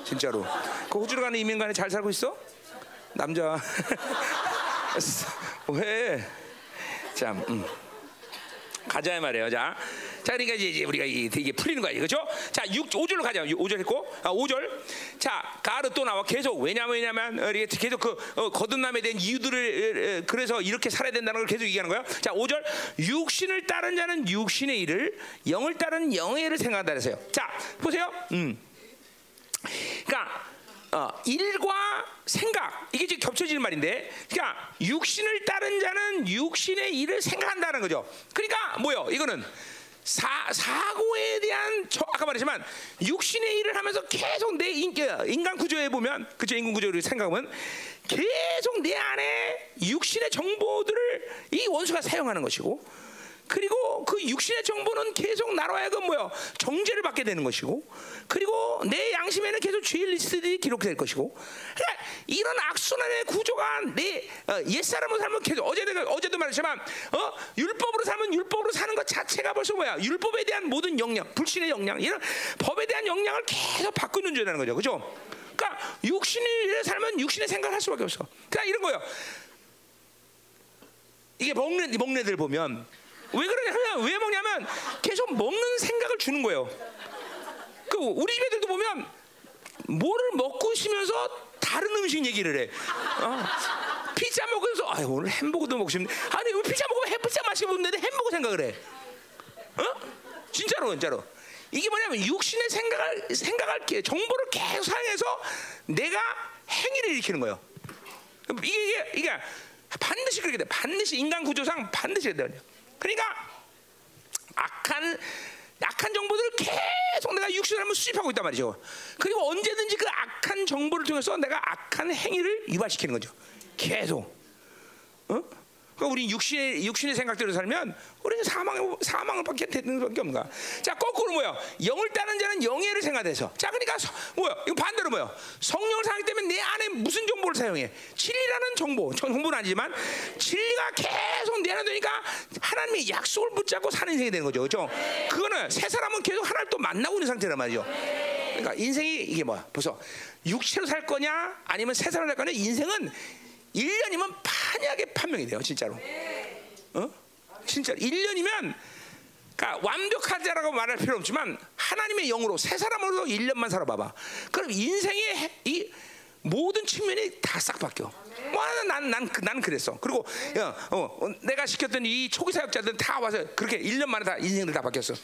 진짜로. 그 호주로 가는 이민 간에 잘 살고 있어? 남자. [laughs] 왜? 참. 음. 가자 말이에요. 자, 자 그러니까 이제 우리가 이게 풀리는 거야, 그렇죠? 자, 6, 5절로 가자. 5절 했고, 아, 5절. 자, 가르 또 나와 계속 왜냐면 왜냐면 어, 이게 계속 그 어, 거듭남에 대한 이유들을 어, 그래서 이렇게 살아야 된다는 걸 계속 얘기하는 거야. 자, 5절. 육신을 따른 자는 육신의 일을, 영을 따른 영의 일을 생각한다 그랬어요. 자, 보세요. 음. 그러니까 어, 일과 생각 이게 지금 겹쳐지는 말인데, 그러니까 육신을 따른 자는 육신의 일을 생각한다는 거죠. 그러니까 뭐요? 이거는 사, 사고에 대한 저, 아까 말했지만 육신의 일을 하면서 계속 내 인, 간 구조에 보면 그죠 인간 구조를 생각하면 계속 내 안에 육신의 정보들을 이 원수가 사용하는 것이고 그리고 그 육신의 정보는 계속 나로 하여금 뭐요? 정죄를 받게 되는 것이고 그리고 내 양심에는 계속 죄의 리스트들이 기록될 것이고 그러니까 이런 악순환의 구조가 내 어, 옛사람으로 살면 계속 어제도 어제도 말했지만 어? 율법으로 살면 율법으로 사는 것 자체가 벌써 뭐야? 율법에 대한 모든 영향 불신의 영향 이런 법에 대한 영향을 계속 바꾸는 줄이라는 거죠. 그죠? 그러니까 육신을 살면 육신의 생각을 할 수밖에 없어. 그러니까 이런 거예요. 이게 먹는 먹네들 보면 왜 그러냐면 왜 먹냐면 계속 먹는 생각을 주는 거예요. 그 우리 집 애들도 보면 뭐를 먹고 싶으면서 다른 음식 얘기를 해. 어. 피자 먹으면서 아 오늘 햄버거도 먹고 싶네. 아니 왜 피자 먹으면 햄피자 맛있는데 햄버거 생각을 해. 어? 진짜로 진짜로. 이게 뭐냐면 육신의 생각을 생각할 정보를 계속 사용해서 내가 행위를 일으키는 거예요. 이게 이게 반드시 그렇게 돼. 반드시 인간 구조상 반드시 그렇게 돼요. 그러니까 악한 악한 정보들을 계속 내가 육신을 한번 수집하고 있단 말이죠. 그리고 언제든지 그 악한 정보를 통해서 내가 악한 행위를 유발시키는 거죠. 계속. 어? 그러니까 우리 육신의 육신의 생각대로 살면 우리는 사망 사망을 받게 되는 수밖에 없는 거야. 자 거꾸로 뭐야? 영을 따는 자는 영예를 생각해서. 자 그러니까 서, 뭐야? 이거 반대로 뭐야? 성령을 사용하기 때문에 내 안에 무슨 정보를 사용해? 진리라는 정보, 정보는 아니지만 진리가 계속 내 안에 되니까 하나님의 약속을 붙잡고 사는 인생이 되는 거죠, 그렇죠? 그거는 새 사람은 계속 하나님 또 만나고 있는 상태란 말이죠. 그러니까 인생이 이게 뭐야? 벌써 육체로 살 거냐, 아니면 새 사람을 살 거냐? 인생은 1년이면 판약의 판명이 돼요, 진짜로. 어? 진짜 1년이면 그러니까 완벽하다라고 말할 필요 없지만 하나님의 영으로 새 사람으로 1년만 살아봐봐. 그럼 인생의 이 모든 측면이 다 싹 바뀌어. 난난 난, 난 그랬어. 그리고 야, 어, 어, 내가 시켰던 이 초기 사역자들 다 와서 그렇게 1년 만에 다 인생들 다 바뀌었어.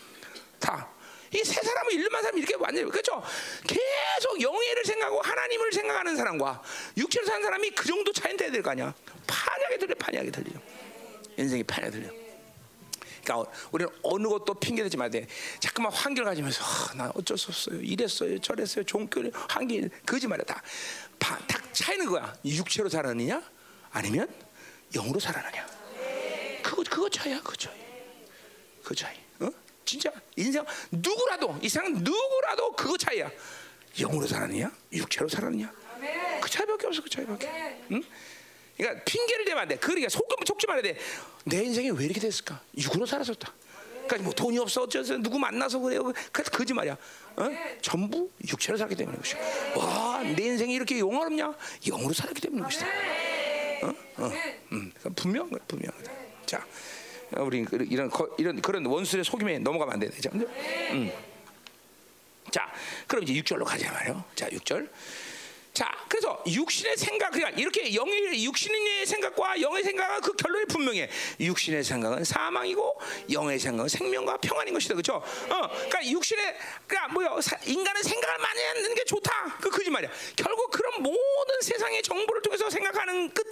다. 이 세 사람은 일만 사람 이렇게 완전 그렇죠. 계속 영예를 생각하고 하나님을 생각하는 사람과 육체로 사는 사람이 그 정도 차이는 돼야 될 거 아니야. 판약이 들려, 판약이 들려. 인생이 판약이 들려. 그러니까 우리는 어느 것도 핑계 대지 말아야 돼. 자꾸만 환경 가지면서 아, 나 어쩔 수 없어요. 이랬어요, 저랬어요. 종교 환경 거짓말이야 다. 다, 다 차이는 거야. 육체로 살아느냐, 아니면 영으로 살아느냐. 그거 그거 차이야, 그 차이. 그 차이. 어? 진짜 인생 누구라도 이 세상 누구라도 그거 차이야. 영으로 살았느냐, 육체로 살았느냐. 그 차이밖에 없어, 그 차이밖에. 응? 그러니까 핑계를 대면 안 돼. 그러니까 속금 속지 말아야 돼. 내 인생이 왜 이렇게 됐을까? 육으로 살았었다. 그러니까 뭐 돈이 없어 어쩌서 누구 만나서 그래요. 그 거짓말이야. 어? 전부 육체로 살기 때문에 것이. 와, 내 인생이 이렇게 영원없냐? 영으로 살기 때문에 것이다. 어? 어. 음, 분명 분명. 자, 우리 이런 이런 그런 원수의 속임에 넘어가면 안 돼. 자, 음. 자, 그럼 이제 6절로 가자 말이요. 자, 6절. 자, 그래서 육신의 생각, 그러니까 이렇게 영의 육신의 생각과 영의 생각은 그 결론이 분명해. 육신의 생각은 사망이고 영의 생각은 생명과 평안인 것이다, 그렇죠? 어, 그러니까 육신의, 그러니까 뭐요? 사- 인간은 생각을 많이 하는 게 좋다. 그 거짓말이야. 결국 그런 모든 세상의 정보를 통해서 생각하는 끝은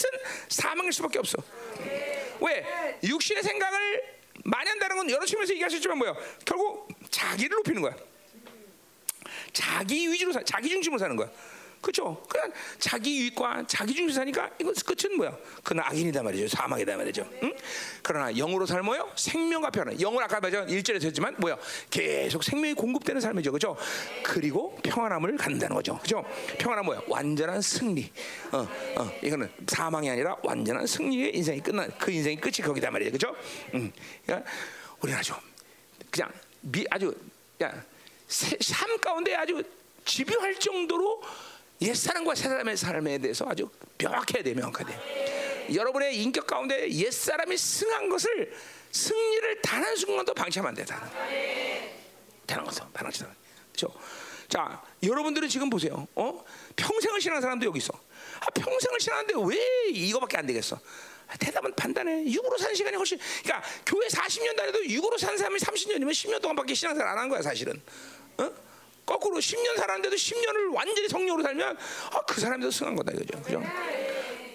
사망일 수밖에 없어. 왜? 육신의 생각을 한다는 건 여러 측면에서 얘기할 수 있지만 뭐야? 결국 자기를 높이는 거야. 자기 위주로 사, 자기 중심으로 사는 거야. 그렇죠? 그냥 자기 유익과 자기 중심 사니까 이거 끝은 뭐야? 그는 악인이다 말이죠. 사망이다 말이죠. 응? 그러나 영으로 살면요 생명과 평안. 영은 아까 말죠 일절에서 했지만 뭐야? 계속 생명이 공급되는 삶이죠. 그렇죠? 그리고 평안함을 갖는다는 거죠. 그렇죠? 평안함 뭐야? 완전한 승리. 어, 어, 이거는 사망이 아니라 완전한 승리의 인생이 끝난 그 인생이 끝이 거기다 말이죠. 그렇죠? 응. 그러니까 우리는 아주 그냥 미, 아주 야, 세- 삶 가운데 아주 집요할 정도로 옛 사람과 새 사람의 삶에 대해서 아주 명확해야 돼, 돼. 여러분의 인격 가운데 옛 사람이 승한 것을 승리를 단 한 순간도 방치하면 안 된다. 다른 것도 방치 안. 그렇죠? 자, 여러분들은 지금 보세요. 어? 평생을 신한 사람도 여기 있어. 아, 평생을 신하는데 왜 이거밖에 안 되겠어? 아, 대답은 판단해. 육으로 사는 시간이 훨씬. 그러니까 교회 40년 다녀도 육으로 산 사람이 30년이면 10년 동안밖에 신앙생활 안 한 거야, 사실은. 어? 거꾸로 10년 살았는데도 10년을 완전히 성령으로 살면 아, 그 사람도 승한 거다 이거죠. 그죠?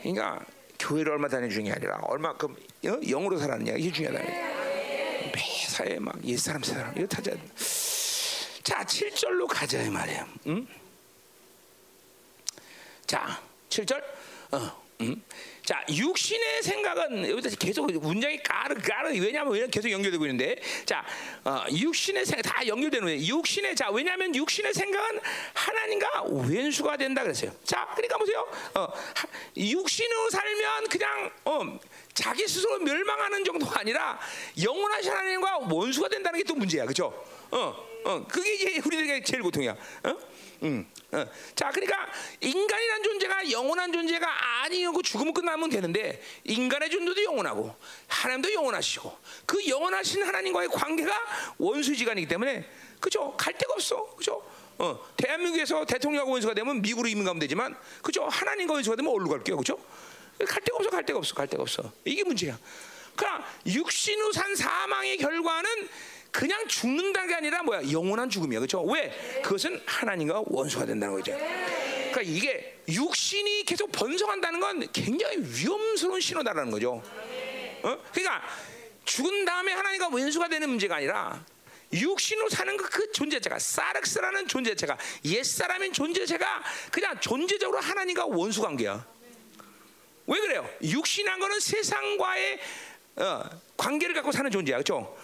그러니까 교회를 얼마 다니는 게 아니라 얼마큼 어? 영으로 살았느냐 이게 중요하다. 매사에 막 옛사람 새사람 이거 타자. 자, 7절로 가자 이 말이에요. 응? 자, 7절. 어. 음. 자, 육신의 생각은 여기다 계속 문장이 까르 까르 왜냐하면 왜냐 계속 연결되고 있는데, 자, 어, 육신의 생각 다 연결되는 거예요. 육신의 자, 왜냐하면 육신의 생각은 하나님과 왼수가 된다 그랬어요. 자, 그러니까 보세요. 어, 하- 육신으로 살면 그냥 어, 자기 스스로 멸망하는 정도가 아니라 영원하신 하나님과 원수가 된다는 게 또 문제야, 그렇죠? 어, 어, 그게 이제 우리들에게 제일 고통이야. 어? 음, 어. 자, 그러니까 인간이란 존재가 영원한 존재가 아니고 죽으면 끝나면 되는데 인간의 존재도 영원하고 하나님도 영원하시고 그 영원하신 하나님과의 관계가 원수지간이기 때문에 그죠? 갈 데가 없어, 그죠? 어, 대한민국에서 대통령하고 원수가 되면 미국으로 이민 가면 되지만 그죠? 하나님과 원수가 되면 어디로 갈게요, 그죠? 갈 데가 없어, 갈 데가 없어, 갈 데가 없어. 이게 문제야. 그러나 육신으로 산 사망의 결과는 그냥 죽는다는 게 아니라 뭐야? 영원한 죽음이야. 그렇죠? 왜? 그것은 하나님과 원수가 된다는 거죠. 그러니까 이게 육신이 계속 번성한다는 건 굉장히 위험스러운 신호다라는 거죠. 어? 그러니까 죽은 다음에 하나님과 원수가 되는 문제가 아니라 육신으로 사는 그, 그 존재자가 사르스라는 존재자가 옛 사람인 존재자가 그냥 존재적으로 하나님과 원수 관계야. 왜 그래요? 육신한 거는 세상과의 어, 관계를 갖고 사는 존재야, 그렇죠?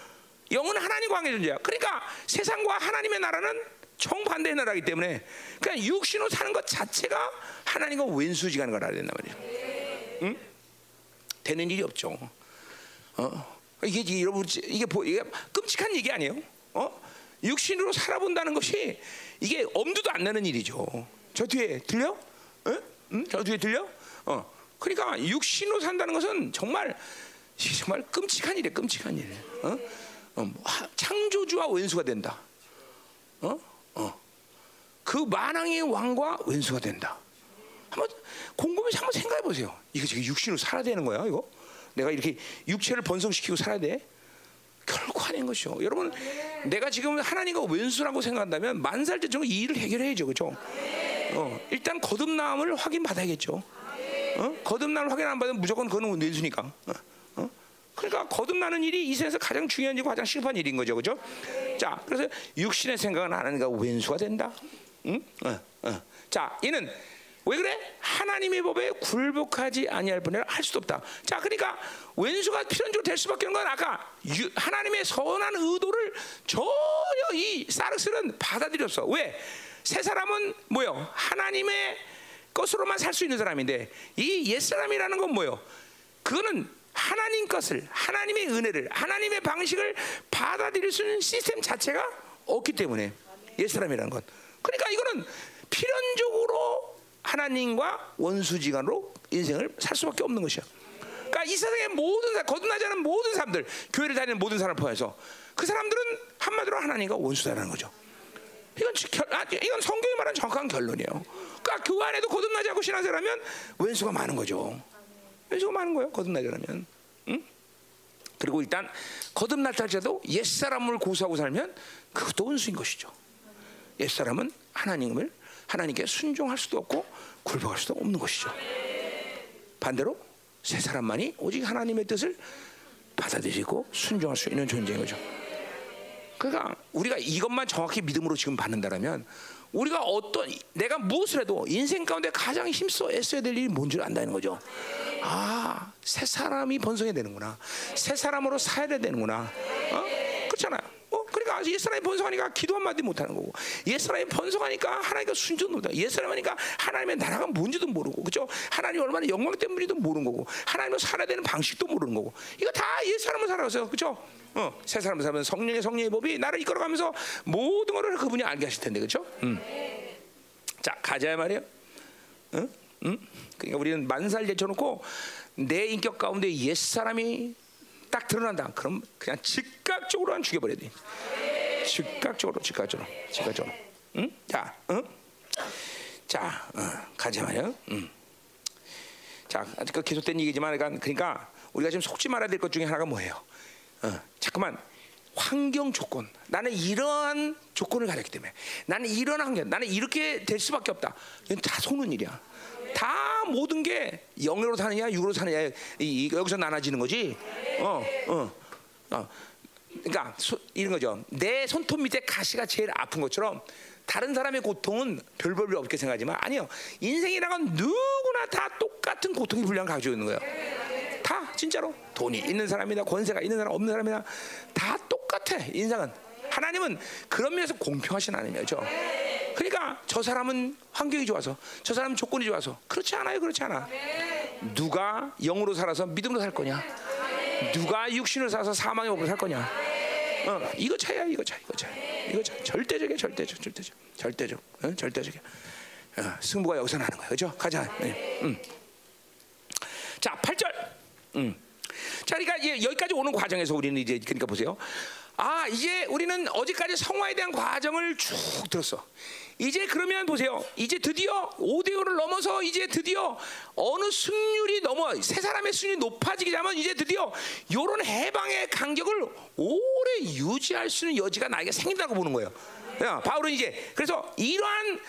영은 하나님 관계 존재야. 그러니까 세상과 하나님의 나라는 정반대의 나라이기 때문에 그냥 육신으로 사는 것 자체가 하나님과 왼수지간을 알아야 된단 말이야. 응? 되는 일이 없죠. 어? 이게 여러분 이게 보- 이게 끔찍한 얘기 아니에요? 어? 육신으로 살아본다는 것이 이게 엄두도 안 나는 일이죠. 저 뒤에 들려? 어? 응? 저 뒤에 들려? 어. 그러니까 육신으로 산다는 것은 정말 정말 끔찍한 일이에요. 끔찍한 일. 어? 어, 뭐 하- 창조주와 원수가 된다. 어? 어. 그 만왕의 왕과 원수가 된다. 한번 곰곰이 한번 생각해 보세요. 이거 지금 육신으로 살아야 되는 거야, 이거? 내가 이렇게 육체를 번성시키고 살아야 돼? 결코 아닌 것이요. 여러분, 내가 지금 하나님과 왼수라고 생각한다면 만살 때쯤 이 일을 해결해야죠, 그렇죠? 어, 일단 거듭남을 확인 받아야겠죠. 어? 거듭남을 확인 안 받으면 무조건 그거는 왼수니까. 어? 어? 그러니까 거듭나는 일이 이 세상에서 가장 중요한 일이고 가장 실패한 일인 거죠, 그렇죠? 자, 그래서 육신의 생각은 하나님과 왼수가 된다. 응? 어, 어. 자, 이는 왜 그래? 하나님의 법에 굴복하지 아니할 뿐이라 할 수도 없다. 자, 그러니까 왼수가 필연적으로 될 수밖에 없는 건 아까 유- 하나님의 선한 의도를 전혀 이 사르스는 받아들였어. 왜? 새 사람은 뭐요? 하나님의 것으로만 살 수 있는 사람인데 이 옛 사람이라는 건 뭐요? 그거는 하나님 것을 하나님의 은혜를 하나님의 방식을 받아들일 수 있는 시스템 자체가 없기 때문에 옛 사람이라는 것. 그러니까 이거는 필연적으로 하나님과 원수지간으로 인생을 살 수밖에 없는 것이야. 그러니까 이 세상의 모든 사람, 거듭나지 않은 모든 사람들, 교회를 다니는 모든 사람 포함해서 그 사람들은 한마디로 하나님과 원수다라는 거죠. 이건 결, 아, 이건 성경이 말하는 정확한 결론이에요. 그러니까 그 안에도 거듭나지 않고 신앙생활하면 왼수가 많은 거죠. 왼수가 많은 거예요. 거듭나지 않으면. 응? 그리고 일단 거듭날 때도 옛 사람을 고수하고 살면 그것도 원수인 것이죠. 옛 사람은 하나님을 하나님께 순종할 수도 없고 굴복할 수도 없는 것이죠. 반대로 새 사람만이 오직 하나님의 뜻을 받아들이고 순종할 수 있는 존재인 거죠. 그러니까 우리가 이것만 정확히 믿음으로 지금 받는다면 우리가 어떤 내가 무엇을 해도 인생 가운데 가장 힘써 애써야 될 일이 뭔지를 안다는 거죠. 아, 새 사람이 번성해야 되는구나. 새 사람으로 살아야 되는구나. 어? 그렇잖아요. 어? 그러니까 옛 사람이 번성하니까 기도 한마디 못하는 거고, 옛 사람이 번성하니까 하나님과 순종도 못하고, 옛 사람이니까 하나님의 나라가 뭔지도 모르고, 그죠? 하나님 얼마나 영광 때문인지도 모르는 거고, 하나님을 살아야 되는 방식도 모르는 거고, 이거 다 옛 사람을 살아서, 그죠? 어, 새 사람을 살면 성령의 성령의 법이 나를 이끌어가면서 모든 것을 그분이 알게 하실 텐데, 그죠? 음. 자, 가자 말이에요. 응? 응? 그러니까 우리는 만살 제쳐놓고 내 인격 가운데 옛 사람이 딱 드러난다. 그럼 그냥 즉각적으로 한 죽여버려야 돼. 즉각적으로, 즉각적으로, 즉각적으로. 응? 자, 응? 자, 어, 가자 말이야. 응. 자, 그 계속된 얘기지만, 그러니까 우리가 지금 속지 말아야 될 것 중에 하나가 뭐예요? 어, 잠깐만. 환경 조건. 나는 이러한 조건을 가졌기 때문에 나는 이런 환경, 나는 이렇게 될 수밖에 없다. 이건 다 속는 일이야. 다 모든 게 영으로 사느냐 육으로 사느냐 이, 이, 여기서 나눠지는 거지. 어, 어, 어. 그러니까 소, 이런 거죠. 내 손톱 밑에 가시가 제일 아픈 것처럼 다른 사람의 고통은 별별 없게 생각하지만 아니요. 인생이라는 건 누구나 다 똑같은 고통이 분량 가지고 있는 거예요. 다 진짜로 돈이 있는 사람이나 권세가 있는 사람 없는 사람이나 다 똑같아 인생은. 하나님은 그런 면에서 공평하신 하나님이죠. 그러니까 저 사람은 환경이 좋아서 저 사람은 조건이 좋아서 그렇지 않아요 그렇지 않아. 누가 영으로 살아서 믿음으로 살 거냐? 누가 육신으로 살아서 사망의 법으로 살 거냐? 어, 이거 차이야 이거 차이 이거 차이. 이거 차이. 절대적이야 절대적 절대적. 절대적 어? 절대적이야. 어, 승부가 여기서 나는 거야. 그죠? 가자. 네. 음. 자 8절 음. 자, 그러니까 여기까지 오는 과정에서 우리는 이제 그러니까 보세요. 아, 이제 우리는 어제까지 성화에 대한 과정을 쭉 들었어. 이제 그러면 보세요. 이제 드디어 5대 5를 넘어서 이제 드디어 어느 승률이 넘어 세 사람의 승률이 높아지게 되면 이제 드디어 요런 해방의 간격을 오래 유지할 수 있는 여지가 나에게 생긴다고 보는 거예요. 야, 바울은 이제 그래서 이러한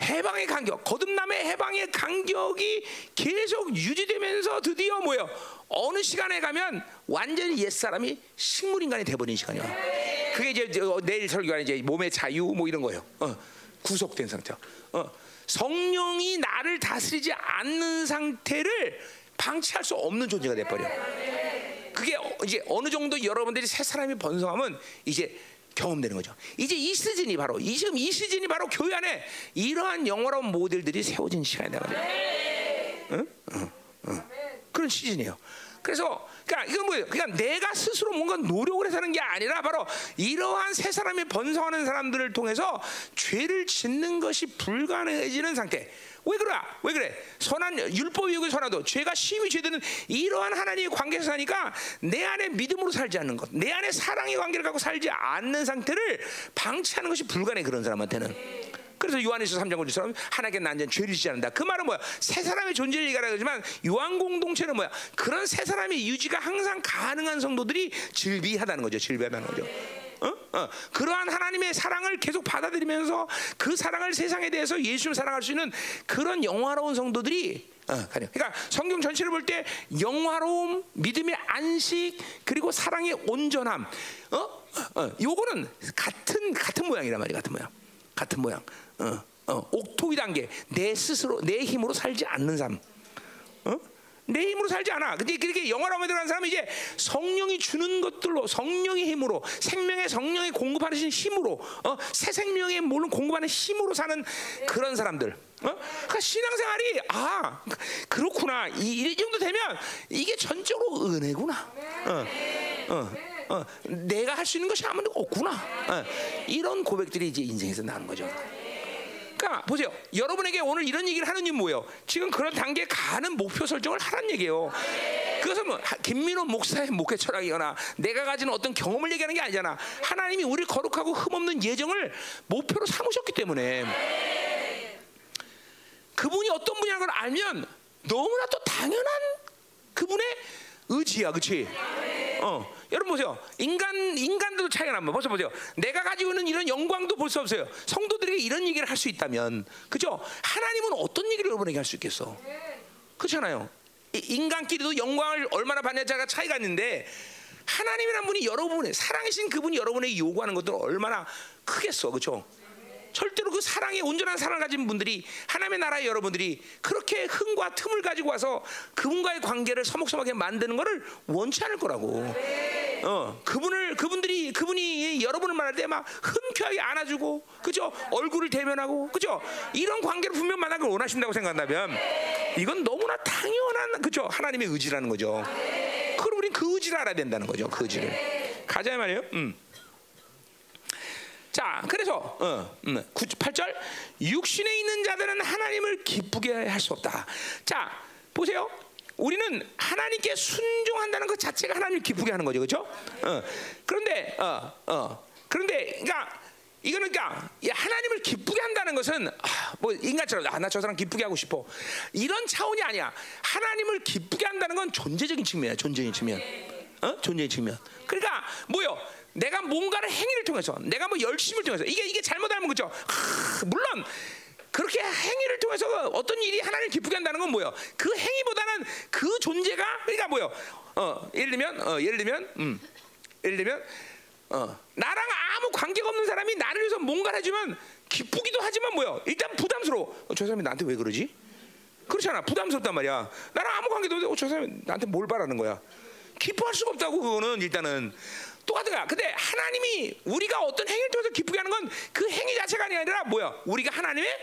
해방의 간격, 거듭남의 해방의 간격이 계속 유지되면서 드디어 뭐예요? 어느 시간에 가면 완전히 옛 사람이 식물 인간이 돼버린 시간이야. 그게 이제 내일 설교하는 이제 몸의 자유 뭐 이런 거예요. 어, 구속된 상태. 어, 성령이 나를 다스리지 않는 상태를 방치할 수 없는 존재가 돼버려. 그게 이제 어느 정도 여러분들이 새 사람이 번성하면 이제 경험되는 거죠. 이제 이 시즌이 바로 이 지금 이 시즌이 바로 교회 안에 이러한 영어로운 모델들이 세워진 시간이다 응? 응, 응. 그런 시즌이에요. 그래서 그러니까 이건 뭐예요? 그냥 내가 스스로 뭔가 노력을 해서 하는 게 아니라 바로 이러한 세 사람이 번성하는 사람들을 통해서 죄를 짓는 것이 불가능해지는 상태. 왜 그래? 왜 그래? 선한 율법 이고 선하도 죄가 심히 죄되는 이러한 하나님의 관계에서 사니까 내 안에 믿음으로 살지 않는 것, 내 안에 사랑의 관계를 갖고 살지 않는 상태를 방치하는 것이 불가능해 그런 사람한테는. 그래서 요한에서 3장 9절처럼 하나님께 난전 죄를 짓지 않는다. 그 말은 뭐야? 세 사람의 존재를 얘기하라 그러지만 요한 공동체는 뭐야? 그런 세 사람의 유지가 항상 가능한 성도들이 즐비하다는 거죠. 즐비하다는 거죠. 어? 어. 그러한 하나님의 사랑을 계속 받아들이면서 그 사랑을 세상에 대해서 예수를 사랑할 수 있는 그런 영화로운 성도들이 어, 그러니까 성경 전체를 볼 때 영화로움, 믿음의 안식, 그리고 사랑의 온전함, 어, 어, 요거는 같은 같은 모양이란 말이야, 같은 모양, 같은 모양. 어, 어, 옥토이 단계, 내 스스로 내 힘으로 살지 않는 삶. 어? 내 힘으로 살지 않아. 근데 그렇게 영화로움에 들어간 사람은 이제 성령이 주는 것들로 성령의 힘으로 생명의 성령이 공급하는 힘으로 어? 새 생명의 물론 공급하는 힘으로 사는 그런 사람들. 어? 그러니까 신앙생활이 아 그렇구나 이, 이 정도 되면 이게 전적으로 은혜구나. 어, 어, 어. 내가 할 수 있는 것이 아무도 없구나. 어. 이런 고백들이 이제 인생에서 나는 거죠. 그러니까 보세요. 여러분에게 오늘 이런 얘기를 하는 이유 뭐예요? 지금 그런 단계에 가는 목표 설정을 하란 얘기예요. 그것은 뭐 하- 김민호 목사의 목회 철학이거나 내가 가진 어떤 경험을 얘기하는 게 아니잖아. 하나님이 우리 거룩하고 흠없는 예정을 목표로 삼으셨기 때문에 그분이 어떤 분이라는 걸 알면 너무나 또 당연한 그분의 의지야, 그렇지? 어, 여러분 보세요. 인간 인간들도 차이가 나면 벌써 보세요. 내가 가지고 있는 이런 영광도 볼 수 없어요. 성도들에게 이런 얘기를 할 수 있다면, 그죠? 하나님은 어떤 얘기를 여러분에게 할 수 있겠어? 그렇잖아요. 이- 인간끼리도 영광을 얼마나 받냐자가 차이가 있는데 하나님이란 분이 여러분의 사랑이신 그분이 여러분에게 요구하는 것들은 얼마나 크겠어, 그렇죠? 절대로 그 사랑의 온전한 사랑을 가진 분들이 하나님의 나라의 여러분들이 그렇게 흥과 틈을 가지고 와서 그분과의 관계를 서먹서먹하게 만드는 것을 원치 않을 거라고. 어, 그분을 그분들이 그분이 여러분을 만날 때막 흔쾌하게 안아주고, 그죠? 얼굴을 대면하고, 그죠? 이런 관계를 분명 만나길 원하신다고 생각한다면 이건 너무나 당연한 그죠? 하나님의 의지라는 거죠. 그럼 우린 그 의지를 알아야 된다는 거죠. 그 의지를. 가자 말이에요. 음. 자, 그래서 어, 음, 8절 육신에 있는 자들은 하나님을 기쁘게 할 수 없다. 자, 보세요. 우리는 하나님께 순종한다는 것 자체가 하나님을 기쁘게 하는 거죠, 그렇죠? 어, 그런데 어, 어, 그런데 그러니까 이거는 그러니까 이 하나님을 기쁘게 한다는 것은 아, 뭐 인간처럼 아, 나 저 사람 기쁘게 하고 싶어 이런 차원이 아니야. 하나님을 기쁘게 한다는 건 존재적인 측면이야, 존재적인 측면. 어? 존재의 측면. 그러니까 뭐요? 내가 뭔가를 행위를 통해서, 내가 뭐 열심을 통해서 이게 이게 잘못하면 그죠? 하, 물론 그렇게 행위를 통해서 어떤 일이 하나님을 기쁘게 한다는 건 뭐요? 그 행위보다는 그 존재가 그러니까 뭐요? 어, 예를 들면, 어, 예를 들면, 음, 예를 들면, 어, 나랑 아무 관계가 없는 사람이 나를 위해서 뭔가를 해주면 기쁘기도 하지만 뭐요? 일단 부담스러워. 어, 저 사람이 나한테 왜 그러지? 그렇잖아. 부담스럽단 말이야. 나랑 아무 관계도 없는데 어, 저 사람이 나한테 뭘 바라는 거야? 기뻐할 수가 없다고 그거는 일단은 똑같은 거야. 근데 하나님이 우리가 어떤 행위를 통해서 기쁘게 하는 건 그 행위 자체가 아니라 뭐야? 우리가 하나님의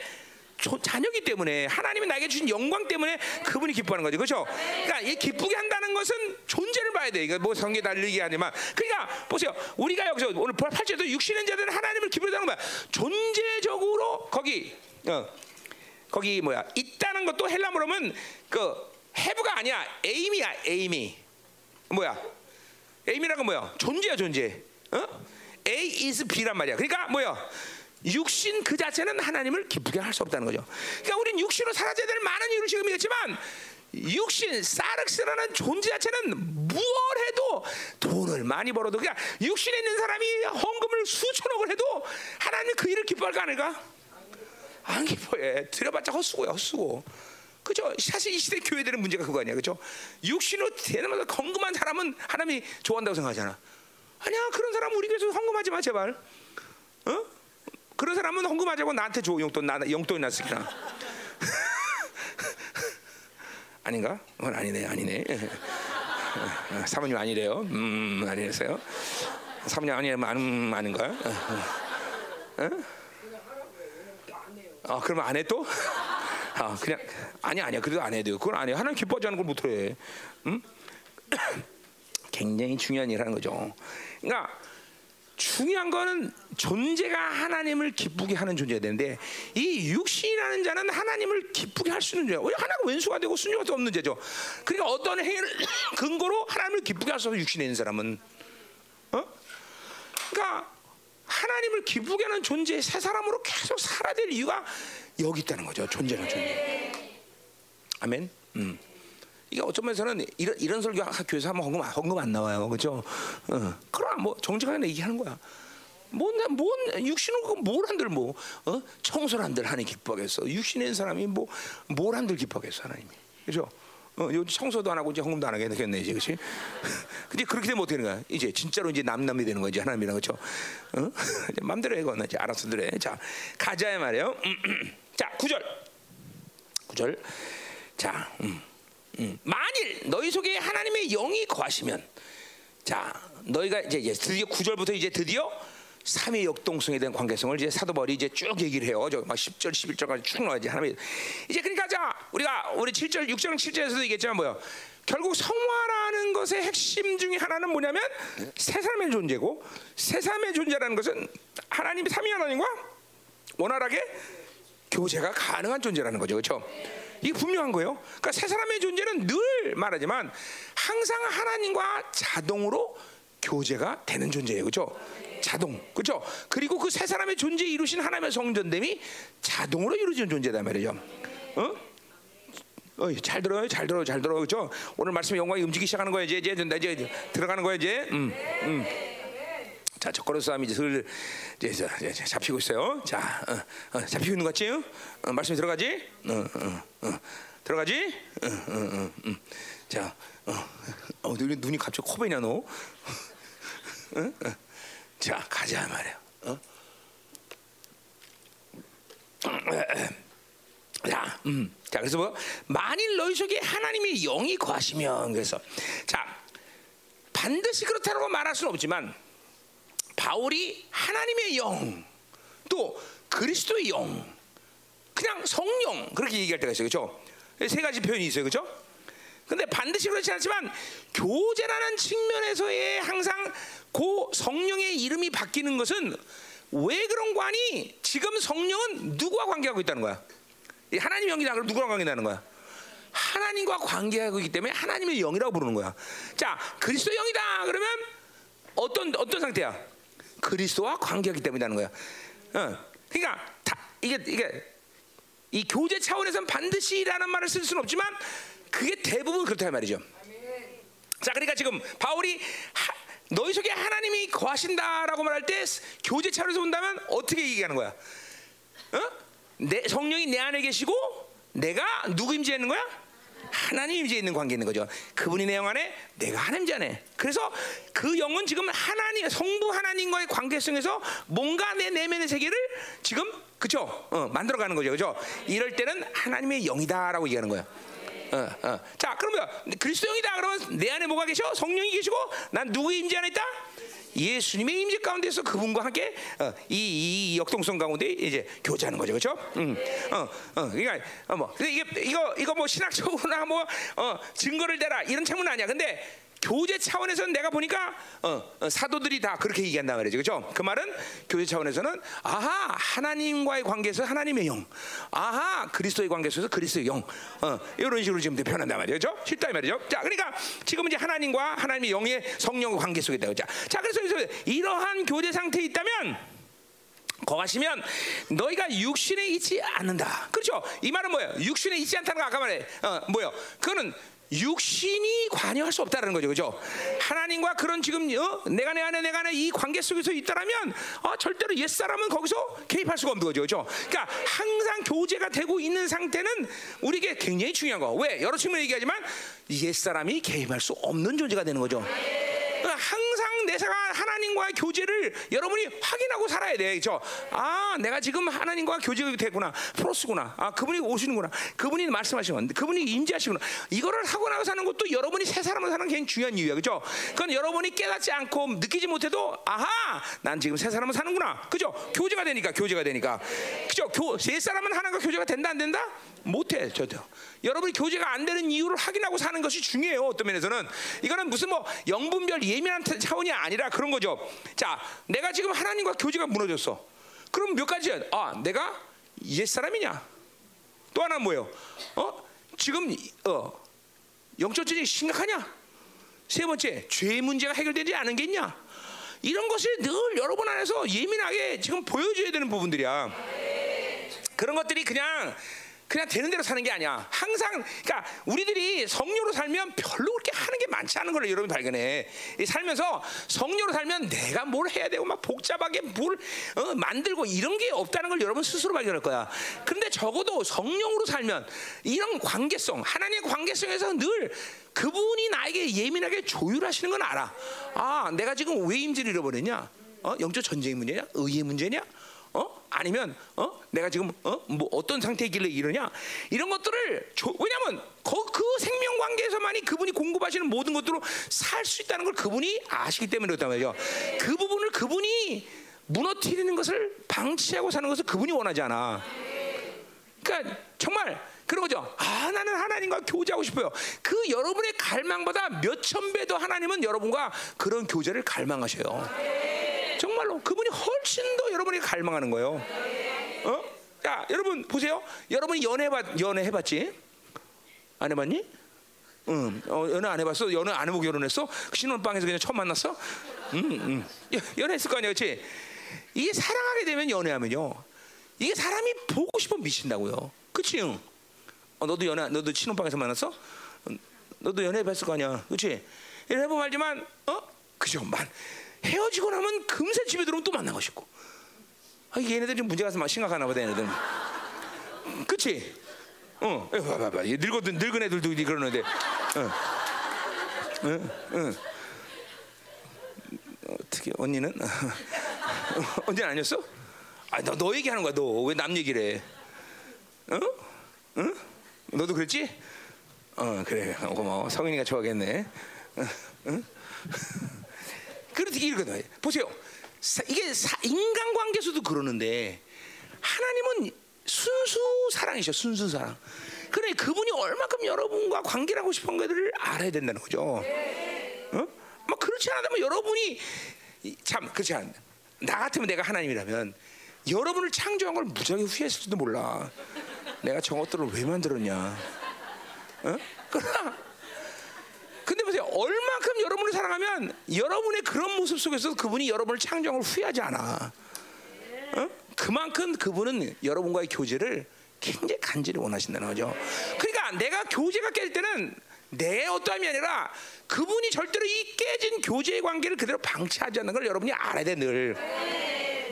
조- 자녀기 때문에 하나님이 나에게 주신 영광 때문에 그분이 기뻐하는 거죠. 그렇죠? 그러니까 이 기쁘게 한다는 것은 존재를 봐야 돼. 이거 뭐 성경 달리기 아니지만 그러니까 보세요. 우리가 여기서 오늘 8절도 육신의 자들은 하나님을 기쁘게 하는 거야. 존재적으로 거기 어, 거기 뭐야? 있다는 것도 헬라어로 하면 그 해부가 아니야. 에임이야. 에임이. 뭐야? 건 뭐야? 존재야, 존재. 어? A is B란 말이야. 그러니까 뭐야? 육신 그 자체는 하나님을 기쁘게 할 수 없다는 거죠. 그러니까 우리는 육신으로 사라져야 될 많은 이유를 지금 얘기했지만 육신 사르스라는 존재 자체는 무얼 해도 돈을 많이 벌어도 그냥 육신에 있는 사람이 헌금을 수천억을 해도 하나님 그 일을 기뻐할까 안 할까? 안 기뻐해. 들여봤자 헛수고야, 헛수고. 그죠? 사실 이 시대 교회들은 문제가 그거 아니야, 그죠? 육신으로 대나마다 헌금한 사람은 하나님이 좋아한다고 생각하잖아. 아니야, 그런 사람 우리 교회에서 헌금하지 마, 제발. 어? 그런 사람은 헌금하자고 나한테 줘 용돈 나 용돈이나 쓰기나. [laughs] 아닌가? 그건 아니네, 아니네. 어, [laughs] 사모님 아니래요. 음, 아니랬어요. 사모님 아니라면 안, 음, 아닌가요? 어? 어? 아 그러면 안해 또? [laughs] 아 그냥 아니 아니야 그래도 안 해야 돼요. 그건 안 해요. 하나님 기뻐하지 않는 걸 못 해. 응? [coughs] 굉장히 중요한 일을 하는 거죠. 그러니까 중요한 거는 존재가 하나님을 기쁘게 하는 존재가 되는데 이 육신이라는 자는 하나님을 기쁘게 할 수 있는 존재야. 왜 하나가 왼수가 되고 순수가 없는 죄죠. 그러니까 어떤 행위를 [coughs] 근거로 하나님을 기쁘게 할 수 없어 육신에 있는 사람은. 어? 그러니까 하나님을 기쁘게 하는 존재의 새 사람으로 계속 살아야 될 이유가 여기 있다는 거죠. 존재는 존재. 아멘. 음. 이게 어쩌면 저는 이런 이런 설교 학교에서 하면 헌금, 헌금 안 나와요, 그렇죠? 어. 그러나 뭐 정직하게 얘기하는 거야. 뭔, 뭔 육신은 뭘 한들 뭐 어? 청소를 한들 하나님 기뻐하겠어. 있는 사람이 뭐뭘 한들 기뻐하겠어 하나님이, 그렇죠? 어, 요 청소도 안 하고 이제 헌금도 안 하게 되겠네 이제 그렇지? [laughs] 근데 그렇게 되면 어떻게 되는 거야? 이제 진짜로 이제 남남이 되는 거지 하나님이랑 그렇죠? 어? [laughs] 맘대로 해 그건 이제 알아서들 해. 자 가자야 말이에요. [clears throat] 자 9절 9절 자 음, 음. 만일 너희 속에 하나님의 영이 거하시면 자 너희가 이제, 이제 드디어 9절부터 이제 드디어 삼위 역동성에 대한 관계성을 이제 사도 바울이 이제 쭉 얘기를 해요. 저막 10절, 11절까지 쭉 나와야지 하나님. 이제 그러니까 자 우리가 우리 7절, 6절, 7절에서도 얘기했지만 뭐요? 결국 성화라는 것의 핵심 중에 하나는 뭐냐면 세 사람의 존재고 세 사람의 존재라는 것은 하나님의 삼위 하나님과 원활하게 교제가 가능한 존재라는 거죠. 그렇죠? 이게 분명한 거예요. 그러니까 세 사람의 존재는 늘 말하지만 항상 하나님과 자동으로 교제가 되는 존재예요. 그렇죠? 자동. 그렇죠? 그리고 그 세 사람의 존재 이루신 하나님의 성전됨이 자동으로 이루어지는 존재다 말이죠. 어? 어이, 잘 들어요, 잘 들어요, 잘 들어요, 그죠? 오늘 말씀 영광이 움직이기 시작하는 거야 이제, 이제, 이제, 이제 들어가는 거야 이제. 음, 음. 자, 첫걸음 싸움이 이제 슬 이제, 이제, 잡히고 있어요. 자, 어, 어, 잡히고 있는 것 같지? 어, 말씀이 들어가지? 어, 어, 어. 들어가지? 음. 자, 어, 어, 눈이, 눈이 갑자기 코베냐 너? 자, 가자 말이야. 어? 자, 음. 자, 그래서 뭐 만일 너희 속에 하나님의 영이 거하시면 그래서 자 반드시 그렇다고 말할 수는 없지만 바울이 하나님의 영, 또 그리스도의 영, 그냥 성령 그렇게 얘기할 때가 있어요, 그렇죠? 세 가지 표현이 있어요, 그렇죠? 근데 반드시 그렇지 않지만 교제라는 측면에서의 항상 그 성령의 이름이 바뀌는 것은 왜 그런 거 아니? 지금 성령은 누구와 관계하고 있다는 거야? 하나님 영이다 그럼 누구랑 관계하는 거야? 하나님과 관계하고 있기 때문에 하나님의 영이라고 부르는 거야. 자, 그리스도 영이다 그러면 어떤 어떤 상태야? 그리스도와 관계하기 때문이라는 거야. 어. 그러니까 다, 이게 이게 이 교제 차원에서는 반드시라는 말을 쓸 수는 없지만 그게 대부분 그렇다 말이죠. 자, 그러니까 지금 바울이 하, 너희 속에 하나님이 거하신다라고 말할 때 교제 차원에서 본다면 어떻게 얘기하는 거야? 어? 내 성령이 내 안에 계시고 내가 누구 임재에 있는 거야? 하나님 임재에 있는 관계에 있는 거죠. 그분이 내 영 안에 내가 하나님 안에. 그래서 그 영은 지금 하나님 성부 하나님과의 관계성에서 뭔가 내 내면의 세계를 지금 그죠? 어, 만들어가는 거죠, 그죠? 이럴 때는 하나님의 영이다라고 얘기하는 거야. 어, 어. 자, 그러면 그리스도 영이다 그러면 내 안에 뭐가 계셔? 성령이 계시고 난 누구의 임재 안에 있다? 예수님의 임재 가운데서 그분과 함께 어, 이, 이, 역동성 가운데 이제 교제하는 거죠, 그렇죠? 음, 어, 어, 그러니까 어, 뭐 이게 이거 이거 뭐 신학적으로나 뭐 어, 증거를 대라 이런 책문 아니야. 근데 교제 차원에서는 내가 보니까 어, 어, 사도들이 다 그렇게 얘기한다 그러죠, 그렇죠? 그 말은 교제 차원에서는 아하 하나님과의 관계에서 하나님의 영, 아하 그리스도의 관계에서 그리스도의 영, 어, 이런 식으로 지금 표현한단 말이죠, 그렇죠? 쉽다 이 말이죠. 자, 그러니까 지금 이제 하나님과 하나님의 영의 성령의 관계 속에 있다, 자, 자, 그래서 이러한 교제 상태에 있다면. 거하시면 너희가 육신에 있지 않는다. 그렇죠? 이 말은 뭐예요? 육신에 있지 않다는 거 아까 말해. 어, 뭐요? 그거는 육신이 관여할 수 없다는 거죠, 그죠? 하나님과 그런 지금 어? 내가 내 안에 내가 내 이 관계 속에서 있다라면 어, 절대로 옛 사람은 거기서 개입할 수가 없는 거죠, 그죠? 그러니까 항상 교제가 되고 있는 상태는 우리에게 굉장히 중요한 거. 왜? 여러 측면 얘기하지만 옛 사람이 개입할 수 없는 존재가 되는 거죠. 항상 내가 하나님과의 교제를 여러분이 확인하고 살아야 돼. 그죠? 아, 내가 지금 하나님과 교제가 됐구나. 프로스구나. 아, 그분이 오시는구나. 그분이 말씀하시는 그분이 임재하시구나. 이거를 하고 나서 사는 것도 여러분이 새 사람을 사는 게 중요한 이유야. 그죠? 그건 여러분이 깨닫지 않고 느끼지 못해도 아하, 난 지금 새 사람을 사는구나. 그죠? 교제가 되니까, 교제가 되니까. 그죠? 교, 새 사람은 하나님과 교제가 된다, 안 된다? 못해, 저도. 여러분이 교제가 안 되는 이유를 확인하고 사는 것이 중요해요. 어떤 면에서는 이거는 무슨 뭐 영분별 예민한 차원이 아니라 그런 거죠. 자, 내가 지금 하나님과 교제가 무너졌어. 그럼 몇 가지야? 아, 내가 옛 사람이냐? 또 하나 뭐예요? 어, 지금 어 영적 전쟁이 심각하냐? 세 번째, 죄 문제가 해결되지 않은 게 있냐? 이런 것을 늘 여러분 안에서 예민하게 지금 보여줘야 되는 부분들이야. 그런 것들이 그냥 그냥 되는 대로 사는 게 아니야. 항상 그러니까 우리들이 성녀로 살면 별로 그렇게 하는 게 많지 않은 걸 여러분 발견해. 살면서 성녀로 살면 내가 뭘 해야 되고 막 복잡하게 뭘 어, 만들고 이런 게 없다는 걸 여러분 스스로 발견할 거야. 그런데 적어도 성령으로 살면 이런 관계성, 하나님의 관계성에서 늘 그분이 나에게 예민하게 조율하시는 건 알아. 아, 내가 지금 왜 임지를 잃어버렸냐? 어? 영적 전쟁의 문제냐? 의의 문제냐? 어? 아니면 어? 내가 지금 어? 뭐 어떤 상태이길래 이러냐? 이런 것들을 조, 왜냐하면 그, 그 생명 관계에서만이 그분이 공급하시는 모든 것들로 살 수 있다는 걸 그분이 아시기 때문에 그렇단 말이죠. 그 부분을 그분이 무너뜨리는 것을 방치하고 사는 것을 그분이 원하지 않아. 그러니까 정말 그런 거죠. 아, 나는 하나님과 교제하고 싶어요. 그 여러분의 갈망보다 몇 천 배 더 하나님은 여러분과 그런 교제를 갈망하셔요. 정말로 그분이 훨씬 더 여러분이 갈망하는 거예요. 어? 야, 여러분 보세요. 여러분이 연애 봐 연애 해 봤지? 안 해봤니? 응, 어, 연애 안 해봤어? 연애 안 해보고 결혼했어? 신혼방에서 그냥 처음 만났어? 응, 응. 야, 연애했을 거 아니야, 그렇지? 이게 사랑하게 되면 연애하면요, 이게 사람이 보고 싶어 미친다고요. 그치? 응. 어, 너도 연애, 너도 신혼방에서 만났어? 어, 너도 연애해봤을 거 아니야, 그렇지? 연애해보면 알지만, 어, 그죠? 만 헤어지고 나면 금세 집에 들어오면 또 만나고 싶고. 아, 얘네들 좀 문제가 좀 심각하나 보다, 얘네들. 그치? 어, 에, 봐봐, 봐. 늙은 늙은 애들도 그러는데, 어, 응, 응. 어떻게 언니는 [laughs] 언니는 아니었어? 아, 너 너 얘기하는 거야. 너 왜 남 얘기를 해? 어? 응? 너도 그랬지? 어, 그래. 어, 고마워. 성인이가 좋아하겠네. 응? 응? 그렇게 이러거든. 보세요. 사, 이게 사, 인간관계에서도 그러는데 하나님은 순수 사랑이셔. 순수 사랑. 그래 그분이 얼마큼 여러분과 관계를 하고 싶은 것들을 알아야 된다는 거죠. 어? 막 그렇지 않다면 여러분이 이- 참 그렇지 않. 나 같으면 내가 하나님이라면 여러분을 창조한 걸 무지하게 후회했을지도 몰라. 내가 저것들을 왜 만들었냐? 어? 그러나 근데 보세요. 얼마큼 여러분을 사랑하면 여러분의 그런 모습 속에서 그분이 여러분을 창조한 걸 후회하지 않아. 어? 그만큼 그분은 여러분과의 교제를 굉장히 간절히 원하신다는 거죠. 그러니까 내가 교제가 깰 때는 내 어떠함이 아니라 그분이 절대로 이 깨진 교제의 관계를 그대로 방치하지 않는 걸 여러분이 알아야 돼 늘.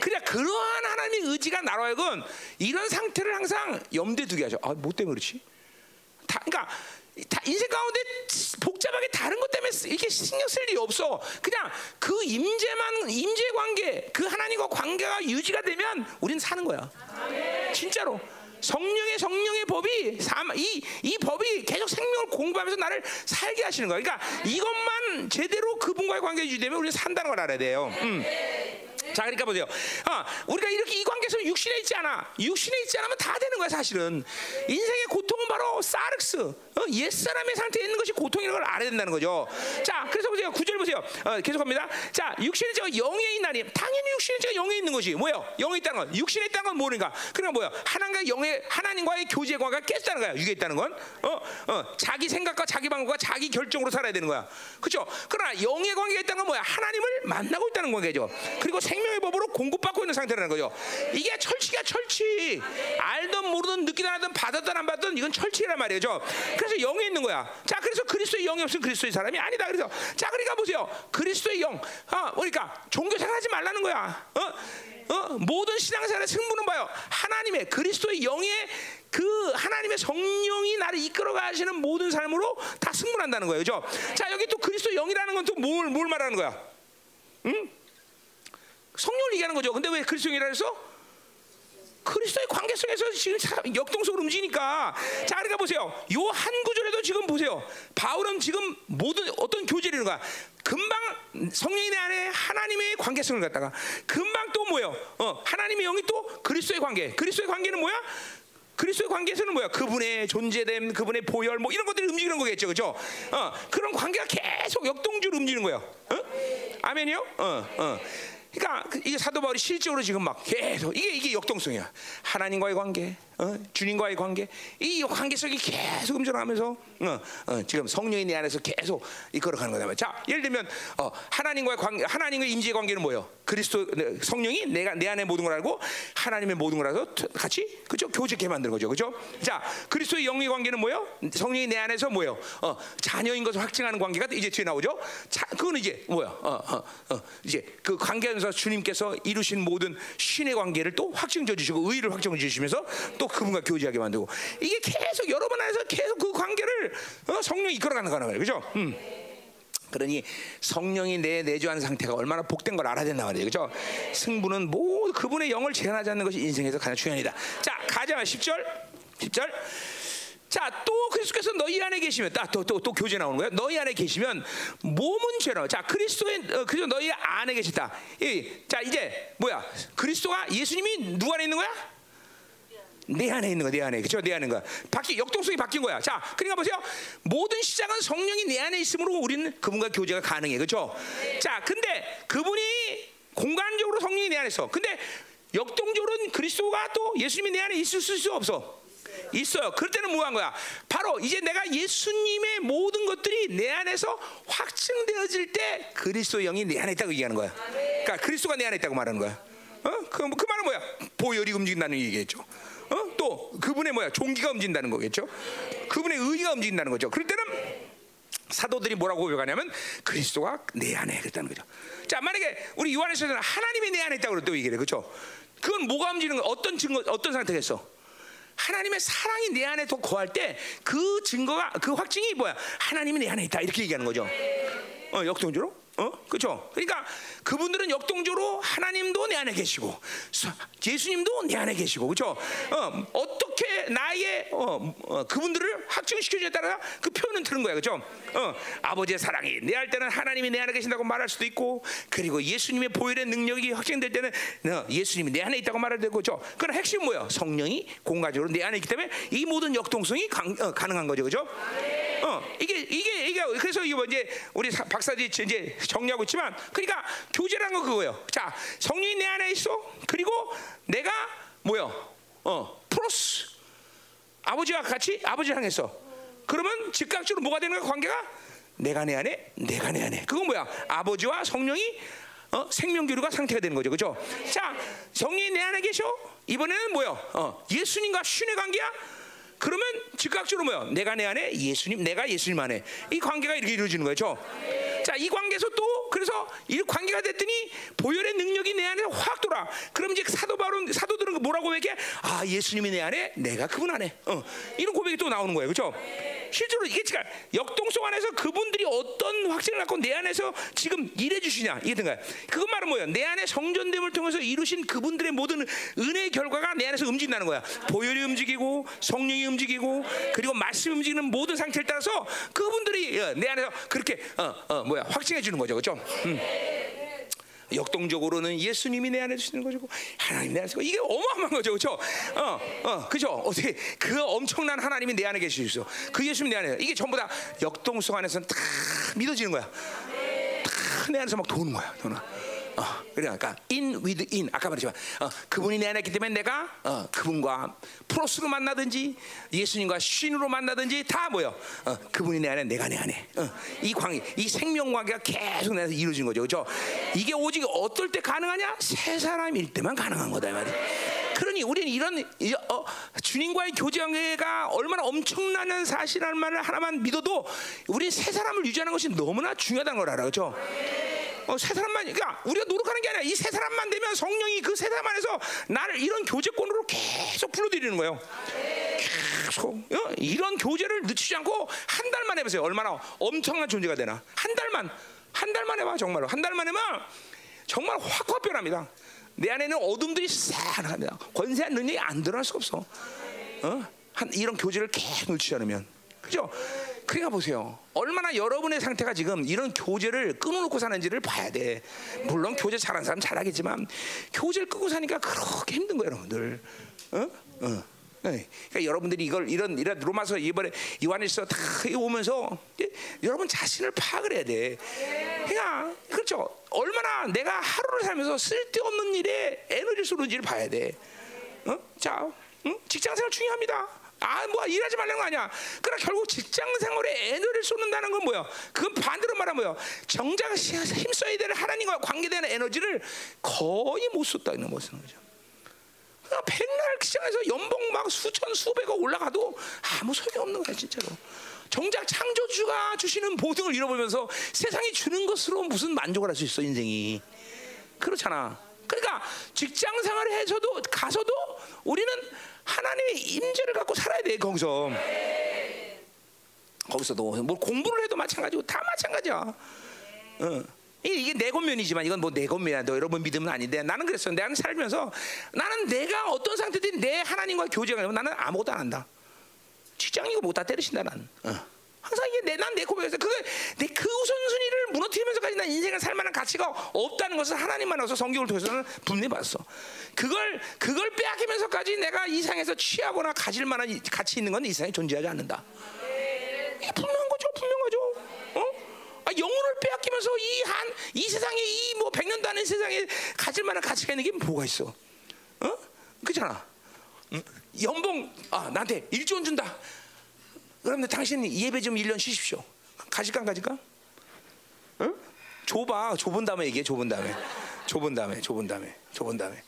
그냥 그러한 하나님의 의지가 나로 하여금 이런 상태를 항상 염두에 두게 하죠. 아, 뭐 때문에 그렇지? 다, 그러니까 다 인생 가운데 복잡하게 다른 것 때문에 쓰- 이렇게 신경 쓸 일이 없어. 그냥 그 임재만 임재 관계, 그 하나님과 관계가 유지가 되면 우리는 사는 거야. 진짜로. 성령의 성령의 법이 삶- 이, 이 법이 계속 생명을 공부하면서 나를 살게 하시는 거야. 그러니까 이것만 제대로 그분과의 관계 유지되면 우리는 산다는 걸 알아야 돼요. 음. 자, 그러니까 보세요. 아, 우리가 이렇게 이 관계에서 육신에 있지 않아. 육신에 있지 않으면 다 되는 거야, 사실은. 인생의 고통은 바로 사르스, 어? 옛사람의 상태에 있는 것이 고통이라는 걸 알아야 된다는 거죠. 자, 그래서 보세요. 구절 보세요. 어, 계속합니다. 자, 육신에 제가 영에 있나니 당연히 육신에 제가 영에 있는 것이 뭐예요? 영에 있다는 건 육신에 있다는 건 뭐는가? 그러니까 뭐야? 하나님과 영의 하나님과의 교제 관계가 깼다는 거야. 육에 있다는 건 어, 어, 자기 생각과 자기 방법과 자기 결정으로 살아야 되는 거야. 그렇죠? 그러나 영의 관계가 있다는 건 뭐야? 하나님을 만나고 있다는 관계죠. 그리고 생명의 법으로 공급받고 있는 상태라는 거죠. 이게 철치가 철치. 알든 모르든 느끼든 하든 받았든 안 받든 이건 철치란 말이죠. 그래서 영에 있는 거야. 자, 그래서 그리스도의 영이 없으면 그리스도의 사람이 아니다. 그래서 자, 그러니까 보세요. 그리스도의 영. 아, 그러니까 종교 생활하지 말라는 거야. 어? 어? 모든 신앙생활의 승부는 봐요. 하나님의 그리스도의 영의 그 하나님의 성령이 나를 이끌어 가시는 모든 삶으로 다 승분한다는 거예요. 그죠? 자, 여기 또 그리스도 영이라는 건 또 뭘 뭘 말하는 거야? 응? 성령을 얘기하는 거죠. 근데 왜 그리스도 영이라 해서? 그리스도의 관계 속에서 지금 사- 역동적으로 움직이니까 자 그러니까 보세요 요 한 구절에도 지금 보세요 바울은 지금 모든 어떤 교제를 하는 거야 금방 성령이 내 안에 하나님의 관계성을 갖다가 금방 또 뭐예요 어, 하나님의 영이 또 그리스도의 관계 그리스도의 관계는 뭐야 그리스도의 관계에서는 뭐야? 그분의 존재됨, 그분의 보혈, 뭐 이런 것들이 움직이는 거겠죠, 그렇죠? 어, 그런 관계가 계속 역동적으로 움직이는 거예요. 어? 아멘이요? 어, 어. 그러니까 그- 이게 사도 바울이 실적으로 지금 막 계속 이게 이게 역동성이야. 하나님과의 관계, 어? 주님과의 관계, 이 관계성이 계속 움직여가면서 어, 어, 지금 성령이 내 안에서 계속 이끌어가는 거다. 자, 예를 들면 어, 하나님과의 관계, 하나님과 임재의 관계는 뭐예요? 그리스도 네, 성령이 내가 내 안에 모든 걸 알고 하나님의 모든 걸 알아서 같이 그죠 교제케 만드는 거죠, 그죠? 자, 그리스도의 영의 관계는 뭐예요? 성령이 내 안에서 뭐예요? 어, 자녀인 것을 확증하는 관계가 이제 뒤에 나오죠. 자, 그거는 이제 뭐야? 어, 이제 그 관계에서 주님께서 이루신 모든 신의 관계를 또 확증져 주시고 의를 확증해 주시면서 또 그분과 교제하게 만들고 이게 계속 여러분 안에서 계속 그 관계를 어, 성령이 이끌어가는 거란 말이에요, 그죠? 음. 그러니 성령이 내 내주하는 상태가 얼마나 복된 걸 알아야 된단 말이에요. 그죠? 승부는 모두 그분의 영을 제한하지 않는 것이 인생에서 가장 중요한 일이다. 자, 가자. 10절. 10절. 자, 또 그리스도께서 너희 안에 계시면 또또 또 교제 나오는 거예요. 너희 안에 계시면 몸은 죄로. 자, 그리스도의 어, 그리스도 너희 안에 계시다. 이, 자, 이제 뭐야? 그리스도가 예수님이 누구 안에 있는 거야? 내 안에 있는 거, 내 안에 그죠? 내 안에 거. 바뀌 역동성이 바뀐 거야. 자, 그러니까 보세요. 모든 시작은 성령이 내 안에 있으므로 우리는 그분과 교제가 가능해, 그렇죠? 자, 근데 그분이 공간적으로 성령이 내 안에 있어. 근데 역동적으로는 그리스도가 또 예수님이 내 안에 있을 수 없어? 있어요. 그럴 때는 뭐한 거야? 바로 이제 내가 예수님의 모든 것들이 내 안에서 확증되어질 때 그리스도 영이 내 안에 있다고 얘기하는 거야. 그러니까 그리스도가 내 안에 있다고 말하는 거야. 어? 그, 그 말은 뭐야? 보혈이 움직인다는 얘기겠죠. 어? 또 그분의 뭐야? 종기가 움직인다는 거겠죠. 그분의 의가 움직인다는 거죠. 그럴 때는 사도들이 뭐라고 고백하냐면 그리스도가 내 안에 그랬다는 거죠. 자, 만약에 우리 요한에서는 하나님이 내 안에 있다고 또 얘기를 해. 그렇죠? 그건 뭐가 움직이는 거? 어떤 증거 어떤 상태겠어? 하나님의 사랑이 내 안에 더 거할 때 그 증거가 그 확증이 뭐야? 하나님이 내 안에 있다 이렇게 얘기하는 거죠. 어, 역동적으로? 어, 그렇죠. 그러니까 그분들은 역동적으로 하나님도 내 안에 계시고 예수님도 내 안에 계시고, 그렇죠. 어, 어떻게 나의 어, 어, 그분들을 확증시켜주에 따라 그 표현은 들은 거야, 그렇죠. 어, 아버지의 사랑이 내 할 때는 하나님이 내 안에 계신다고 말할 수도 있고, 그리고 예수님의 보혈의 능력이 확증될 때는 어, 예수님이 내 안에 있다고 말할 되고, 그렇죠. 그런 핵심 뭐야? 성령이 공간적으로 내 안에 있기 때문에 이 모든 역동성이 강, 어, 가능한 거죠, 그렇죠. 어, 이게 이게 이게 그래서 이거 이제 우리 박사들이 이제 정리하고 있지만, 그러니까 교제라는 거 그거예요. 자, 성령이 내 안에 있어. 그리고 내가 뭐요? 어, 플러스 아버지와 같이 아버지를 향해서. 그러면 즉각적으로 뭐가 되는 거야? 관계가 내가 내 안에, 내가 내 안에. 그건 뭐야? 아버지와 성령이 어, 생명 교류가 상태가 되는 거죠, 그렇죠? 자, 성령이 내 안에 계셔. 이번에는 뭐요? 어, 예수님과 신의 관계야. 그러면 즉각적으로 뭐요? 내가 내 안에 예수님, 내가 예수님 안에 이 관계가 이렇게 이루어지는 거죠. 자, 이 관계에서 또 그래서 이 관계가 됐더니 보혈의 능력이 내 안에 확 돌아. 그럼 이제 사도 바로 사도들은 뭐라고 얘기해? 아, 예수님이 내 안에, 내가 그분 안에. 어, 이런 고백이 또 나오는 거예요, 그렇죠? 실제로 이게 지금 역동성 안에서 그분들이 어떤 확신을 갖고 내 안에서 지금 일해 주시냐 이게 든 거야. 그것 말은 뭐야? 내 안에 성전됨을 통해서 이루신 그분들의 모든 은혜의 결과가 내 안에서 움직인다는 거야. 보혈이 움직이고 성령이 움직이고 그리고 말씀이 움직이는 모든 상태를 따라서 그분들이 어, 내 안에서 그렇게 어, 어, 뭐야 확증해 주는 거죠, 그렇죠? 음. 역동적으로는 예수님이 내 안에 주시는 거고 하나님 내 안에 서 이게 어마어마한 거죠, 그렇죠? 어, 어, 그죠? 어떻게 그 엄청난 하나님이 내 안에 계시죠? 그 예수님 내 안에 이게 전부 다 역동성 안에서는 다 믿어지는 거야. 다 내 안에서 막 도는 거야, 도는. 어, 그러니까 in with in 아까 말했지만 어, 그분이 내 안에 있기 때문에 내가 어, 그분과 프로스로 만나든지 예수님과 신으로 만나든지 다 뭐요? 어, 그분이 내 안에 내가 내 안에 어, 이 관계, 이 생명 관계가 계속 내서 이루어진 거죠, 그렇죠? 이게 오직 어떨 때 가능하냐? 세 사람일 때만 가능한 거다 말이야. 그러니 우리는 이런 어, 주님과의 교제 관계가 얼마나 엄청나는 사실이라는 말을 하나만 믿어도 우리 세 사람을 유지하는 것이 너무나 중요하다는 걸 알아, 그렇죠? 어, 세 사람만, 그러니까 우리가 노력하는 게 아니라 이 세 사람만 되면 성령이 그 세 사람 안에서 나를 이런 교제권으로 계속 불러들이는 거예요. 계속 어? 이런 교제를 늦추지 않고 한 달만 해보세요. 얼마나 엄청난 존재가 되나? 한 달만, 한 달만 해봐 정말로 한 달만 해면 정말 확확 변합니다. 내 안에는 어둠들이 싹합니다. 권세한 능력이 안 드러날 수가 없어. 어? 한 이런 교제를 계속 놓치지 않으면, 그죠? 그러니까 보세요. 얼마나 여러분의 상태가 지금 이런 교제를 끊어놓고 사는지를 봐야 돼. 물론 교제 잘하는 사람 잘하겠지만 교제를 끊고 사니까 그렇게 힘든 거예요, 여러분들. 어? 어. 네. 그러니까 여러분들이 이걸 이런 이런 로마서 이번에 요한일서 다 오면서 여러분 자신을 파악을 해야 돼. 그러니까 그렇죠. 얼마나 내가 하루를 살면서 쓸데없는 일에 에너지를 쏟는지를 봐야 돼. 어? 자, 응? 직장생활 중요합니다. 아, 뭐 일하지 말라는 거 아니야. 그러나 결국 직장 생활에 에너지를 쏟는다는 건 뭐야? 그건 반대로 말하면 뭐야? 정작 힘써야 되는 하나님과 관계되는 에너지를 거의 못 쏟다는 못 쓰는 거죠. 그러니까 백날 시장에서 연봉 막 수천 수백억 올라가도 아무 소용이 없는 거야 진짜로. 정작 창조주가 주시는 걸 잃어보면서 세상이 주는 것으로 무슨 만족을 할 수 있어 인생이 그렇잖아. 그러니까 직장 생활을 해서도 가서도 우리는 하나님의 임재를 갖고 살아야 돼 거기서. 거기서도 뭐 공부를 해도 마찬가지고 다 마찬가지야. 어. 이게 내 권면이지만 이건 뭐내 권면이야. 너 여러분 믿으면 아닌데 나는 그랬어. 나는 살면서 나는 내가 어떤 상태든 내 하나님과 교제가 되면 나는 아무것도 안 한다. 직장이고 뭐다 때리신다 나는. 어. 항상 이게 내 난 내 고백에서 그게 내그 우선순위를 무너뜨리면서까지 난 인생을 살 만한 가치가 없다는 것을 하나님만 와서 성경을 통해서는 분명히 봤어. 그걸 그걸 빼앗기면서까지 내가 이 상에서 취하거나 가질 만한 가치 있는 건 이 상에 존재하지 않는다. 분명한 거죠, 분명하죠. 어? 아, 영혼을 빼앗기면서 이 한 이 세상에 이 뭐 백년 단의 세상에 가질 만한 가치가 있는 게 뭐가 있어? 그렇잖아. 응? 연봉 아 나한테 1조 원 준다. 그러면 당신 예배 좀 1년 쉬십시오. 가질까 안 가질까? 응? 좁아 좁은 다음에 얘기해 좁은 다음에 좁은 다음에 좁은 다음에 좁은 다음에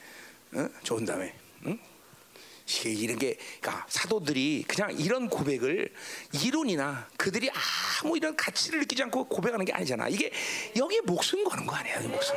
응? 좁은 다음에 응? 이게 이런 게 그러니까 사도들이 그냥 이런 고백을 이론이나 그들이 아무 이런 가치를 느끼지 않고 고백하는 게 아니잖아. 이게 여기에 목숨 거는 거 아니야, 이 목숨.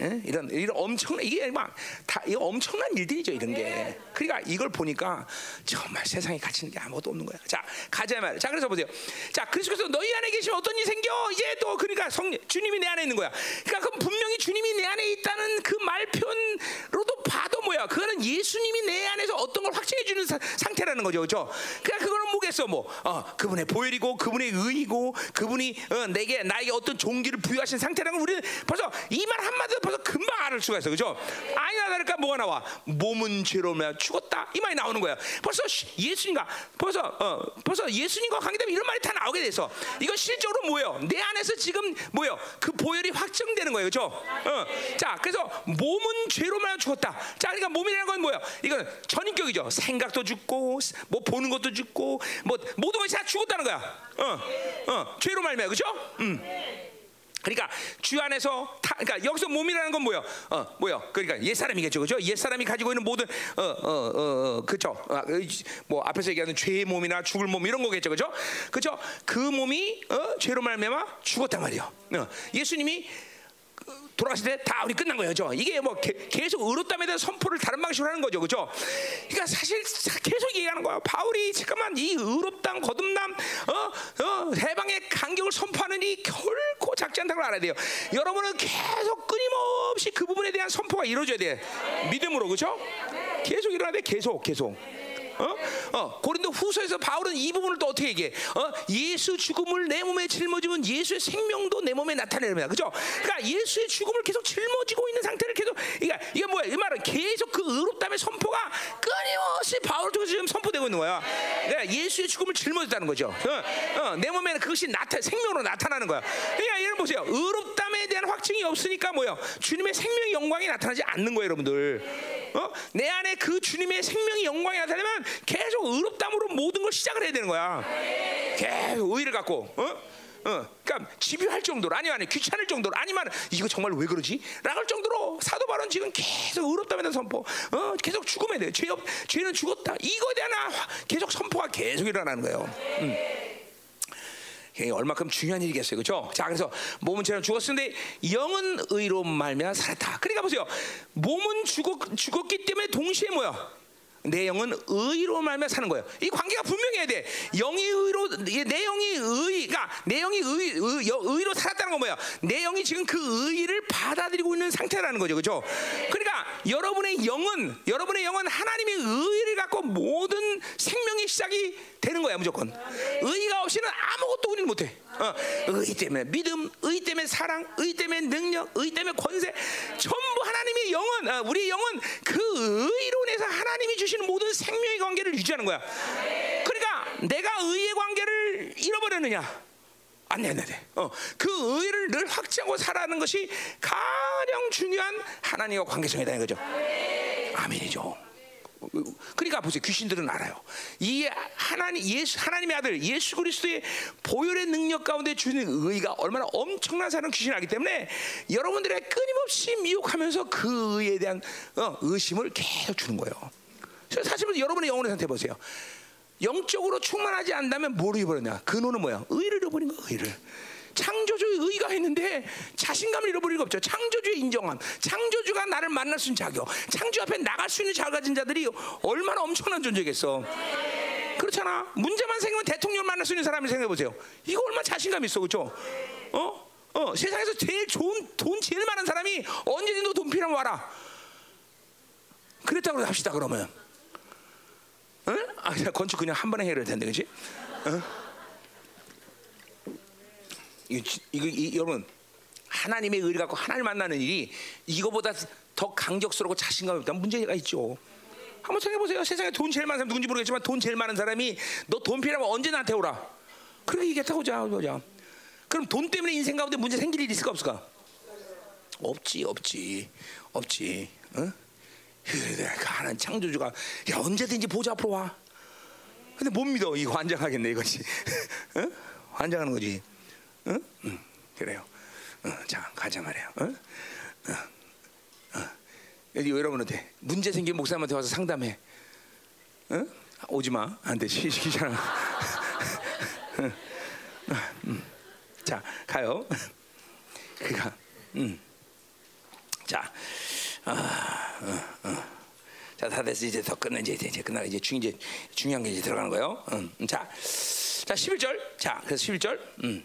예? 이런 이런 엄청난 이게 막다 이거 엄청난 일들이죠 이런 게. 그러니까 이걸 보니까 정말 세상에 가치는 게 아무것도 없는 거야. 자 가자 말. 자 그래서 보세요. 자 그리스도께서 너희 안에 계시면 어떤 일이 생겨? 이제 또 그러니까 성 주님이 내 안에 있는 거야. 그러니까 그럼 분명히 주님이 내 안에 있다는 그 말편으로도 봐도 뭐야? 그거는 예수님이 내 안에서 어떤 걸 확증해 주는 상태라는 거죠, 그렇죠? 그러니까 그거는 뭐겠어, 뭐 어, 그분의 보혈이고 그분의 의이고 그분이 어, 내게 나에게 어떤 종기를 부여하신 상태라는 걸 우리는 벌써 이 말 한마디도 벌써 금방 알을 수가 있어, 그렇죠? 아니나 다를까 뭐가 나와? 몸은 죄로 면 죽었다 이 말이 나오는 거야. 벌써 예수님과 벌써 어, 벌써 예수님과 관계되면 이런 말이 다 나오게 돼서 이건 실제로 뭐예요? 내 안에서 지금 뭐예요? 그 보혈이 확정되는 거예요, 그렇죠? 어, 자, 그래서 몸은 죄로만 죽었다. 자, 그러니까 몸이라는 건 뭐예요? 이건 전인격이죠. 생각도 죽고, 뭐 보는 것도 죽고, 뭐 모든 것이 다 죽었다는 거야. 어, 어, 죄로 말미암아, 그죠? 음. 그러니까 주 안에서 타, 그러니까 여기서 몸이라는 건 뭐요? 어, 뭐요? 그러니까 옛 사람이겠죠, 그죠? 옛 사람이 가지고 있는 모든 어, 어, 어, 어 그죠? 아, 뭐 앞에서 얘기하는 죄의 몸이나 죽을 몸 이런 거겠죠, 그죠? 그죠? 그 몸이 어, 죄로 말미암아 죽었단 말이요. 어, 예수님이 돌아가실 때 다 우리 끝난 거예요. 죠 이게 뭐 게, 계속 의롭담에 대한 선포를 다른 방식으로 하는 거죠. 그죠? 그러니까 사실 계속 얘기하는 거야. 바울이 잠깐만 이 의롭담, 거듭남, 어, 어, 해방의 간격을 선포하는 이 결코 작지 않다는 걸 알아야 돼요. 여러분은 계속 끊임없이 그 부분에 대한 선포가 이루어져야 돼. 믿음으로. 그죠? 계속 일어나야 돼. 계속, 계속. 어? 어, 고린도 후서에서 바울은 이 부분을 또 어떻게 얘기해? 어? 예수 죽음을 내 몸에 짊어지면 예수의 생명도 내 몸에 나타내는 그죠? 그러니까 예수의 죽음을 계속 짊어지고 있는 상태를 계속, 그러니까 이게 뭐야? 이 말은 계속 그 의롭담의 선포가 끊임없이 바울을 통해서 지금 선포되고 있는 거야. 그러니까 예수의 죽음을 짊어졌다는 거죠. 어, 어, 내 몸에는 그것이 나타, 생명으로 나타나는 거야. 그러니까 여러분 보세요. 의롭담에 대한 확증이 없으니까 뭐야? 주님의 생명의 영광이 나타나지 않는 거예요, 여러분들. 어? 내 안에 그 주님의 생명의 영광이 나타나면 계속 의롭담으로 모든 걸 시작을 해야 되는 거야. 계속 의를 갖고, 어? 어, 그러니까 집요할 정도로 아니 아니 귀찮을 정도로 아니면 이거 정말 왜 그러지? 라할 정도로 사도 바론 지금 계속 의롭다에 대한 선포, 어, 계속 죽음에 대해 죄 죄는 죽었다. 이거에 대한 계속 선포가 계속 일어나는 거예요. 음. 얼마큼 중요한 일이겠어요, 그렇죠? 자, 그래서 몸은 죄로 죽었는데 영은 의로 말면 살았다. 그러니까 보세요, 몸은 죽었, 죽었기 때문에 동시에 뭐야? 내 영은 의로 말며 사는 거예요. 이 관계가 분명해야 돼. 영이 의로 내 영이 의가 내 영이 의, 의, 의로 살았다는 건 뭐야? 내 영이 지금 그 의를 받아들이고 있는 상태라는 거죠, 그렇죠? 그러니까 여러분의 영은 여러분의 영은 하나님의 의를 갖고 모든 생명의 시작이 되는 거야, 무조건. 의가 없이는 아무것도 우리는 못해. 어, 의 때문에 믿음, 의 때문에 사랑, 의 때문에 능력, 의 때문에 권세, 전부 하나님의 영은 어, 우리 영은 그 의로 인해서 하나님이 주 시는 모든 생명의 관계를 유지하는 거야. 그러니까 내가 의의 관계를 잃어버렸느냐? 안 돼, 안 돼. 어, 그 의를 늘 확증하고 살아가는 것이 가장 중요한 하나님과 관계성이라는 거죠. 아멘이죠. 그러니까 보세요. 귀신들은 알아요. 이 하나님 예수 하나님의 아들 예수 그리스도의 보혈의 능력 가운데 주는 의가 얼마나 엄청난 사람 귀신 알기 때문에 여러분들의 끊임없이 미혹하면서 그 의에 대한 어, 의심을 계속 주는 거예요. 사실 여러분의 영혼의 상태 보세요. 영적으로 충만하지 않다면 뭘 잃어버렸냐? 근원은 뭐야? 의를 잃어버린 거, 의를. 창조주의 의가 있는데 자신감을 잃어버릴 리 없죠. 창조주의 인정함, 창조주가 나를 만날 수 있는 자격, 창조 앞에 나갈 수 있는 자 가진 자들이 얼마나 엄청난 존재겠어. 그렇잖아. 문제만 생기면 대통령 만날 수 있는 사람을 생각해 보세요. 이거 얼마나 자신감 있어, 그렇죠? 어? 어, 세상에서 제일 좋은 돈 제일 많은 사람이 언제든 너돈 필요하면 와라. 그랬다고 합시다 그러면. 응? 아, 건축 그냥 한 번에 해야 된다, 그렇지? 응? 이거, 이거 이, 여러분 하나님의 의를 갖고 하나님 만나는 일이 이거보다 더 강적스럽고 자신감 없다면 문제가 있죠. 한번 생각해 보세요. 세상에 돈 제일 많은 사람 누군지 모르겠지만 돈 제일 많은 사람이 너 돈 필요하면 언제 나한테 오라. 그렇게 얘기했다고 자 보자. 그럼 돈 때문에 인생 가운데 문제 생길 일 있을까 없을까? 없지, 없지, 없지. 어? 그 하나님 창조주가 야 언제든지 보좌 앞으로 와. 근데 못 믿어 이거 환장하겠네 이거지. [laughs] 응? 환장하는 거지. 응? 응. 그래요. 응. 자 가자 말이야. 응? 응. 응. 여기 여러분한테 문제 생긴 목사님한테 와서 상담해. 응? 오지 마. 안 돼. 시키잖아. [laughs] 응. 자 가요. [laughs] 그가. 음. 자, 아, 어, 어. 자, 다 됐어. 이제 더 끝내. 이제, 이제 끝나. 이제 중, 이제 중요한 게 이제 들어가는 거예요. 음. 자, 자, 11절. 자, 그래서 11절. 음.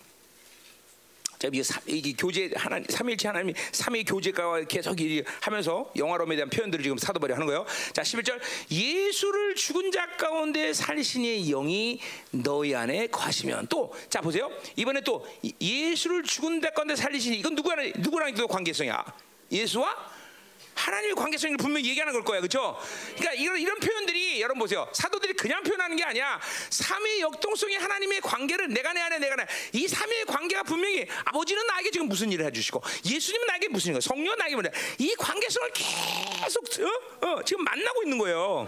이게 교제 하나 삼일체 하나님이 삼위 교제가 계속 이 하면서 영화로움에 대한 표현들을 지금 사도 바리 하는 거예요. 자, 11절. 예수를 죽은 자 가운데 살신의 영이 너희 안에 거하시면 또 자, 보세요. 이번에 또 이- 예수를 죽은 자 가운데 살리시니 이건 누구랑 누구랑 또 관계성이야? 예수와 하나님의 관계성을 분명히 얘기하는 걸 거야, 그렇죠? 그러니까 이런 이런 표현들이 여러분 보세요. 사도들이 그냥 표현하는 게 아니야. 삼위의 역동성의 하나님의 관계를 내가 내 안에 내가 내. 이 삼위의 관계가 분명히 아버지는 나에게 지금 무슨 일을 해 주시고 예수님은 나에게 무슨 일, 성령은 나에게 뭐냐. 이 관계성을 계속 어? 어, 지금 만나고 있는 거예요.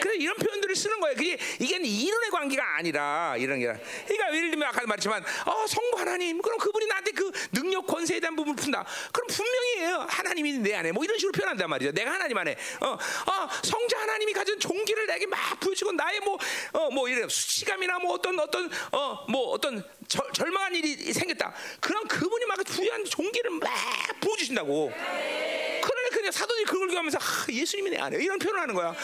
그래서 이런 표현들을 쓰는 거예요. 그게 이게 이론의 관계가 아니라 이런 게. 그러니까 예를 들면 아까 말했지만, 어, 성부 하나님, 그럼 그분이 나한테 그 능력 권세에 대한 부분을 푼다. 그럼 분명히 하나님이 내 안에 뭐 이런 식으로 표현한단 말이죠. 내가 하나님 안에, 어, 어, 성자 하나님이 가진 종기를 내게 막 부여주고 나의 뭐, 어, 뭐 이런 수치감이나 뭐 어떤 어떤 어, 뭐 어떤 절, 절망한 일이 생겼다. 그럼 그분이 막 부여한 종기를 막 부어주신다고. 그 러니 그냥 사도들이 그걸 기하면서 예수님이 내 안에 이런 표현을 하는 거야.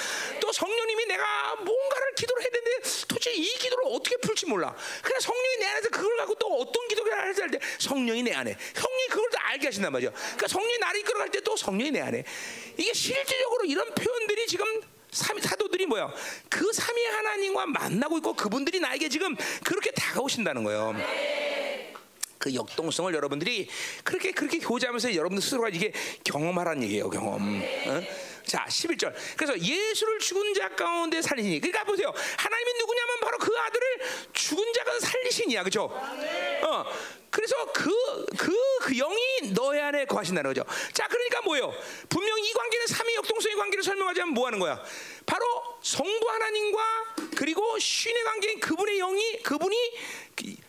또 성령님이 내가 뭔가를 기도를 해야 되는데 도대체 이 기도를 어떻게 풀지 몰라. 그냥 성령이 내 안에서 그걸 갖고 또 어떤 기도를 해야 할때 성령이 내 안에. 성령이 그걸 다 알게 하신단 말이야. 그러니까 성령이 나를 이끌어갈 때 또 성령이 내 안에. 이게 실질적으로 이런 표현들이 지금 삼- 사도들이 뭐야? 그 삼위 하나님과 만나고 있고 그분들이 나에게 지금 그렇게 다가오신다는 거예요. 그 역동성을 여러분들이 그렇게 그렇게 교제하면서 여러분들 스스로가 이게 경험하라는 얘기예요, 경험. 어? 자, 11절. 그래서 예수를 죽은 자 가운데 살리시니. 그러니까 보세요. 하나님이 누구냐면 바로 그 아들을 죽은 자가 살리시니야. 그죠? 어. 그래서 그, 그, 그 영이 너희 안에 거하신다는 거죠. 자, 그러니까 뭐예요? 분명히 이 관계는 삼위 역동성의 관계를 설명하자면 뭐 하는 거야? 바로 성부 하나님과 그리고 신의 관계인 그분의 영이 그분이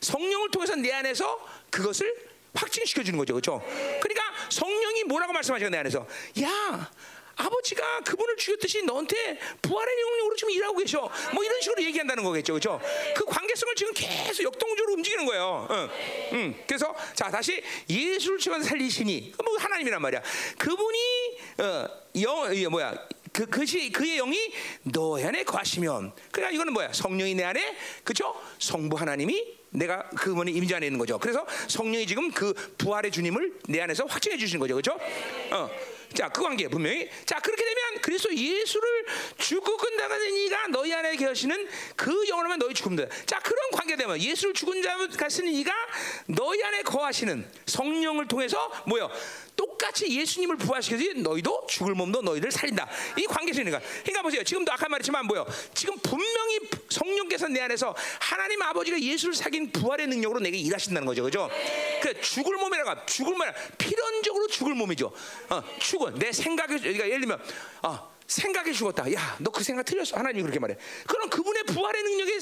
성령을 통해서 내 안에서 그것을 확증시켜 주는 거죠. 그렇죠? 그러니까 성령이 뭐라고 말씀하시요 내 안에서 야 아버지가 그분을 죽였듯이 너한테 부활의 영역으로 지금 일하고 계셔. 뭐 이런 식으로 얘기한다는 거겠죠. 그렇죠? 그 관계성을 지금 계속 역동적으로 움직이는 거예요. 응. 응. 그래서 자, 다시 예수를 치면서 살리시니 뭐 하나님이란 말이야. 그분이 어, 영 뭐야? 그 그시 그의 영이 너 안에 거하시면 그러니까 이거는 뭐야? 성령이 내 안에 그렇죠? 성부 하나님이 내가 그분이 임재 안에 있는 거죠. 그래서 성령이 지금 그 부활의 주님을 내 안에서 확증해 주시는 거죠. 그렇죠? 어. 자, 그 관계 분명히. 자, 그렇게 되면 그리스도 예수를 죽고 끝나가는 이가 너희 안에 계시는 그 영원하면 너희 죽음다. 자, 그런 관계 되면 예수를 죽은 자 같은 이가 너희 안에 거하시는 성령을 통해서 뭐요? 똑같이 예수님을 부활시켜서 너희도 죽을 몸도 너희를 살린다. 이 관계성이니까. 그러니까 보세요. 지금도 아까 말했지만 뭐요? 지금 분명히 성령께서 내 안에서 하나님 아버지가 예수를 사귄 부활의 능력으로 내게 일하신다는 거죠. 그죠? 그 죽을 몸이라가 죽을 몸 필연적으로 죽을 몸이죠. 어, 죽은 내 생각이 그러니까 예를 들면 어, 생각이 죽었다. 야, 너 그 생각 틀렸어. 하나님 그렇게 말해. 그럼 그분의 부활의 능력이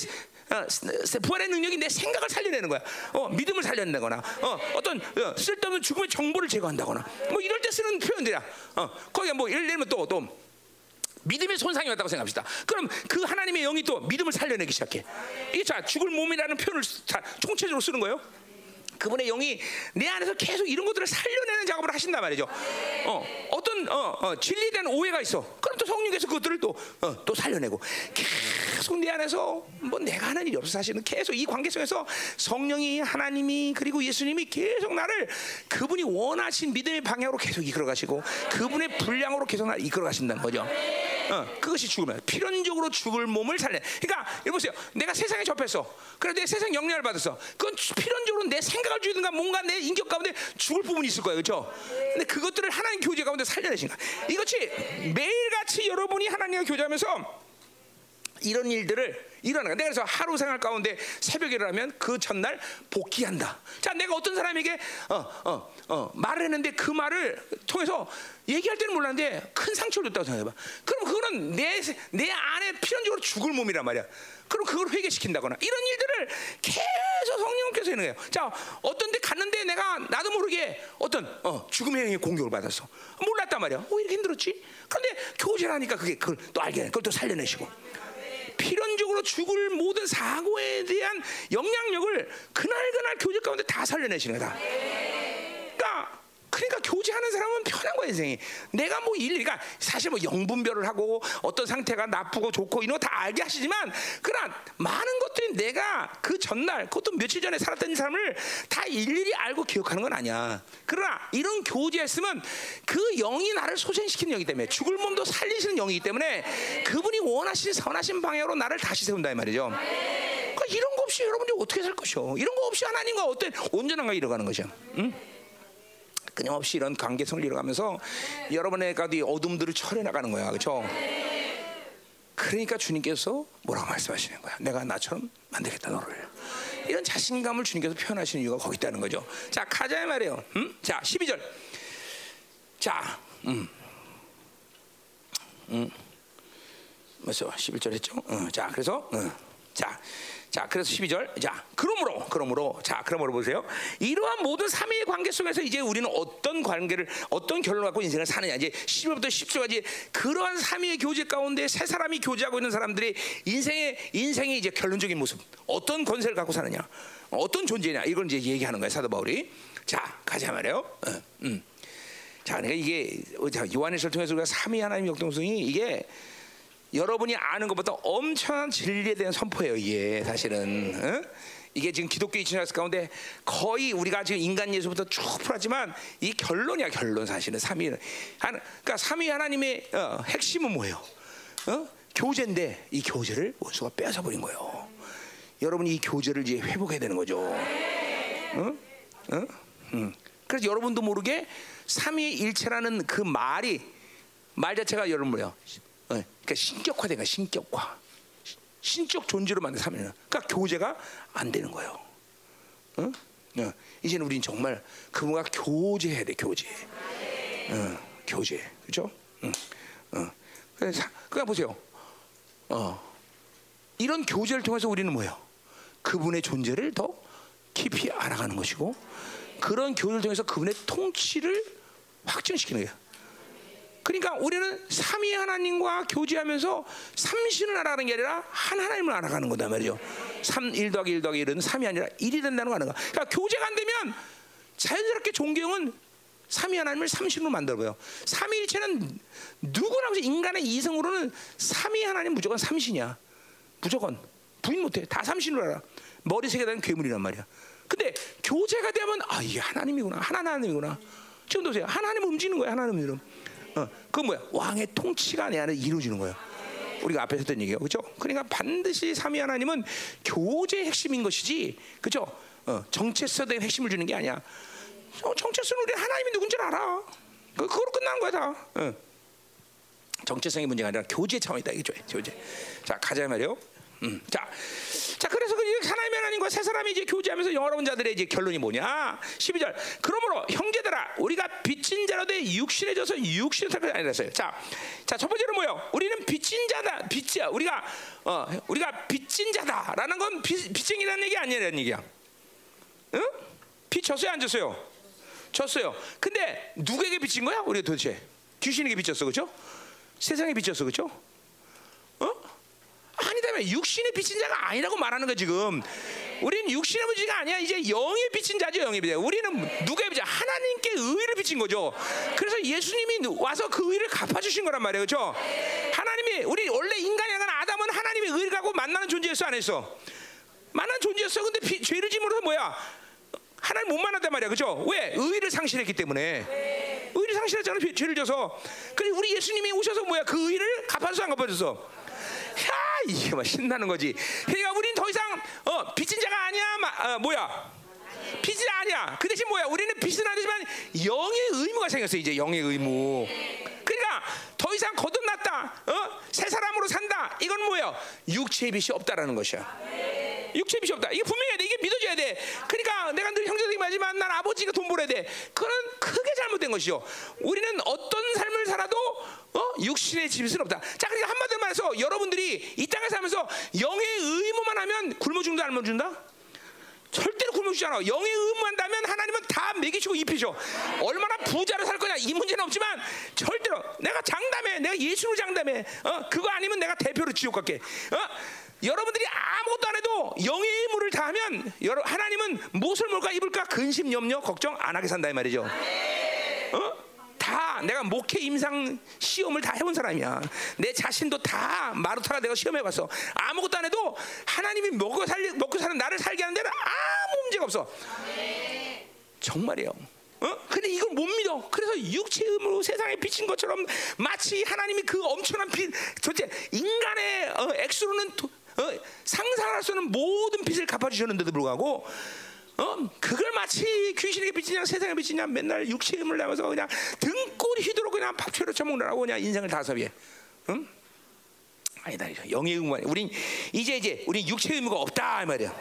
어, 부활의 능력이 내 생각을 살려내는 거야. 어, 믿음을 살려낸다거나, 어, 어떤 어, 쓸데없는 죽음의 정보를 제거한다거나, 뭐 이럴 때 쓰는 표현들이야. 어, 거기에 뭐 예를 들면 또 또. 믿음의 손상이 왔다고 생각합시다. 그럼 그 하나님의 영이 또 믿음을 살려내기 시작해. 이게 자 죽을 몸이라는 표현을 다 총체적으로 쓰는 거예요. 그분의 영이 내 안에서 계속 이런 것들을 살려내는 작업을 하신단 말이죠. 어, 어떤 어, 어, 진리에 대한 오해가 있어. 그럼 또 성령께서 그것들을 또, 어, 또 살려내고 계속 내 안에서 뭐 내가 하는 일이 없어 사실은 계속 이 관계성에서 성령이 하나님이 그리고 예수님이 계속 나를 그분이 원하신 믿음의 방향으로 계속 이끌어 가시고 그분의 분량으로 계속 나를 이끌어 가신다는 거죠. 어, 그것이 죽으면 필연적으로 죽을 몸을 살려. 그러니까 여기 보세요. 내가 세상에 접했어. 그래 내 세상 영향을 받았어. 그건 필연적으로 내 생각 을 주든가 뭔가 내 인격 가운데 죽을 부분이 있을 거예요, 그렇죠? 근데 그것들을 하나님 교제 가운데 살려내신 거야. 이것이 매일같이 여러분이 하나님과 교제하면서 이런 일들을 일어나는 거야. 내가 그래서 하루 생활 가운데 새벽에 일어나면 그 전날 복귀한다. 자, 내가 어떤 사람에게 어, 어, 어, 말을 했는데 그 말을 통해서 얘기할 때는 몰랐는데 큰 상처를 줬다고 생각해봐. 그럼 그거는 내, 내 안에 필연적으로 죽을 몸이란 말이야. 그럼 그걸 회개시킨다거나 이런 일들을 계속 성령께서 하는 거예요. 자, 어떤 데 갔는데 내가 나도 모르게 어떤 어, 죽음의 행위 공격을 받았어. 몰랐단 말이야. 왜 이렇게 힘들었지? 근데 교제를 하니까 그게 그걸 또 알게 돼. 그걸 또 살려내시고. 필연적으로 죽을 모든 사고에 대한 영향력을 그날 그날 교제 가운데 다 살려내시는 거다. 그러니까 그러니까 교제하는 사람은 편한 거야 인생이. 내가 뭐 일, 그러니까 사실 뭐 영분별을 하고 어떤 상태가 나쁘고 좋고 이런 거 다 알게 하시지만 그러나 많은 것들이 내가 그 전날 그것도 며칠 전에 살았던 사람을 다 일일이 알고 기억하는 건 아니야. 그러나 이런 교제했으면 그 영이 나를 소생시키는 영이기 때문에 죽을 몸도 살리시는 영이기 때문에 그분이 원하시는 선하신 방향으로 나를 다시 세운다 이 말이죠. 그러니까 이런 거 없이 여러분들이 어떻게 살 것이요? 이런 거 없이 하나님과 어떤 온전한 가 이뤄가는 거죠. 응? 끊임없이 이런 관계성을 이뤄가면서 여러분의 가디 어둠들을 철해 나가는 거야, 그렇죠? 그러니까 주님께서 뭐라고 말씀하시는 거야? 내가 나처럼 만들겠다 너를. 이런 자신감을 주님께서 표현하시는 이유가 거기 있다는 거죠. 자, 가자 말이에요. 음? 자, 12절. 자, 음. 음. 맞죠? 11절 했죠? 어, 자, 그래서 어, 자. 자, 그래서 12절. 자, 그러므로, 그러므로, 자, 그러므로 보세요. 이러한 모든 삼위의 관계 속에서 이제 우리는 어떤 관계를, 어떤 결론을 갖고 인생을 사느냐. 이제 10월부터 10절까지 그러한 삼위의 교제 가운데 세 사람이 교제하고 있는 사람들이 인생의, 인생의 이제 결론적인 모습. 어떤 권세를 갖고 사느냐. 어떤 존재냐. 이걸 이제 얘기하는 거예요. 사도 바울이. 자, 가자 말이에요. 어, 음. 자, 그러니까 이게 요한일서를 통해서 우리가 삼위 하나님 역동성이 이게 여러분이 아는 것보다 엄청난 진리에 대한 선포예요. 이게 사실은 어? 이게 지금 기독교 이치나스 가운데 거의 우리가 지금 인간 예수부터 쭉 풀었지만 이 결론이야 결론 사실은 삼위 그러니까 삼위 하나님의 어, 핵심은 뭐예요? 어? 교제인데 이 교제를 원수가 빼앗아 버린 거예요. 여러분이 이 교제를 이제 회복해야 되는 거죠. 어? 어? 음. 그래서 여러분도 모르게 삼위 일체라는 그 말이 말 자체가 여러분 뭐예요? 어, 그러니까 신격화된 거야, 신격화. 신적 존재로 만든 삼위는. 그러니까 교제가 안 되는 거예요. 어? 어. 이제는 우린 정말 그분과 교제해야 돼, 교제. 어, 교제, 그렇죠? 응. 어. 그래서 그냥 보세요. 어. 이런 교제를 통해서 우리는 뭐예요? 그분의 존재를 더 깊이 알아가는 것이고 그런 교제를 통해서 그분의 통치를 확증시키는 거예요. 그러니까 우리는 삼위 하나님과 교제하면서 삼신을 알아가는 게 아니라 한 하나님을 알아가는 거다 말이죠. 3, 1 더하기 1 더하기 1은 3이 아니라 1이 된다는 거 아닌가. 그러니까 교제가 안 되면 자연스럽게 존경은 삼위 하나님을 삼신으로 만들어요. 삼위일체는 누구나 인간의 이성으로는 삼위 하나님 무조건 삼신이야. 무조건 부인 못해. 다 삼신으로 알아. 머리 색에 대한 괴물이란 말이야. 근데 교제가 되면 아 이게 하나님이구나. 하나 하나님이구나. 지금 보세요. 하나님 움직이는 거야. 하나님 이름. 어, 그 뭐야? 왕의 통치가 내 안에 이루어지는 거예요. 우리가 앞에서 했던 얘기예요, 그렇죠? 그러니까 반드시 삼위 하나님은 교제의 핵심인 것이지, 그렇죠? 어, 정체성의 핵심을 주는 게 아니야. 어, 정체성은 우리 하나님이 누군지 알아. 그, 그걸로 끝나는 거야 다. 어. 정체성의 문제가 아니라 교제 차원이다 이죠, 교제. 자 가자 말이요. 음, 자, 자 그래서 그 하나님의 하나님과 세 사람이 이제 교제하면서 영화로운 자들의 이제 결론이 뭐냐? 12절. 그러므로 형제들아, 우리가 빚진 자로 돼 육신에 져서 육신을 살펴 아니랬어요. 자, 자 첫 번째는 뭐요? 우리는 빚진 자다, 빚이야. 우리가 어, 우리가 빚진 자다라는 건 빚, 빚쟁이라는 얘기 아니라는 얘기야. 응? 빚 졌어요, 안 졌어요? 졌어요. 근데 누구에게 빚진 거야? 우리 도대체 귀신에게 빚졌어, 그렇죠? 세상에 빚졌어, 그렇죠? 어? 아니다면 육신의 빚진 자가 아니라고 말하는 거 지금. 우리는 육신의 문제가 아니야. 이제 영의 빚진 자죠, 영의 빚. 우리는 누구의 빚? 하나님께 의를 빚진 거죠. 그래서 예수님이 와서 그 의를 갚아주신 거란 말이에요, 그렇죠? 하나님이 우리 원래 인간이라는 아담은 하나님의 의를 갖고 만나는 존재였어, 안 했어? 만난 존재였어. 근데 비, 죄를 지으면서 뭐야? 하나님 못 만났단 말이야, 그죠? 왜? 의를 상실했기 때문에. 의를 상실했잖아, 죄를 져서. 그래 우리 예수님이 오셔서 뭐야? 그 의를 갚아줘서 안 갚아줘서. 야 이게 막 신나는 거지. 그러니까 우리는 더 이상 어, 빚진 자가 아니야. 마, 어, 뭐야? 빚이 아니야. 그 대신 뭐야? 우리는 빚은 아니지만 영의 의무가 생겼어. 이제 영의 의무. 그러니까 더 이상 거듭났다, 어? 새 사람으로 산다. 이건 뭐예요? 육체의 빛이 없다라는 것이야. 육체의 빛이 없다. 이게 돼. 이게 믿어져야 돼. 그러니까 내가 늘 형제들이 말지만 난 아버지가 돈 벌어야 돼. 그건 크게 잘못된 것이죠. 우리는 어떤 삶을 살아도 어? 육신의 집은 없다. 자, 그러니까 한마디로 말해서 여러분들이 이 땅에 살면서 영의 의무만 하면 굶어 죽는다, 안 굶어 죽는다? 절대로 굶어 죽지 않아. 영의 의무한다면 하나님은 다 먹이시고 입히죠. 얼마나 부자로 살 거냐 이 문제는 없지만 절대로 내가 장담해, 내가 예수를 장담해. 어 그거 아니면 내가 대표로 지옥 갈게. 어 여러분들이 아무것도 안 해도 영의 의무를 다하면 하나님은 무엇을 먹을까 입을까 근심 염려 걱정 안 하게 산다 이 말이죠. 어? 다 내가 목회 임상 시험을 다 해본 사람이야. 내 자신도 다 마루타가 내가 시험해봤어. 아무것도 안 해도 하나님이 먹고 살 먹고 사는 나를 살게 하는 데는 아무 문제가 없어. 정말이에요. 어? 근데 이걸 못 믿어. 그래서 육체의 의무로 세상에 비친 것처럼 마치 하나님이 그 엄청난 빛, 도대체 인간의 어, 액수로는 도, 어, 상상할 수 없는 모든 빛을 갚아주셨는데도 불구하고 어? 그걸 마치 귀신에게 비치냐 세상에 비치냐 맨날 육체의 힘을 내면서 그냥 등골이 휘도록 그냥 밥채로 처먹느라고 그냥 인생을 다 섭이해. 응? 아니다, 영의 의무만. 우린 이제 이제 우리 육체의 의무가 없다 이 말이야.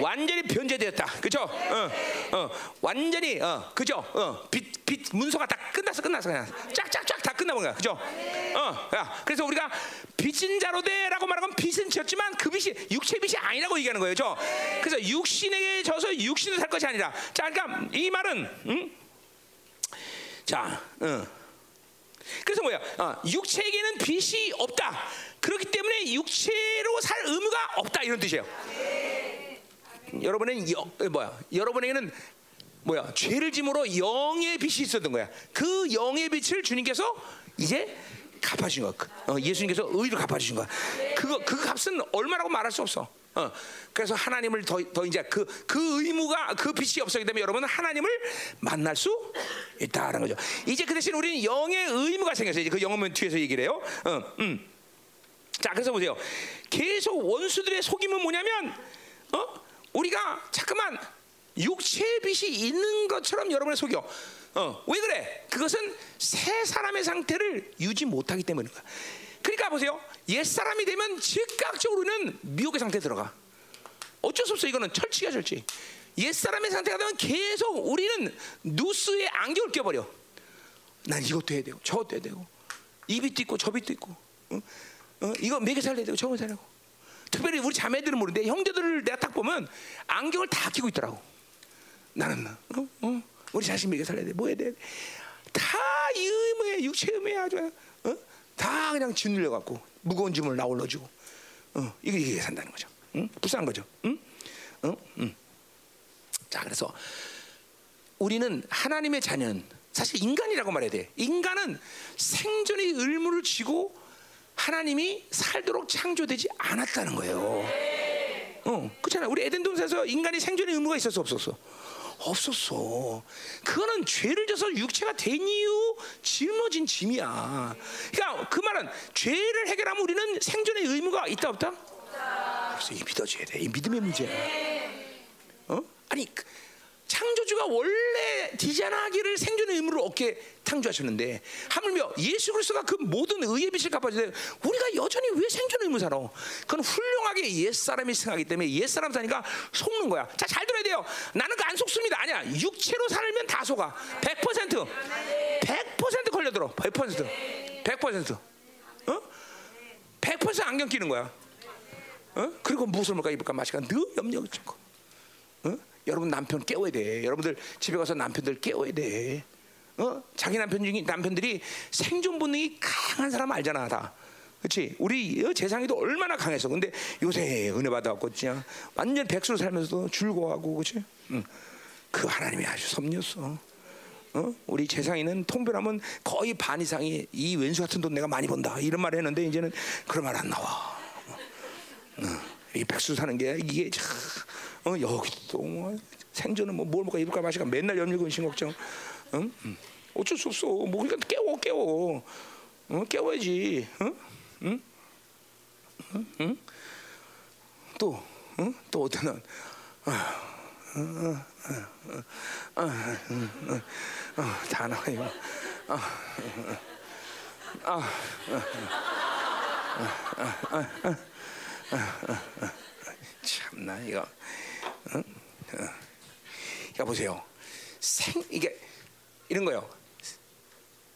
완전히 변제되었다, 그죠? 어, 어, 완전히 어, 그죠? 어, 빛, 빛 문서가 다 끝났어, 끝났어 그냥 다 끝나본 거야, 그죠? 어, 야, 그래서 우리가 빛인 자로 돼라고 말하면 빛은 지었지만 그 빛이 육체 빛이 아니라고 얘기하는 거예요, 죠? 그래서 육신에게 져서 육신으로 살 것이 아니라, 자, 그러니까 이 말은, 음? 자, 어. 그래서 뭐야? 어, 육체에게는 빛이 없다. 그렇기 때문에 육체로 살 의무가 없다 이런 뜻이에요. 여러분은 여, 뭐야? 여러분에게는 뭐야? 죄를 짐으로 영의 빛이 있었던 거야. 그 영의 빛을 주님께서 이제 갚아주신 거야. 어, 예수님께서 의로 갚아주신 거야. 그거 그 값은 얼마라고 말할 수 없어. 어, 그래서 하나님을 더, 더 이제 그, 그 의무가 그 빛이 없었기 때문에 여러분은 하나님을 만날 수 있다는 거죠. 이제 그 대신 우리는 영의 의무가 생겼어요. 이제 그 영어면 뒤에서 얘기를 해요. 어, 음. 자, 그래서 보세요. 계속 원수들의 속임은 뭐냐면, 어? 우리가 자꾸만 육체의 빛이 있는 것처럼 여러분을 속여. 어, 왜 그래? 그것은 새 사람의 상태를 유지 못하기 때문인 거야. 그러니까 보세요. 옛 사람이 되면 즉각적으로는 미혹의 상태에 들어가. 어쩔 수 없어. 이거는 철칙이야 철칙. 옛 사람의 상태가 되면 계속 우리는 누스에 안경을 껴버려. 난 이것도 해야 되고 저것도 해야 되고 이 빛도 있고 저 빛도 있고 어? 어? 이거 매개 살려야 되고 저거 살려고. 특별히 우리 자매들은 모르는데 형제들을 내가 딱 보면 안경을 다 끼고 있더라고. 나는 어? 어? 우리 자신 매개 살려야 돼. 뭐 해야 돼? 다 이 의무에 육체 의무에 아주 어? 다 그냥 짓눌려 갖고 무거운 짐을 나 올려주고 어, 이게 이게 산다는 거죠. 응? 불쌍한 거죠. 응? 응? 응. 자 그래서 우리는 하나님의 자녀는 사실 인간이라고 말해야 돼. 인간은 생존의 의무를 지고 하나님이 살도록 창조되지 않았다는 거예요. 어, 그렇잖아. 우리 에덴 동산에서 인간이 생존의 의무가 있었어 없었어? 없었어. 그거는 죄를 져서 육체가 된 이유 짊어진 짐이야. 그러니까 그 말은 죄를 해결하면 우리는 생존의 의무가 있다 없다? 없어. 이 믿어줘야 돼. 이 믿음의 문제야. 어? 아니 창조주가 원래 디자인하기를 생존의 의무를 얻게 창조하셨는데 하물며 예수 그리스도가 그 모든 의의 빛을 갚아주는데 우리가 여전히 왜 생존의 의무 살아? 그건 훌륭하게 옛 사람이 생각하기 때문에 옛 사람 사니까 속는 거야. 자 잘 들어야 돼요. 나는 그 안 속습니다. 아니야. 육체로 살면 다 속아. 100% 100% 걸려들어. 100% 100% 어? 100% 안경 끼는 거야. 어? 그리고 무엇을 먹을까 입을까 마실까 늘 염려가 있고. 어? 여러분 남편 깨워야 돼. 여러분들 집에 가서 남편들 깨워야 돼. 어? 자기 남편 중에 남편들이 생존 본능이 강한 사람 알잖아 다. 그렇지? 우리 재상이도 얼마나 강했어. 근데 요새 은혜 받아갖고 그냥 완전 백수로 살면서도 즐거워하고 그렇지? 응. 그 하나님이 아주 섭리였어. 어? 우리 재상이는 통변하면 거의 반 이상이 이 왼수 같은 돈 내가 많이 번다 이런 말 했는데 이제는 그런 말 안 나와. 어. 이 백수 사는 게 이게 참 어, 여기도 뭐 생존은 뭐뭘 먹고 입을까 마실까 맨날 염려근심 걱정. 응? 어쩔 수 없어. 뭐 그러니까 깨워 깨워. 어? 깨워야지. 응? 응? 응? 응? 또, 응? 또 어떤 한, 다 나와요. 아, 참나 이거. 응? 어. 야 보세요. 생 이게 이런 거요.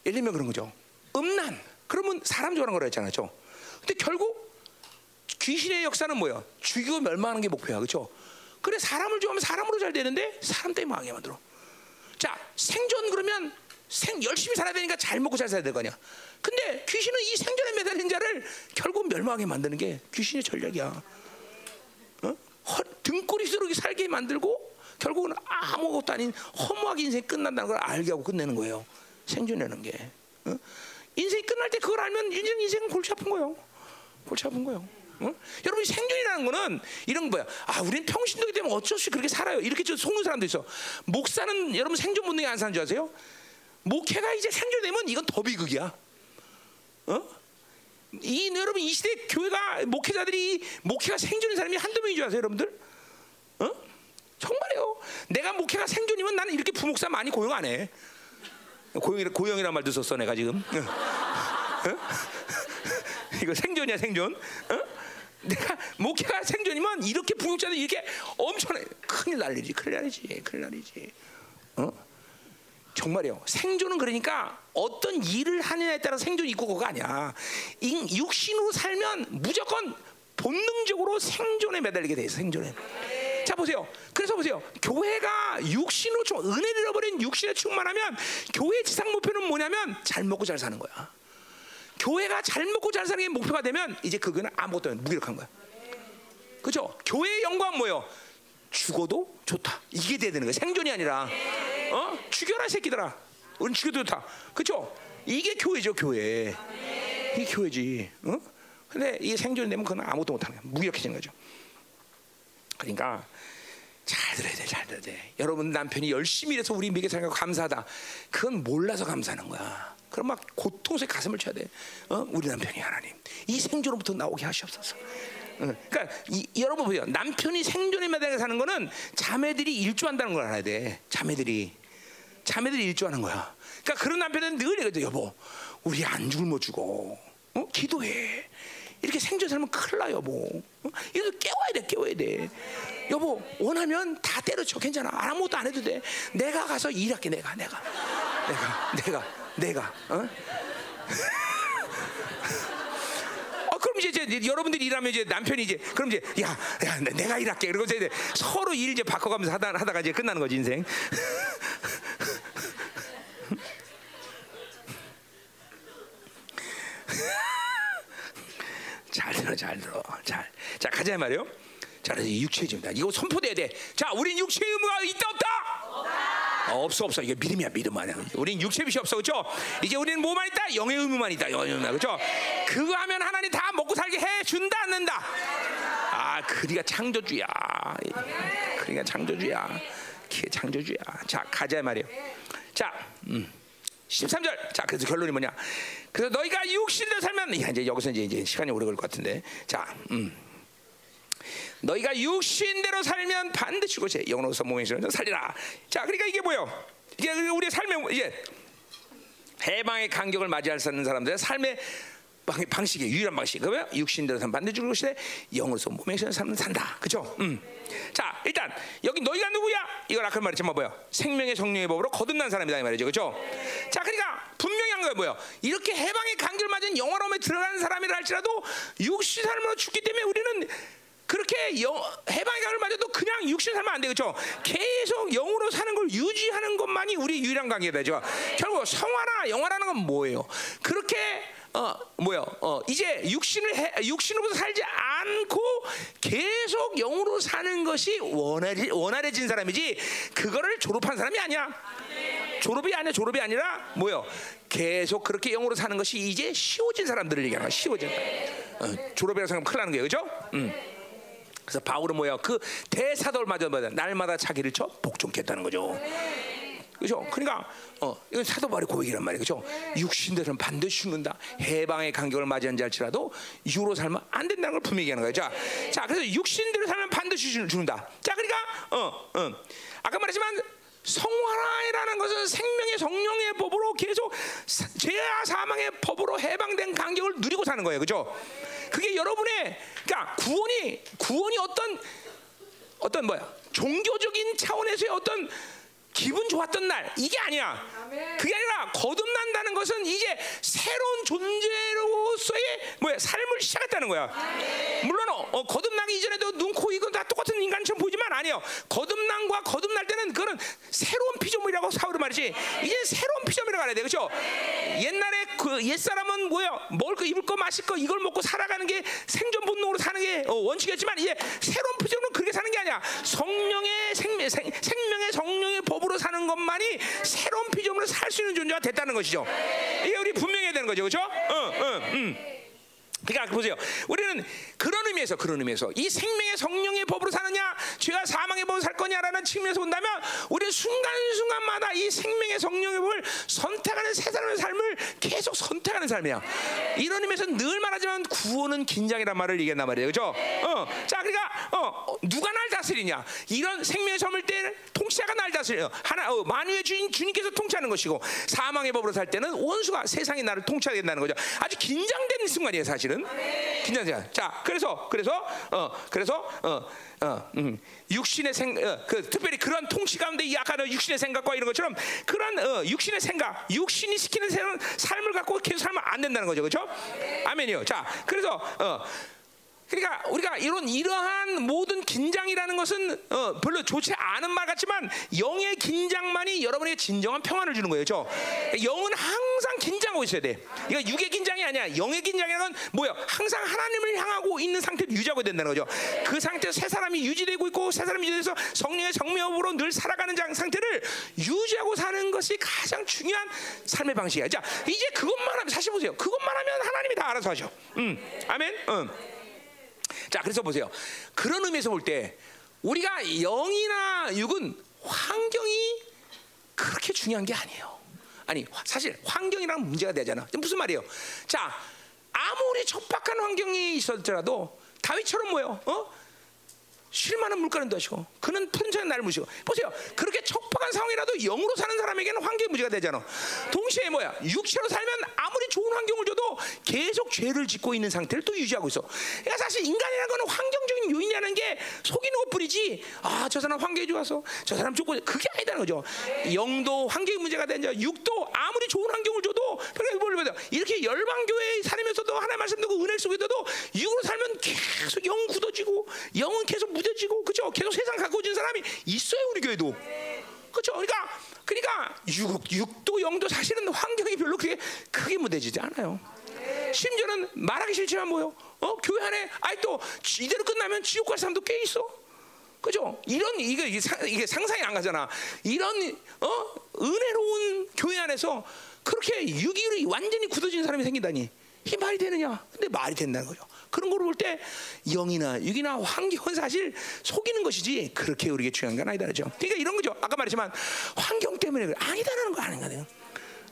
예를 들면 그런 거죠. 음란. 그러면 사람 좋아하는 거라 했잖아요. 근데 결국 귀신의 역사는 뭐야? 죽이고 멸망하는 게 목표야. 그렇죠? 그래 사람을 좋아하면 사람으로 잘 되는데 사람 때문에 망하게 만들어. 자, 생존 그러면 생 열심히 살아야 되니까 잘 먹고 잘 살아야 될 거냐. 근데 귀신은 이 생존에 매달린 자를 결국 멸망하게 만드는 게 귀신의 전략이야. 어? 허, 등골이스럽게 살게 만들고 결국은 아무것도 아닌 허무하게 인생이 끝난다는 걸 알게 하고 끝내는 거예요. 생존이라는 게. 어? 인생이 끝날 때 그걸 알면 인생 인생은 골치 아픈 거예요. 골치 아픈 거예요. 어? 여러분 생존이라는 거는 이런 거야. 아, 우리는 평신도기 때문에 어쩔 수 없이 그렇게 살아요. 이렇게 좀 속는 사람도 있어. 목사는 여러분 생존 본능이 안 사는 줄 아세요? 목회가 이제 생존되면 이건 더 비극이야. 어? 이 여러분 이 시대 교회가 목회자들이 목회가 생존인 사람이 한두 명인 줄 아세요, 여러분들? 어? 정말요. 내가 목회가 생존이면 나는 이렇게 부목사 많이 고용 안 해. 고용이라 고용이란 말도 썼어 내가 지금. 어? [laughs] 이거 생존이야 생존. 어? 내가 목회가 생존이면 이렇게 부목자들 이렇게 엄청나 큰일 날 일이지, 큰일 날이지, 큰일 날이지. 어? 정말이요. 생존은 그러니까 어떤 일을 하느냐에 따라 생존이 있고 그거 아니야. 육신으로 살면 무조건 본능적으로 생존에 매달리게 돼 있어. 생존에. 자 보세요. 그래서 보세요. 교회가 육신으로 좀 은혜를 잃어버린 육신에 충만하면 교회 지상 목표는 뭐냐면 잘 먹고 잘 사는 거야. 교회가 잘 먹고 잘 사는 게 목표가 되면 이제 그거는 아무것도 무기력한 거야. 그죠? 교회의 영광 뭐예요? 죽어도 좋다. 이게 돼야 되는 거야. 생존이 아니라. 어? 죽여라 새끼들아. 우린 죽여도 좋다. 그죠? 이게 교회죠, 교회. 이게 교회지. 어? 근데 이게 생존이 되면 그건 아무것도 못하는 거야. 무기력해지는 거죠. 그러니까 잘 들어야 돼, 잘 들어야 돼. 여러분 남편이 열심히 일해서 우리 미개 살고 감사하다. 그건 몰라서 감사하는 거야. 그럼 막 고통스레 가슴을 쳐야 돼. 어? 우리 남편이 하나님 이 생존으로부터 나오게 하시옵소서. 그러니까 이, 여러분 보세요. 남편이 생존에 매달려 사는 거는 자매들이 일조한다는 걸 알아야 돼. 자매들이 자매들이 일조하는 거야. 그러니까 그런 남편은 늘 얘기해 여보, 우리 안 굶어 죽어. 어? 기도해. 이렇게 생존 살면 큰일 나 여보. 어? 이거 깨워야 돼, 깨워야 돼. 여보 원하면 다 때려쳐 괜찮아. 아무것도 안 해도 돼. 내가 가서 일할게 내가, 내가, 내가, 내가, 내가. 어? 이제, 이제 여러분들이 일하면 이제 남편이 이제 그럼 이제 야, 야 내가 일할게. 그리고 이제 서로 일 이제 바꿔가면서 하다 하다가 이제 끝나는 거지 인생. [laughs] 잘 들어, 잘 들어, 잘. 자 가자 말이요. 자, 이제 육체의 의무다. 이거 선포돼야 돼. 자, 우린 육체의 의무가 있다 없다. 어, 없어 없어 이게 믿음이야 믿음 아니야 우린 육체 빛이 없어 그렇죠 이제 우리는 뭐만 있다 영의 의무만 있다 영의 의무만 그렇죠 그거 하면 하나님 다 살게 해 준다 않는다 아 그리가 창조주야 그리가 창조주야 그게 창조주야 자 가자 말이에요 자 음. 13절. 자, 그래서 결론이 뭐냐? 그래서 너희가 육신으로 살면 이제 여기서 이제, 이제 시간이 오래 걸릴 것 같은데. 자, 음. 너희가 육신대로 살면 반드시 죽으세 영으로서 신으로 살리라. 자, 그러니까 이게 뭐요? 이게 우리의 삶의 이제 해방의 간격을 맞이할 수 있는 사람들의 삶의 방 식이 유일한 방식. 그러면 육신대로 살면 반드시 죽을 것이되 영으로서 신으로 살면 산다. 그죠? 음. 자, 일단 여기 너희가 누구야? 이걸 아까 말했지만 뭐야? 생명의 성령의 법으로 거듭난 사람이다 이 말이죠. 그죠? 자, 그러니까 분명히 한 거야 뭐야? 이렇게 해방의 간격을 맞은 영화로움에 들어가는 사람이라 할지라도 육신 삶으로 죽기 때문에 우리는 그렇게 영, 해방의 강을 맞아도 그냥 육신 살면 안 되겠죠. 계속 영으로 사는 걸 유지하는 것만이 우리 유일한 관계다. 죠 결국 성화나 영화라는 건 뭐예요? 그렇게 어 뭐요? 어 이제 육신을 해, 육신으로부터 살지 않고 계속 영으로 사는 것이 원활해, 원활해진 사람이지 그거를 졸업한 사람이 아니야. 졸업이 아니야. 졸업이 아니라 뭐요? 계속 그렇게 영으로 사는 것이 이제 쉬워진 사람들을 얘기하는 거야. 쉬워진. 어, 졸업이라고 생각하면 큰일 나는 거예요. 그죠? 음. 그래서 바울은 뭐야? 그 대사도마저 뭐야? 날마다 자기를 쳐 복종했다는 거죠. 그죠? 그러니까 어, 이건 사도 바울의 고백이란 말이에요. 그죠? 육신들은 반드시 죽는다. 해방의 간격을 맞이한 자일지라도 유로 살면 안 된다는 걸 분명히 하는 거예요. 자, 자, 그래서 육신대로 살면 반드시 죽는다. 자, 그러니까 어, 어. 아까 말했지만 성화라는 것은 생명의 성령의 법으로 계속 사- 죄와 사망의 법으로 해방된 간격을 누리고 사는 거예요. 그죠? 그게 여러분의 그러니까 구원이 구원이 어떤 어떤 뭐야? 종교적인 차원에서의 어떤 기분 좋았던 날 이게 아니야. 그게 아니라 거듭난다는 것은 이제 새로운 존재로서의 뭐야 삶을 시작했다는 거야. 물론 어, 어, 거듭나기 이전에도 눈, 코, 이건 다 똑같은 인간처럼 보이지만 아니요. 거듭남과 거듭날 때는 그거는 새로운 피조물이라고 사울이 말이지. 이제 새로운 피조물이라고 알아야 돼, 그렇죠? 옛날에 그 옛 사람은 뭐야? 먹을 거, 입을 거, 마실 거 이걸 먹고 살아가는 게 생존 본능으로 사는 게 어, 원칙이었지만 이제 새로운 피조물은 그렇게 사는 게 아니야. 성령의 생명, 생, 생명의 성령의 법으로 사는 것만이 새로운 피조물로 살 수 있는 존재가 됐다는 것이죠. 이게 우리 분명해야 되는 거죠, 그렇죠? 어, 어, 음. 그러니까 보세요. 우리는 그런 의미에서 그런 의미에서 이 생명의 성령의 법으로 사느냐, 죄와 사망의 법으로 살 거냐라는 측면에서 본다면 우리는 순간순간마다 이 생명의 성령의 법을 선택하는 새 사람의 삶을 계속 선택하는 삶이야. 이런 의미에서 늘 말하지만 구원은 긴장이란 말을 얘기한단 말이에요. 그죠? 어. 자, 그러니까 어, 누가 날 다스리냐? 이런 생명의 섬을 때 통치자가 날 다스려요. 하나 어, 만유의 주인 주님께서 통치하는 것이고 사망의 법으로 살 때는 원수가 세상이 나를 통치하게 된다는 거죠. 아주 긴장된 순간이에요, 사실은. 긴장돼요. 자, 그래서 그래서 어 그래서 어 어, 음, 육신의 생, 어, 그 특별히 그런 통치 가운데 이 아까 육신의 생각과 이런 것처럼 그런 어, 육신의 생각, 육신이 시키는 새- 삶을 갖고 계속 살면 안 된다는 거죠, 그렇죠? 아멘이요. 자, 그래서 어. 그러니까 우리가 이런 이러한 모든 긴장이라는 것은 어, 별로 좋지 않은 말 같지만 영의 긴장만이 여러분에게 진정한 평안을 주는 거예요. 죠 영은 항상 긴장하고 있어야 돼. 이거 육의 긴장이 아니야. 영의 긴장이라는 건 뭐야? 항상 하나님을 향하고 있는 상태를 유지하고 된다는 거죠. 그 상태에서 새 사람이 유지되고 있고 새 사람이 유지돼서 성령의 정명으로 늘 살아가는 장- 상태를 유지하고 사는 것이 가장 중요한 삶의 방식이야. 자, 이제 그것만 하면 사실 보세요. 그것만 하면 하나님이 다 알아서 하죠. 음, 아멘. 음. 자, 그래서 보세요. 그런 의미에서 볼 때 우리가 영이나 육은 환경이 그렇게 중요한 게 아니에요. 아니, 화- 사실 환경이랑 문제가 되잖아. 무슨 말이에요? 자, 아무리 척박한 환경이 있었더라도 다윗처럼 뭐요? 어? 쉴만한 물가는 도하시고 그는 푸른 천에 나를 무시고. 보세요. 그렇게 척박한 상황이라도 영으로 사는 사람에게는 환경이 문제가 되잖아. 동시에 뭐야? 육체로 살면 아무리 좋은 환경을 줘도 계속 죄를 짓고 있는 상태를 또 유지하고 있어. 그러니까 사실 인간이라는 거는 환경적인 요인이라는 게 속이는 것뿐이지 아 저 사람 환경이 좋아서 저 사람 좋고 그게 아니다는 거죠. 영도 환경이 문제가 되자 육도 아무리 좋은 환경을 줘도 이렇게 열방교회에 살면서도 하나님 말씀 듣고 은혜를 속에서도 육으로 살면 계속 영 굳어지고 영은 계속 무뎌지고 그죠? 계속 세상 가까워진 사람이 있어요 우리 교회도. 그렇죠? 그러니까 그러니까 육 육도 영도 사실은 환경이 별로 그렇게 크게 무뎌지지 않아요. 심지어는 말하기 싫지만 뭐요? 어 교회 안에 아이 또 이대로 끝나면 지옥 갈 사람도 꽤 있어. 그죠? 이런 이게 이게, 상상이 안 가잖아. 이런 어 은혜로운 교회 안에서 그렇게 육이 완전히 굳어진 사람이 생긴다니 이게 말이 되느냐? 근데 말이 된다는 거죠. 그런 걸 볼 때 영이나 육이나 환경은 사실 속이는 것이지 그렇게 우리에게 중요한 건 아니다 그죠? 그러니까 이런 거죠. 아까 말했지만 환경 때문에 그래. 아니다라는 거 아닌가요?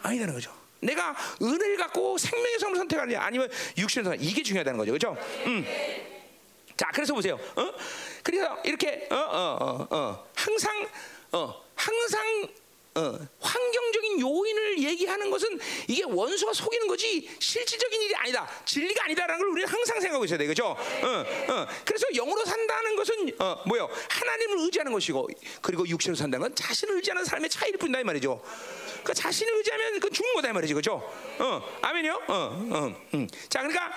아니다는 거죠. 내가 은혜를 갖고 생명의 삶을 선택하느냐 아니면 육신의 선택 이게 중요하다는 거죠. 그죠? 음. 자, 그래서 보세요. 어? 그래서 이렇게 어, 어, 어, 어. 항상 어, 항상 어, 환경적인 요인을 얘기하는 것은 이게 원수가 속이는 거지 실질적인 일이 아니다. 진리가 아니다라는 걸 우리는 항상 생각하고 있어야 돼. 그죠? 어, 어. 그래서 영으로 산다는 것은 어, 뭐요? 하나님을 의지하는 것이고 그리고 육신으로 산다는 건 자신을 의지하는 삶의 차이를 뿐이다 이 말이죠. 그 자신을 의지하면 그 죽는 거다 이 말이죠. 그죠? 어, 아멘이요? 어, 어. 음. 자, 그러니까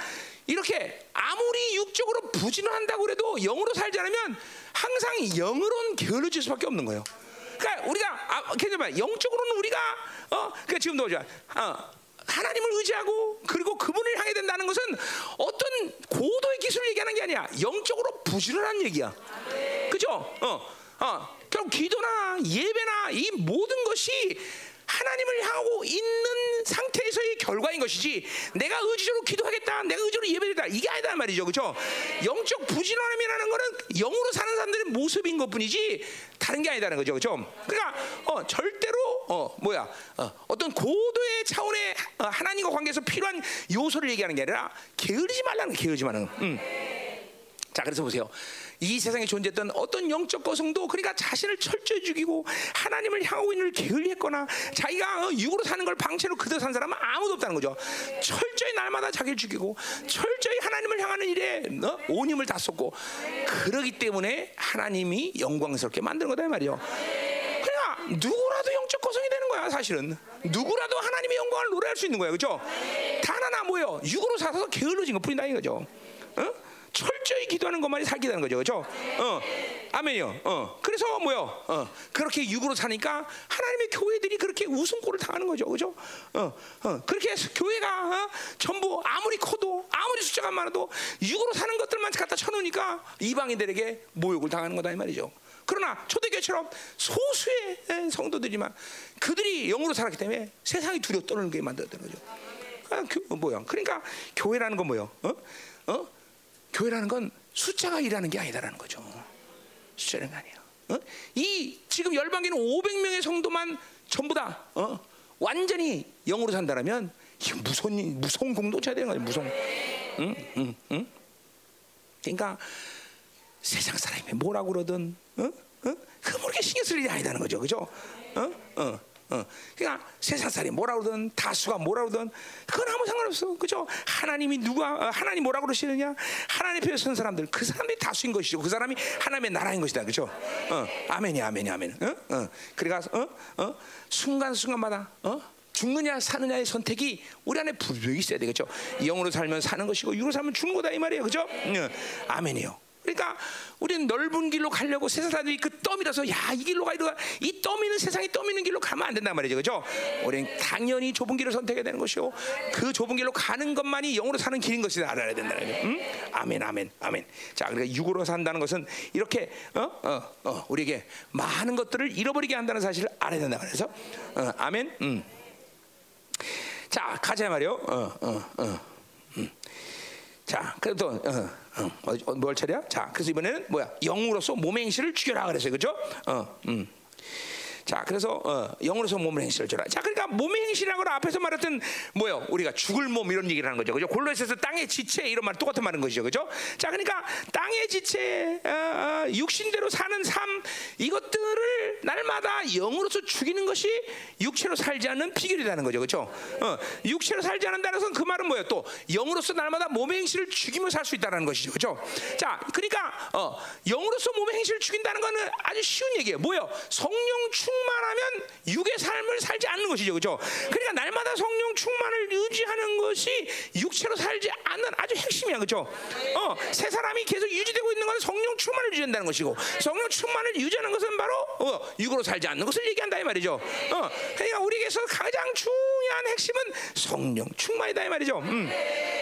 이렇게 아무리 육적으로 부진한다고 그래도 영으로 살지 않으면 항상 영으로는 게을러질 수밖에 없는 거예요. 그러니까 우리가 아, 괜찮아 영적으로는 우리가 어, 그러니까 지금도. 어, 하나님을 의지하고 그리고 그분을 향해 된다는 것은 어떤 고도의 기술을 얘기하는 게 아니야. 영적으로 부지런한 얘기야. 그죠? 어, 어. 결국 기도나 예배나 이 모든 것이 하나님을 향하고 있는 상태에서의 결과인 것이지 내가 의지적으로 기도하겠다 내가 의지적으로 예배드리다. 이게 아니다 말이죠. 그렇죠? 영적 부지런함이라는 거는 영으로 사는 사람들의 모습인 것뿐이지 다른 게 아니다는 거죠. 그렇죠? 그러니까 어, 절대로 어, 뭐야 어, 어떤 고도의 차원의 어, 하나님과 관계에서 필요한 요소를 얘기하는 게 아니라 게으르지 말라는 게으르지 말라는 거. 음. 자 그래서 보세요 이 세상에 존재했던 어떤 영적 거성도 그러니까 자신을 철저히 죽이고 하나님을 향하고 있는 게을리했거나 자기가 어, 육으로 사는 걸 방치로 그대로 산 사람은 아무도 없다는 거죠. 철저히 날마다 자기를 죽이고 철저히 하나님을 향하는 일에 어? 온 힘을 다 쏟고 그러기 때문에 하나님이 영광스럽게 만드는 거다 이 말이요. 그러니까 누구라도 영적 거성이 되는 거야 사실은. 누구라도 하나님의 영광을 노래할 수 있는 거야, 그렇죠? 단 하나 뭐요? 육으로 살아서 게을러진 것 뿐이다 이거죠. 어? 철저히 기도하는 것만이 살기다는 거죠, 그렇죠? 어, 아멘이요. 어, 그래서 뭐요? 어, 그렇게 육으로 사니까 하나님의 교회들이 그렇게 웃음꼴을 당하는 거죠, 그렇죠? 어, 어, 그렇게 교회가 어? 전부 아무리 커도 아무리 숫자가 많아도 육으로 사는 것들만 갖다 쳐놓으니까 이방인들에게 모욕을 당하는 거다 이 말이죠. 그러나 초대교회처럼 소수의 성도들이지만 그들이 영으로 살았기 때문에 세상이 두려워 떠는 게 만들었다는 거죠. 아, 교, 뭐야? 그러니까 교회라는 건 뭐요? 어? 어? 교회라는 건 숫자가 일하는 게 아니다라는 거죠. 숫자는 아니에요. 어? 이 지금 열방계는 500명의 성도만 전부 다 어? 완전히 영으로 산다라면 이 무서운 무서운 공동체가 되는 거예요. 무서운. 응? 응? 응? 그러니까 세상 사람이 뭐라고 그러든 어? 어? 그 모르게 신경 쓸 일이 아니다는 거죠. 그죠? 어? 어. 어. 그러니까 세상 사람이 뭐라 그러든 다수가 뭐라 그러든 그건 아무 상관없어. 그죠? 하나님이 누가 어, 하나님 뭐라고 그러시느냐? 하나님 앞에 선 사람들 그 사람들이 다수인 것이죠. 그 사람이 하나님의 나라인 것이다. 그죠? 어. 아멘이 아멘이 아멘. 어? 어. 그래가 어? 어? 순간순간마다 어? 죽느냐 사느냐의 선택이 우리 안에 분명히 있어야 되겠죠. 영으로 살면 사는 것이고 육으로 살면 죽는 거다 이 말이에요. 그죠? 어. 아멘이요. 그러니까 우리는 넓은 길로 가려고 세상 사람들이 그 떠밀어서 야 이 길로 가이로 이 떠미는 세상이 떠미는 길로 가면 안 된단 말이죠, 그렇죠? 우리는 당연히 좁은 길을 선택해야 되는 것이고 그 좁은 길로 가는 것만이 영으로 사는 길인 것이다 알아야 된다는 거죠. 응? 아멘, 아멘, 아멘. 자, 그러니까 육으로 산다는 것은 이렇게 어, 어, 어, 우리에게 많은 것들을 잃어버리게 한다는 사실을 알아야 된다 그래서 어, 아멘. 음. 자, 가자 말이요. 어, 어, 어. 음. 자, 그래도 어, 어, 어, 뭘 차례야? 자, 그래서 이번에는 뭐야? 영으로서 몸의 행실을 죽여라 그랬어요, 그렇죠? 어, 음. 자, 그래서 어, 영으로서 몸의 행실을 줘라. 자, 그러니까 몸의 행실이라고 앞에서 말했던 뭐요? 우리가 죽을 몸 이런 얘기를 하는 거죠, 그죠? 골로새서 땅의 지체 이런 말 똑같은 말인 것이죠, 그죠? 자, 그러니까 땅의 지체, 어, 어, 육신대로 사는 삶 이것들을 날마다 영으로서 죽이는 것이 육체로 살지 않는 비결이라는 거죠, 그죠? 어, 육체로 살지 않는다는 것은 그 말은 뭐예요? 또 영으로서 날마다 몸의 행실을 죽이며 살 수 있다는 것이죠, 그죠? 자, 그러니까 어, 영으로서 몸의 행실을 죽인다는 것은 아주 쉬운 얘기예요. 뭐예요? 성령 충 충만하면 육의 삶을 살지 않는 것이죠, 그렇죠? 그러니까 날마다 성령 충만을 유지하는 것이 육체로 살지 않는 아주 핵심이야, 그렇죠? 어, 새 사람이 계속 유지되고 있는 것은 성령 충만을 유지한다는 것이고, 성령 충만을 유지하는 것은 바로 어, 육으로 살지 않는 것을 얘기한다 이 말이죠. 어, 그러니까 우리에게서 가장 중요한 핵심은 성령 충만이다 이 말이죠. 음.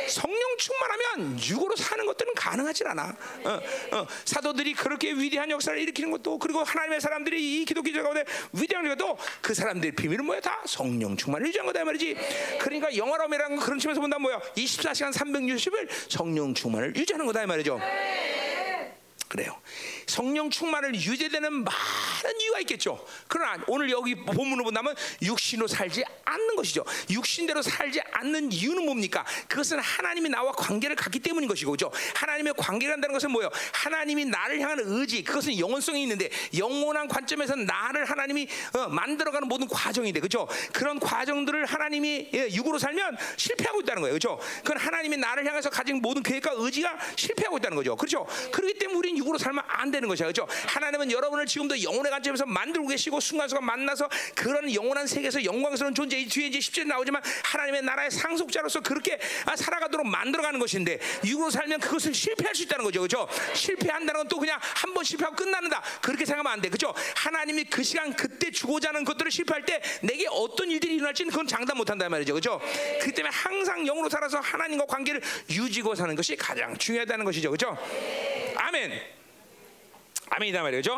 성령 충만하면 육으로 사는 것들은 가능하지 않아. 어, 어, 사도들이 그렇게 위대한 역사를 일으키는 것도 그리고 하나님의 사람들이 이 기독교 가운데 위대한 것도 그 사람들의 비밀은 뭐야? 다 성령 충만을 유지한 거다 말이지. 그러니까 영화로이라는 그런 측면에서 본다 뭐야? 24시간 360일 성령 충만을 유지하는 거다 이 말이죠. 그래요. 성령 충만을 유지되는 많은 이유가 있겠죠. 그러나 오늘 여기 본문을 본다면 육신으로 살지 않는 것이죠. 육신대로 살지 않는 이유는 뭡니까? 그것은 하나님이 나와 관계를 갖기 때문인 것이고, 그죠? 하나님의 관계를 한다는 것은 뭐예요? 하나님이 나를 향하는 의지, 그것은 영원성이 있는데 영원한 관점에서 나를 하나님이 어, 만들어가는 모든 과정인데, 그죠? 그런 과정들을 하나님이 예, 육으로 살면 실패하고 있다는 거예요, 그죠? 그건 하나님이 나를 향해서 가진 모든 계획과 의지가 실패하고 있다는 거죠, 그렇죠? 그렇기 때문에 우리는 육으로 살면 안 되는 것이야, 그렇죠? 하나님은 여러분을 지금도 영혼의 관점에서 만들고 계시고 순간순간 만나서 그런 영원한 세계에서 영광스러운 존재 뒤에 이제 10절에 나오지만 하나님의 나라의 상속자로서 그렇게 아, 살아가도록 만들어가는 것인데 육으로 살면 그것을 실패할 수 있다는 거죠, 그렇죠? 실패한다는 건 또 그냥 한 번 실패하고 끝나는다 그렇게 생각하면 안 돼, 그렇죠? 하나님이 그 시간 그때 주고자 하는 것들을 실패할 때 내게 어떤 일들이 일어날지는 그건 장담 못 한단 말이죠, 그렇죠? 그렇기 때문에 항상 영으로 살아서 하나님과 관계를 유지고 사는 것이 가장 중요하다는 것이죠, 그렇죠? 아멘. 아멘이다 말이죠.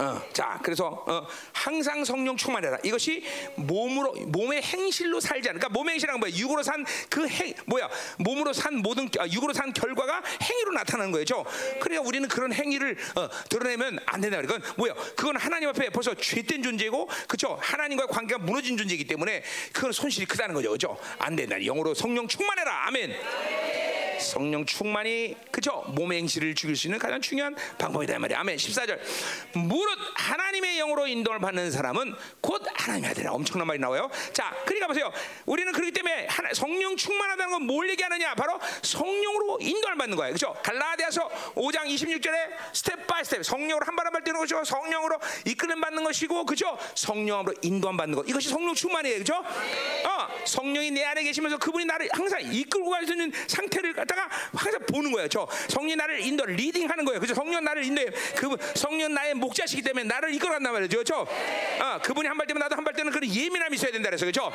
어, 자, 그래서 어, 항상 성령 충만해라. 이것이 몸으로 몸의 행실로 살지 않으니까 그러니까 몸의 행실은 뭐야? 육으로 산 그 행 뭐야? 몸으로 산 모든 아, 육으로 산 결과가 행위로 나타나는 거죠. 그러니까 우리는 그런 행위를 어, 드러내면 안 된다. 그건 뭐야? 그건 하나님 앞에 벌써 죄된 존재고, 그렇죠? 하나님과의 관계가 무너진 존재이기 때문에 그건 손실이 크다는 거죠, 그렇죠? 안 된다. 영으로 성령 충만해라. 아멘. 성령 충만이 그죠? 몸의 행실을 죽일 수 있는 가장 중요한 방법이다 이 말이야. 아멘. 14절. 무릇 하나님의 영으로 인도를 받는 사람은 곧 하나님의 아들이라. 엄청난 말이 나와요. 자, 그러니까 보세요. 우리는 그렇기 때문에 하나, 성령 충만하다는 건 뭘 얘기하느냐? 바로 성령으로 인도를 받는 거예요. 그죠? 갈라디아서 5장 26절에 step by step 성령으로 한 발 한발 뛰는 것이고 성령으로 이끌림 받는 것이고 그죠? 성령으로 인도함 받는 것. 이것이 성령 충만이에요. 그죠? 어, 성령이 내 안에 계시면서 그분이 나를 항상 이끌고 갈수 있는 상태를 갖다가 항상 보는 거예요. 저 성령 나를 인도 leading하는 거예요. 그죠? 성령 나를 인도해. 그 성령 나의 목자시기 때문에 나를 이끌어간단 말이죠. 그죠? 어, 그분이 한발 뛰면 나도 한발 뛰는 그런 예민함이 있어야 된다 그래서 그죠?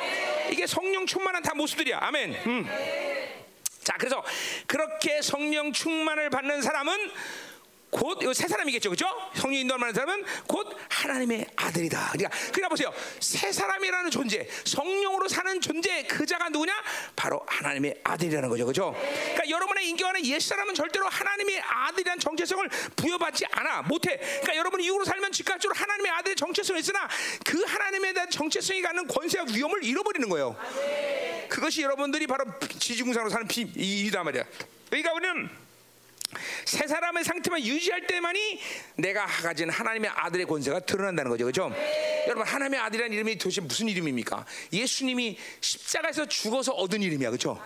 이게 성령 충만한 다 모습들이야. 아멘. 음. 자, 그래서 그렇게 성령 충만을 받는 사람은 곧 이거 새 사람이겠죠, 그죠? 성령 인도를 받는 사람은 곧 하나님의 아들이다. 그러니까 그러니까 보세요, 새 사람이라는 존재, 성령으로 사는 존재 그 자가 누구냐? 바로 하나님의 아들이라는 거죠, 그죠? 그러니까 여러분의 인격안에 옛 사람은 절대로 하나님의 아들이라는 정체성을 부여받지 않아, 못해. 그러니까 여러분이 이후로 살면 즉각적으로 하나님의 아들의 정체성이 있으나 그 하나님에 대한 정체성이 갖는 권세와 위험을 잃어버리는 거예요. 그것이 여러분들이 바로 지지공상으로 사는 비, 이다 말이야. 그러니까 우리는 새 사람의 상태만 유지할 때만이 내가 가진 하나님의 아들의 권세가 드러난다는 거죠. 그죠? 여러분, 하나님의 아들이라는 이름이 도대체 무슨 이름입니까? 예수님이 십자가에서 죽어서 얻은 이름이야. 그죠?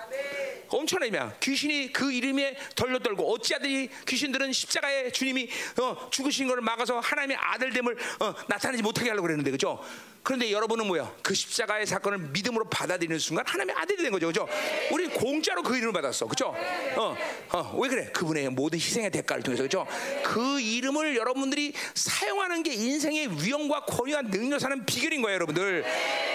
엄청난 이름이야. 귀신이 그 이름에 덜려 떨고 어찌하든지 귀신들은 십자가에 주님이 어, 죽으신 것을 막아서 하나님의 아들됨을 어, 나타내지 못하게 하려고 그랬는데 그죠? 그런데 여러분은 뭐야? 그 십자가의 사건을 믿음으로 받아들이는 순간 하나님의 아들이 된 거죠. 그죠? 우리 공짜로 그 이름을 받았어. 그죠? 어, 어, 왜 그래? 그분의 모든 희생의 대가를 통해서 그죠? 그 이름을 여러분들이 사용하는 게 인생의 위험과 권위와 능력 사는 비결인 거예요, 여러분들.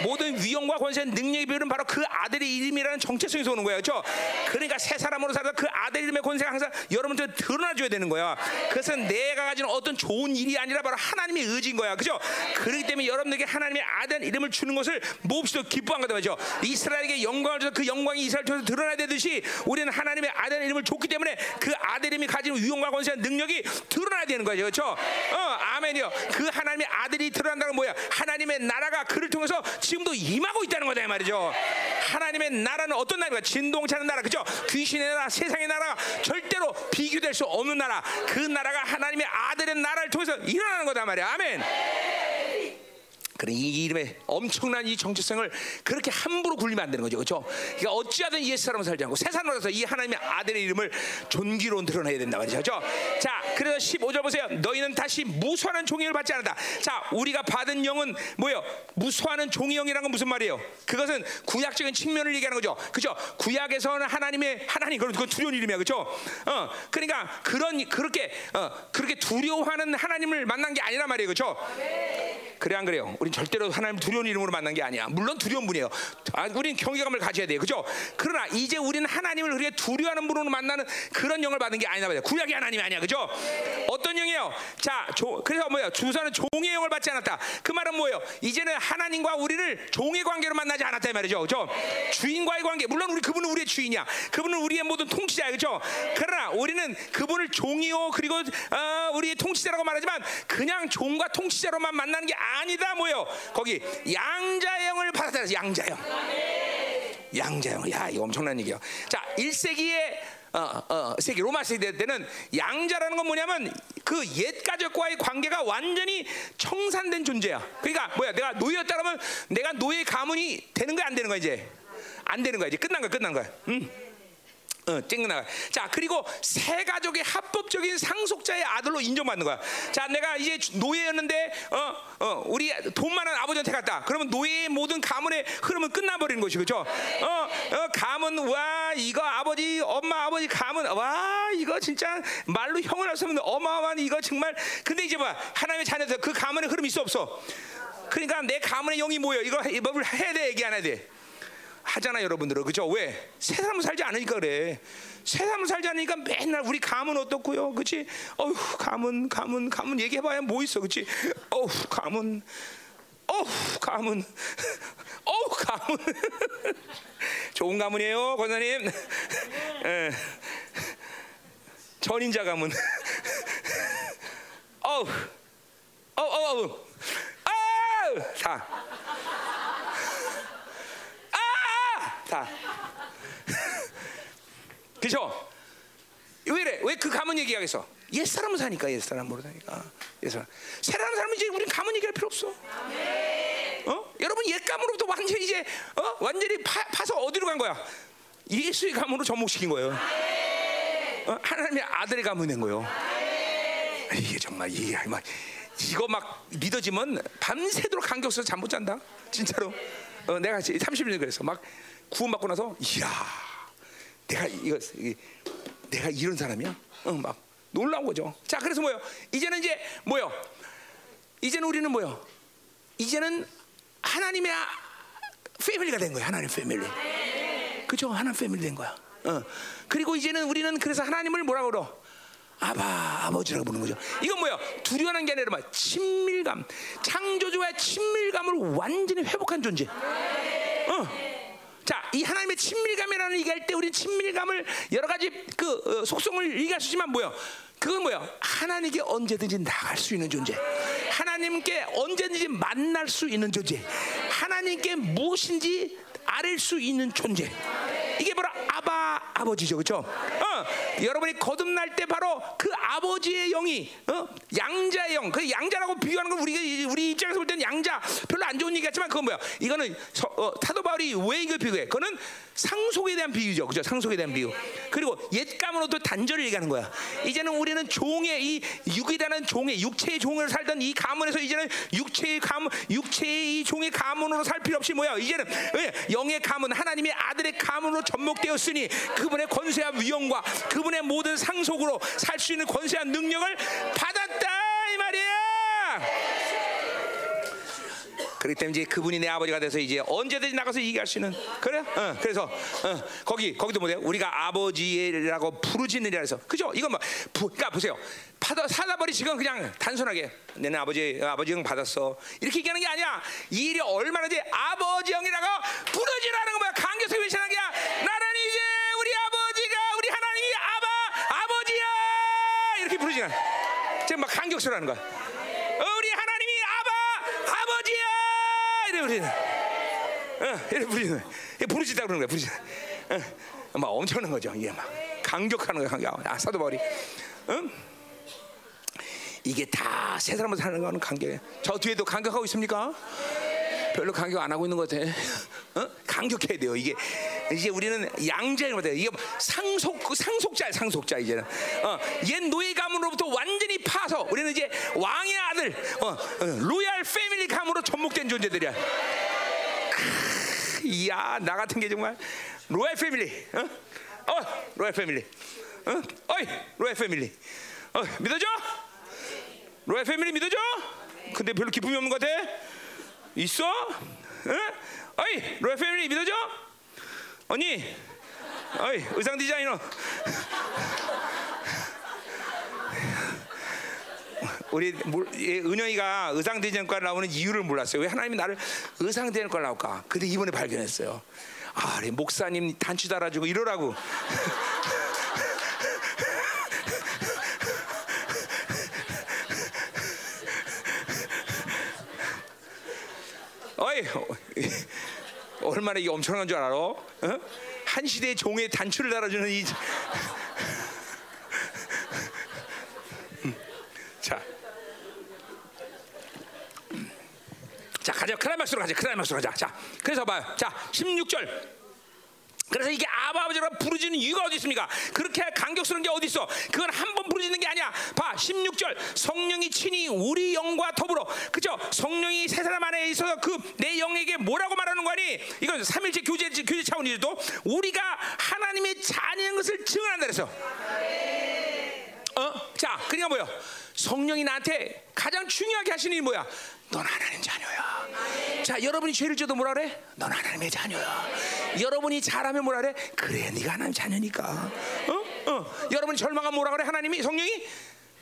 모든 위험과 권세, 능력의 비결은 바로 그 아들의 이름이라는 정체성에서 오는 거예요. 그죠? 그러니까 새 사람으로 살아서 그 아들 이름의 권세가 항상 여러분들 드러나줘야 되는 거야. 그것은 내가 가진 어떤 좋은 일이 아니라 바로 하나님의 의지인 거야. 그죠? 그렇기 때문에 여러분에게 하나님의 아들 이름을 주는 것을 몹시도 기뻐한 거다 말이죠. 이스라엘에게 영광을 줘서 그 영광이 이스라엘 통해서 드러나야 되듯이 우리는 하나님의 아들 이름을 줬기 때문에 그 아들 이름이 가진 위엄과 권세와 능력이 드러나야 되는 거죠. 그렇죠? 어, 아멘이요. 그 하나님의 아들이 드러난다는 뭐야? 하나님의 나라가 그를 통해서 지금도 임하고 있다는 거다 이 말이죠. 하나님의 나라는 어떤 나라가 진동차는 나라 그죠? 귀신의 나라, 세상의 나라 절대로 비교될 수 없는 나라. 그 나라가 하나님의 아들의 나라를 통해서 일어나는 거다 말이야. 아멘. 그런 이 이름의 엄청난 이 정체성을 그렇게 함부로 굴리면 안 되는 거죠. 그렇죠? 그러니까 어찌하든 옛 사람을 살지 않고 새 사람으로 서이 하나님의 아들의 이름을 존귀로 드러내야 된다 말이죠. 그렇죠? 자, 그래서 15절 보세요. 너희는 다시 무수하는 종이를 받지 않았다. 자, 우리가 받은 영은 뭐예요? 무수하는 종이 영이라는 건 무슨 말이에요? 그것은 구약적인 측면을 얘기하는 거죠. 그죠? 구약에서는 하나님의 하나님 그건 두려운 이름이야. 그죠? 어, 그러니까 그런 그렇게 어, 그렇게 두려워하는 하나님을 만난 게 아니란 말이에요. 그죠? 그래 안 그래요? 우린 절대로 하나님 두려운 이름으로 만난 게 아니야. 물론 두려운 분이에요. 아, 우린 경외감을 가져야 돼요. 그죠? 그러나 이제 우리는 하나님을 우리가 두려워하는 분으로 만나는 그런 영을 받는 게 아니다 말이야. 구약의 하나님이 아니야. 그죠? 어떤 영이에요? 자, 조, 그래서 뭐야? 주사는 종의 영을 받지 않았다. 그 말은 뭐예요? 이제는 하나님과 우리를 종의 관계로 만나지 않았다 이 말이죠. 그죠? 주인과의 관계. 물론 우리 그분은 우리의 주인이야. 그분은 우리의 모든 통치자야. 그죠? 그러나 우리는 그분을 종이요 그리고 어, 우리의 통치자라고 말하지만 그냥 종과 통치자로만 만나는 게 아니다 뭐예요? 거기 양자형을 받았다. 양자형. 양자형. 야, 이거 엄청난 얘기야. 자, 1세기에 어, 어, 세기 로마 시대 때는 양자라는 건 뭐냐면 그 옛 가족과의 관계가 완전히 청산된 존재야. 그러니까 뭐야? 내가 노예였다 그러면 내가 노예 가문이 되는 거야 안 되는 거야 이제? 안 되는 거야 이제 끝난 거야 끝난 거야. 응. 어, 쨍나가. 자, 그리고 세 가족의 합법적인 상속자의 아들로 인정받는 거야. 자, 내가 이제 노예였는데, 어, 어, 우리 돈 많은 아버지한테 갔다. 그러면 노예의 모든 가문의 흐름은 끝나버리는 것이 그죠? 어, 어, 가문, 와, 이거 아버지, 엄마, 아버지 가문, 와, 이거 진짜 말로 형을 할 수 없는 어마어마한 이거 정말. 근데 이제 봐, 하나님의 자녀들 그 가문의 흐름이 있어 없어? 그러니까 내 가문의 영이 뭐예요? 이거 뭘 해야 돼, 얘기 안 해야 돼? 하잖아 여러분들은 그죠? 왜? 새 사람 살지 않으니까 그래. 새 사람 살지 않으니까 맨날 우리 감은 어떻고요, 그렇지? 어휴 감은 감은 감은 얘기해봐야 뭐 있어, 그렇지? 어휴 감은 어휴 감은 [laughs] 어휴 감은 [laughs] 좋은 가문이에요, 권사님. [laughs] 예. 전인자 가문. 어우 어우 어우 아! 다. 다. 그죠? 왜래? 왜 그 가문 얘기하겠어? 옛 사람은 사니까 옛 사람으로 사니까 옛 사람. 이제 우린 가문 얘기할 필요 없어. 어? 여러분 옛 가문으로부터 완전히 이제 어? 완전히 파, 파서 어디로 간 거야? 예수의 가문으로 접목시킨 거예요. 어? 하나님의 아들의 가문이 된 거예요. 이게 정말 이게 막 이거 막 믿어지면 밤새도록 감격스러워 잠못 잔다. 진짜로. 어, 내가 30년 그래서 막 구원받고 나서 이야 내가 이거 이, 내가 이런 사람이야? 어, 막 놀라운 거죠. 자, 그래서 뭐요? 이제는 이제 뭐요? 이제는 우리는 뭐요? 이제는 하나님의 아- 패밀리가 된 거야. 하나님 패밀리. 그죠? 하나님 패밀리 된 거야. 어. 그리고 이제는 우리는 그래서 하나님을 뭐라 그러? 아바 아버지라고 부르는 거죠. 이건 뭐야? 두려워하는 게 아니라 뭐 친밀감, 창조주와의 친밀감을 완전히 회복한 존재. 어. 자, 이 하나님의 친밀감이라는 얘기할 때 우리는 친밀감을 여러 가지 그 어, 속성을 얘기할 수 있지만 뭐야? 그건 뭐야? 하나님께 언제든지 나갈 수 있는 존재. 하나님께 언제든지 만날 수 있는 존재. 하나님께 무엇인지 아릴 수 있는 존재. 이게 바로 아바 아버지죠, 그렇죠? 어, 여러분이 거듭날 때 바로 그 아버지의 영이 어? 양자의 영, 그 양자라고 비유하는 건 우리가 우리 입장에서 볼 때는 양자 별로 안 좋은 얘기 같지만 그건 뭐야? 이거는 서, 어, 사도 바울이 왜 이걸 비유해? 그거는 상속에 대한 비유죠, 그렇죠? 상속에 대한 비유. 그리고 옛 가문으로도 단절을 얘기하는 거야. 이제는 우리는 종의 이 육이라는 종의 육체의 종을 살던 이 가문에서 이제는 육체의 가문, 육체의 이 종의 가문으로 살 필요 없이 뭐야? 이제는 왜? 영의 가문, 하나님의 아들의 가문으로 접목되었으니 그분의 권세와 위엄과 그분의 모든 상속으로 살 수 있는 권세와 능력을 받았다 이 말이야. 그렇기 때문에 그분이 내 아버지가 돼서 이제 언제든지 나가서 얘기할 수 있는 그래? 어, 그래서 어, 거기 거기도 뭐래? 우리가 아버지라고 부르짖느라 해서 그죠? 이건 뭐 부, 그러니까 보세요. 파다 사다버리 지금 그냥 단순하게 내는 아버지 아버지 형 받았어 이렇게 얘기하는 게 아니야. 이 일이 얼마나 이제 아버지 형이라고 부르짖으라는 거야. 강교서 외치는 게 나는 이제 우리 아버지가 우리 하나님이 아바 아버지야 이렇게 부르짖는 지금 막 강격스러워하는 거야. 어, 우리 하나님이 아바 아버지야 이래 부르짖는 어, 이래 부르짖는 이게 부르짖다 그러는 거야 부르짖 어, 막 엄청난 거죠 이게 막. 강격하는 거야 강격 아 사도 바울이. 응? 이게 다 세 사람을 사는 거는 강격이에요 저 뒤에도 강격하고 있습니까? 별로 감격 안 하고 있는 것 같아. 어? 감격해야 돼요. 이게 이제 우리는 양자인 것 같아요. 이게 상속 상속자야 상속자 이제는. 어, 옛 노예 가문으로부터 완전히 파서 우리는 이제 왕의 아들, 어, 어, royal family 가문으로 접목된 존재들이야. 크, 이야 나 같은 게 정말 royal family. 어, 어 royal family. 어, 어이 royal family. 어, 믿어줘? royal family 믿어줘? 근데 별로 기쁨이 없는 것 같아. 있어? 응? 어이 royal family 믿어줘? 언니 어이 의상 디자이너 우리 은영이가 의상 디자인과 나오는 이유를 몰랐어요 왜 하나님이 나를 의상 디자인과 나올까 근데 이번에 발견했어요 아 목사님 단추 달아주고 이러라고 어이 얼마나 이게 엄청난 줄 알아? 어? 한 시대의 종의 단추를 달아주는 이 음, 자. 음. 자 가자 클라이막스로 가자 클라이막스로 가자 자 그래서 봐요 자 16절 그래서 이게 아버지라고 부르짖는 이유가 어디 있습니까? 그렇게 감격스러운 게 어디 있어? 그건 한 번 부르짖는 게 아니야. 봐, 16절 성령이 친히 우리 영과 더불어, 그죠? 성령이 세 사람 안에 있어서 그 내 영에게 뭐라고 말하는 거니? 이건 삼일째 교제 교제 차원이죠. 우리가 하나님의 자녀인 것을 증언한다 그래서. 어? 자, 그러니까 뭐요? 성령이 나한테 가장 중요하게 하시는 일이 뭐야? 넌 하나님 자녀야. 자, 여러분이 죄를 져도 뭐라 그래? 넌 하나님의 자녀야. 여러분이 잘하면 뭐라 그래? 그래, 네가 하나님 자녀니까. 어? 어. 여러분이 절망하면 뭐라 그래? 하나님이 성령이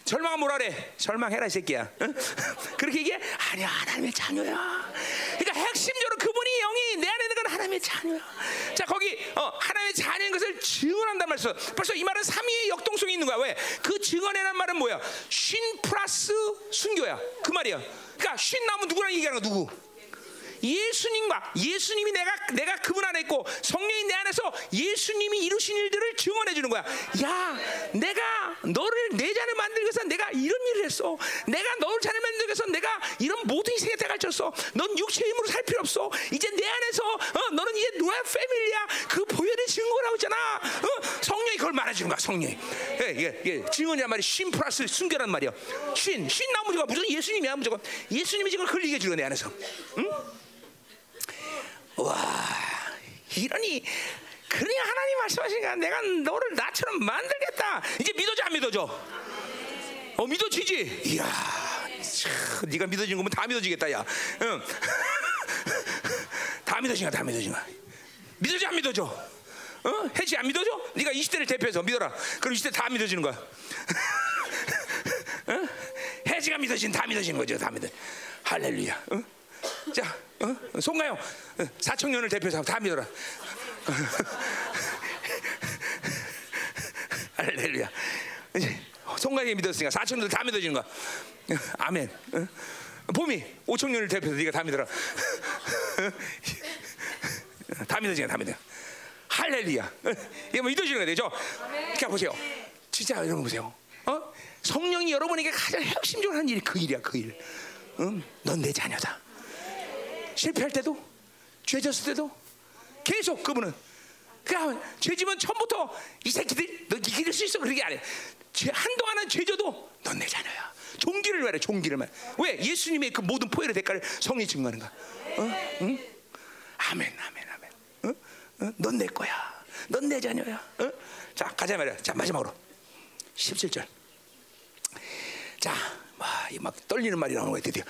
절망하면 뭐라 그래? 절망해라 이 새끼야. 어? [laughs] 그렇게 얘기해? 아니야, 하나님의 자녀야. 그러니까 핵심적으로 그분이 영이 내 안에 있는 건 하나님의 자녀야. 자, 거기 어, 하나님의 자녀인 것을 증언한단 말이죠. 벌써 이 말은 삼위의 역동성이 있는 거야. 왜? 그 증언이라는 말은 뭐야? 쉰 플러스 순교야. 그 말이야. 그러니까 쉰 나오면 누구랑 얘기하는 거야? 누구? 예수님과 예수님이 내가 내가 그분 안에 있고 성령이 내 안에서 예수님이 이루신 일들을 증언해 주는 거야. 야, 내가 너를 내 자녀 만들기 위해서 내가 이런 일을 했어. 내가 너를 자녀 만들기 위해서 내가 이런 모든 희생에 대가졌어. 넌 육체의 힘으로 살 필요 없어. 이제 내 안에서 어, 너는 이제 노아 패밀리야. 그 보혈의 증거라고 있잖아. 어, 성령이 그걸 말해주는 거야. 성령이. 예, 예, 예. 증언이란 말이 신 플러스 순결한 말이야. 신, 신 나오면 무조건 예수님이야. 무조건 예수님이 지금 그걸 얘기해 주는 내 안에서. 응? 와, 이러니 그러니 하나님 말씀하시니까 내가 너를 나처럼 만들겠다. 이제 믿어져 안 믿어져? 어 믿어지지? 이야, 참, 네가 믿어진 거면 다 믿어지겠다, 야. 응. [laughs] 다 믿어진가, 다 믿어진가. 믿어져 안 믿어져? 어? 해지 안 믿어져? 네가 20대를 대표해서 믿어라. 그럼 20대 다 믿어지는 거야. [laughs] 어? 해지가 믿어진 다 믿어지는 거죠, 다 믿어. 할렐루야. 어? 자, 어? 송가요. 어, 사청년을 대표해서 다 믿어라. [laughs] 할렐루야. 송가에 믿었으니까 사청년들 다 믿어지는 거야. 아멘. 어? 봄이 오청년을 대표해서 네가 다 믿어라. [laughs] 다 믿어지냐, 다 믿어. 할렐루야. 이게 뭐 믿어지는 거야, 되죠? 그러니까 보세요. 진짜 여러분 보세요. 어? 성령이 여러분에게 가장 핵심적으로 하는 일이 그 일이야, 그 일. 응? 넌내 자녀다. 실패할 때도, 죄졌을 때도 계속 그분은 그러니까 죄지면 처음부터 이 새끼들 너 이길 수 있어 그러게 안 해. 죄 한동안은 죄져도 넌 내 자녀야. 종기를 말해, 종기를 말. 왜 예수님의 그 모든 포효의 대가를 성이 증거하는 거야. 어? 응? 아멘, 아멘, 아멘. 어? 어? 넌내 거야. 넌 내 자녀야. 어? 자, 가자 말이야. 자, 마지막으로 17절. 자, 막 떨리는 말이 나오는 거야 드디어.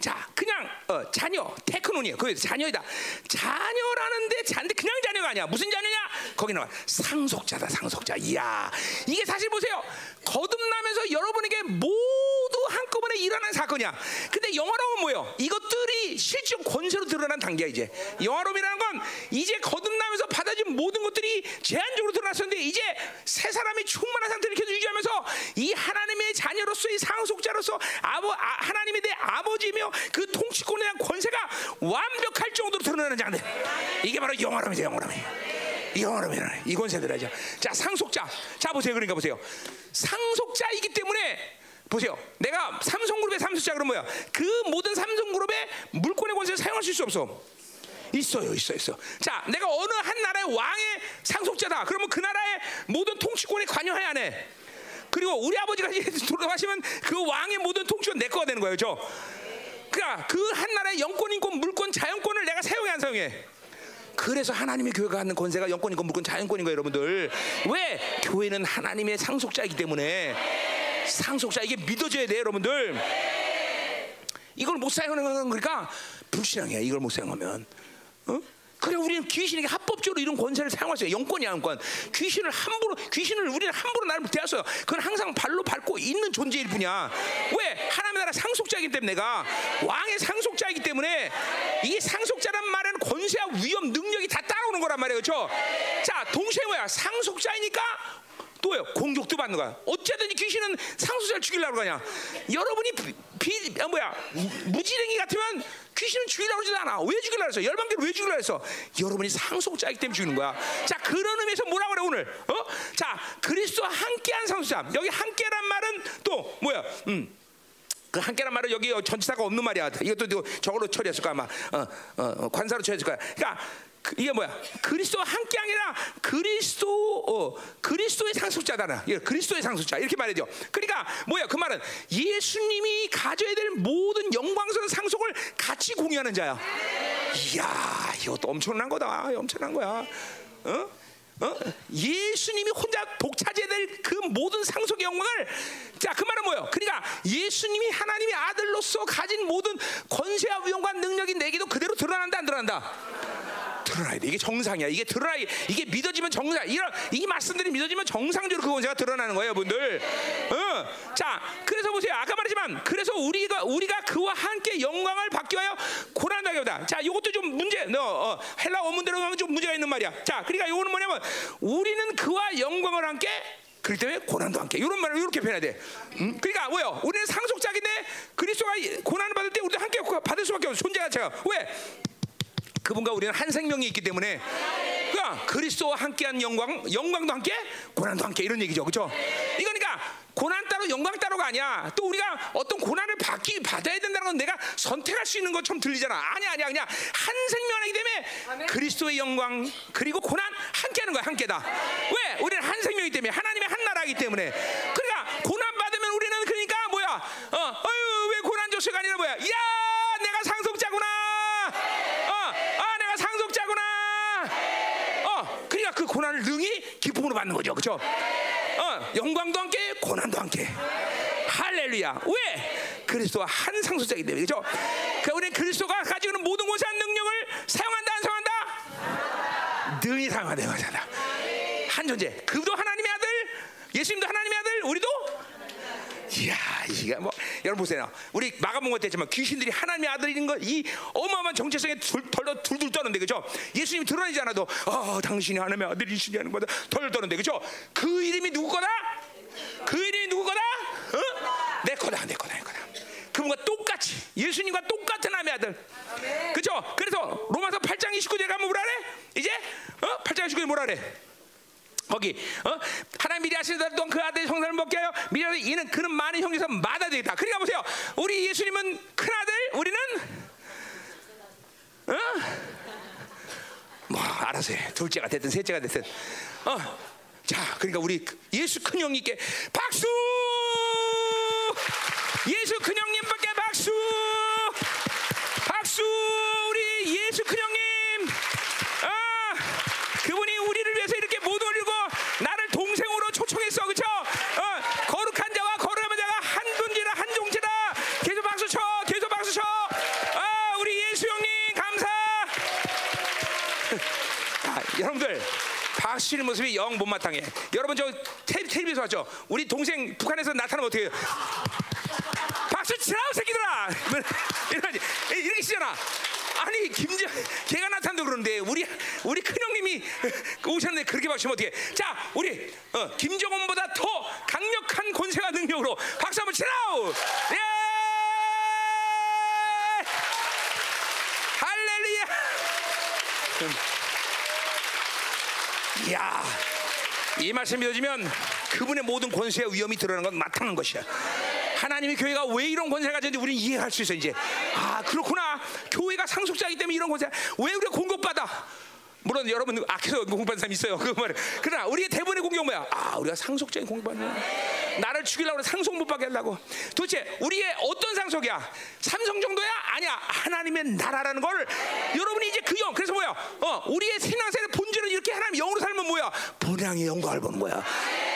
자, 그냥 어, 자녀, 테크논이에요. 그 자녀이다. 자녀라는데 자인데 그냥 자녀가 아니야. 무슨 자녀냐? 거기 나와 상속자다, 상속자. 이야, 이게 사실 보세요. 거듭나면서 여러분에게 모두 한꺼번에 일어난 사건이야. 근데 영화로움은 뭐예요? 이것들이 실적 권세로 드러난 단계야 이제. 영화로움이라는 건 이제 거듭나면서 받아진 모든 것들이 제한적으로 드러났었는데 이제 새 사람이 충만한 상태를 계속 유지하면서 이 하나님의 자녀로서의 상속자로서 아버 아, 하나님에 대해 아버지며 그 통치권에 대한 권세가 완벽할 정도로 드러나는 장들. 이게 바로 영화로움이죠, 영화로움. 영화로움이라 이 권세들이죠. 자, 상속자. 자 보세요. 그러니까 보세요. 상속자이기 때문에 보세요. 내가 삼성그룹의 삼속자 그러면 뭐야? 그 모든 삼성그룹의 물권의 권세를 사용하실 수 없어. 있어요, 있어, 있어. 자, 내가 어느 한 나라의 왕의 상속자다. 그러면 그 나라의 모든 통치권에 관여해야 안 해. 그리고 우리 아버지가 돌아가시면 그 왕의 모든 통치권 내 거가 되는 거예요, 저. 그러니까 그 한 나라의 영권, 인권, 물권, 자연권을 내가 사용해 안 사용해? 그래서 하나님의 교회가 갖는 권세가 영권인 건 물권 자연권인 거예요, 여러분들. 왜? 교회는 하나님의 상속자이기 때문에 상속자 이게 믿어져야 돼요, 여러분들. 이걸 못 사용하는 건 그러니까 불신앙이야. 이걸 못 사용하면. 어? 그래 우리는 귀신에게 합법적으로 이런 권세를 있어요. 영권이야, 영권. 귀신을 함부로 귀신을 우리는 함부로 나를 대했어요. 그건 항상 발로 밟고 있는 존재일 뿐이야. 왜? 하나님의 나라 상속자이기 때문에 내가 왕의 상속자이기 때문에 이 상속자란 말은 권세와 위험, 능력이 다 따라오는 거란 말이에요. 그렇죠? 자, 동시에 뭐야? 상속자이니까 또요 공격도 받는 거야. 어쨌든지 귀신은 상속자를 죽이려고 하냐? 여러분이 비, 비 아, 뭐야 무지랭이 같으면 귀신은 죽이려고 하지 않아. 왜 죽이려고 했어? 열방대로 왜 죽이려고 했어? 여러분이 상속자이기 때문에 죽이는 거야. 자 그런 의미에서 뭐라고 그래 오늘? 어? 자 그리스도와 함께한 상속자. 여기 함께란 말은 또 뭐야? 음. 그 함께란 말은 여기 전치사가 없는 말이야. 이것도 저걸로 처리했을 거야 아마. 어, 어, 어, 관사로 처리했을 거야. 그러니까 그, 이게 뭐야? 그리스도와 함께 아니라 그리스도 어, 그리스도의 상속자다. 예, 그리스도의 상속자 이렇게 말해죠. 그러니까 뭐야? 그 말은 예수님이 가져야 될 모든 영광스러운 상속을 같이 공유하는 자야. 이야, 이것도 엄청난 거다. 엄청난 거야. 어? 어? 예수님이 혼자 독차지해야 될 그 모든 상속의 영광을 자 그 말은 뭐예요? 그러니까 예수님이 하나님의 아들로서 가진 모든 권세와 위엄과 능력이 내게도 그대로 드러난다 안 드러난다? 드러나야 돼. 이게 정상이야. 이게 드러나 이게 믿어지면 정상. 이런 이 말씀들이 믿어지면 정상적으로 그 권세가 드러나는 거예요, 여러분들. 어. 자, 그래서 보세요. 아까 말했지만 그래서 우리가 우리가 그와 함께 영광을 받기 위하여 고난당하다. 자, 이것도 좀 문제. 너 어, 헬라 원문대로 하면 좀 문제가 있는 말이야. 자, 그러니까 이거는 뭐냐면 우리는 그와 영광을 함께 그렇기 때문에 고난도 함께 이런 말을 이렇게 표현해야 돼. 음? 그러니까 뭐요? 우리는 상속자인데 그리스도가 고난을 받을 때 우리도 함께 받을 수밖에 없어. 존재 자체가 왜? 그분과 우리는 한 생명이 있기 때문에 그러니까 그리스도와 함께한 영광, 영광도 함께, 고난도 함께 이런 얘기죠, 그렇죠? 이거니까 고난 따로 영광 따로가 아니야. 또 우리가 어떤 고난을 받기 받아야 된다는 건 내가 선택할 수 있는 것처럼 들리잖아. 아니야, 아니야, 그냥 한 생명이기 때문에 그리스도의 영광 그리고 고난 함께하는 거야, 함께다. 왜? 우리는 한 생명이기 때문에 하나님의 한 나라이기 때문에. 그러니까 고난 받으면 우리는 그러니까 뭐야? 어, 어유 왜 고난 조수가 아니라 뭐야? 야, 내가 상속자구나. 어, 아, 내가 상속자구나. 어, 그러니까 그 고난을 능히 기쁨으로 받는 거죠, 그렇죠? 어, 영광도 함께, 고난도 함께. 할렐루야. 왜? 그리스도와 한 상속자이기 때문에 그렇죠? 그 우리는 그리스도가 가지고 있는 모든 고세한 능력을 사용한다, 안 사용한다? 능히 사용한다, 맞아. 한 존재. 그도 하나님의 아들, 예수님도 하나님의 아들, 우리도 이야, 이게 뭐 여러분 보세요. 우리 마가본 것 때지만 귀신들이 하나님의 아들인 거이 어마어마한 정체성에 둘, 덜 둘둘 떠는데 그죠? 예수님이 드러내지 않아도 어, 당신이 하나님의 아들이시니 하는 거다 덜 떠는데 그죠? 그 이름이 누구 거다? 그 이름이 누구 거다? 어? 내 거다, 내 거다, 내 거다. 그분과 똑같이 예수님과 똑같은 하나님의 아들. 그죠? 그래서 로마서 8장 29절에 가면 뭐라 그래? 이제 어? 8장 29절에 뭐라 그래? 거기 어? 하나님 미리 하시는 동안 그 아들의 성산을 먹게 하여 미리 하여 이는 그는 많은 형제에서 마다 되겠다. 그러니까 보세요. 우리 예수님은 큰 아들, 우리는 어? 뭐 알아서 해. 둘째가 됐든 셋째가 됐든. 어. 자, 그러니까 우리 예수 큰 형님께 박수! 예수 큰 형님밖에 박수! 박수! 우리 예수 큰 형님! 아, 그분이 우리를 위해서 이렇게 못 올리고 나를 초청했어, 그렇죠? 어, 거룩한 자와 거룩한 자가 한 존재라 한 종체다. 계속 박수 쳐, 계속 박수 쳐. 아, 우리 예수 형님 감사. [laughs] 아, 여러분들 박수 치는 모습이 영 못마땅해. 여러분 저 텔- 텔레비에서 봤죠? 우리 동생 북한에서 나타나면 어떻게 해요? 박수 치라고 새끼들아! 뭐, 이러지 이렇게 치잖아. 아니 김정 걔가 나타난다 그러는데 우리 우리 큰 형님이 [laughs] 오셨는데 그렇게 박수면 어떻게? 자 우리 어, 김정은보다 더 강력한 권세와 능력으로 박수 한번 치라우! 예! 할렐루야! 이야, 이 말씀 믿어지면 그분의 모든 권세와 위험이 드러나는 건 마땅한 것이야. 하나님의 교회가 왜 이런 권세를 가졌는지 우리는 이해할 수 있어 이제. 아 그렇구나. 교회가 상속자이기 때문에 이런 권세. 왜 우리가 공격받아? 물론 여러분 악해서 공격받는 사람 있어요. [laughs] 그 말은. 그러나 우리의 대부분의 공격 뭐야? 아 우리가 상속자인 공격받는 거야. 나를 죽이려고 그래 상속 못 받게 하려고. 도대체 우리의 어떤 상속이야? 삼성 정도야? 아니야. 하나님의 나라라는 걸 여러분이 이제 그 영. 그래서 뭐야? 어 우리의 신앙생활의 본질은 이렇게 하나님 영으로 살면 뭐야? 본향의 영광을 보는 거야.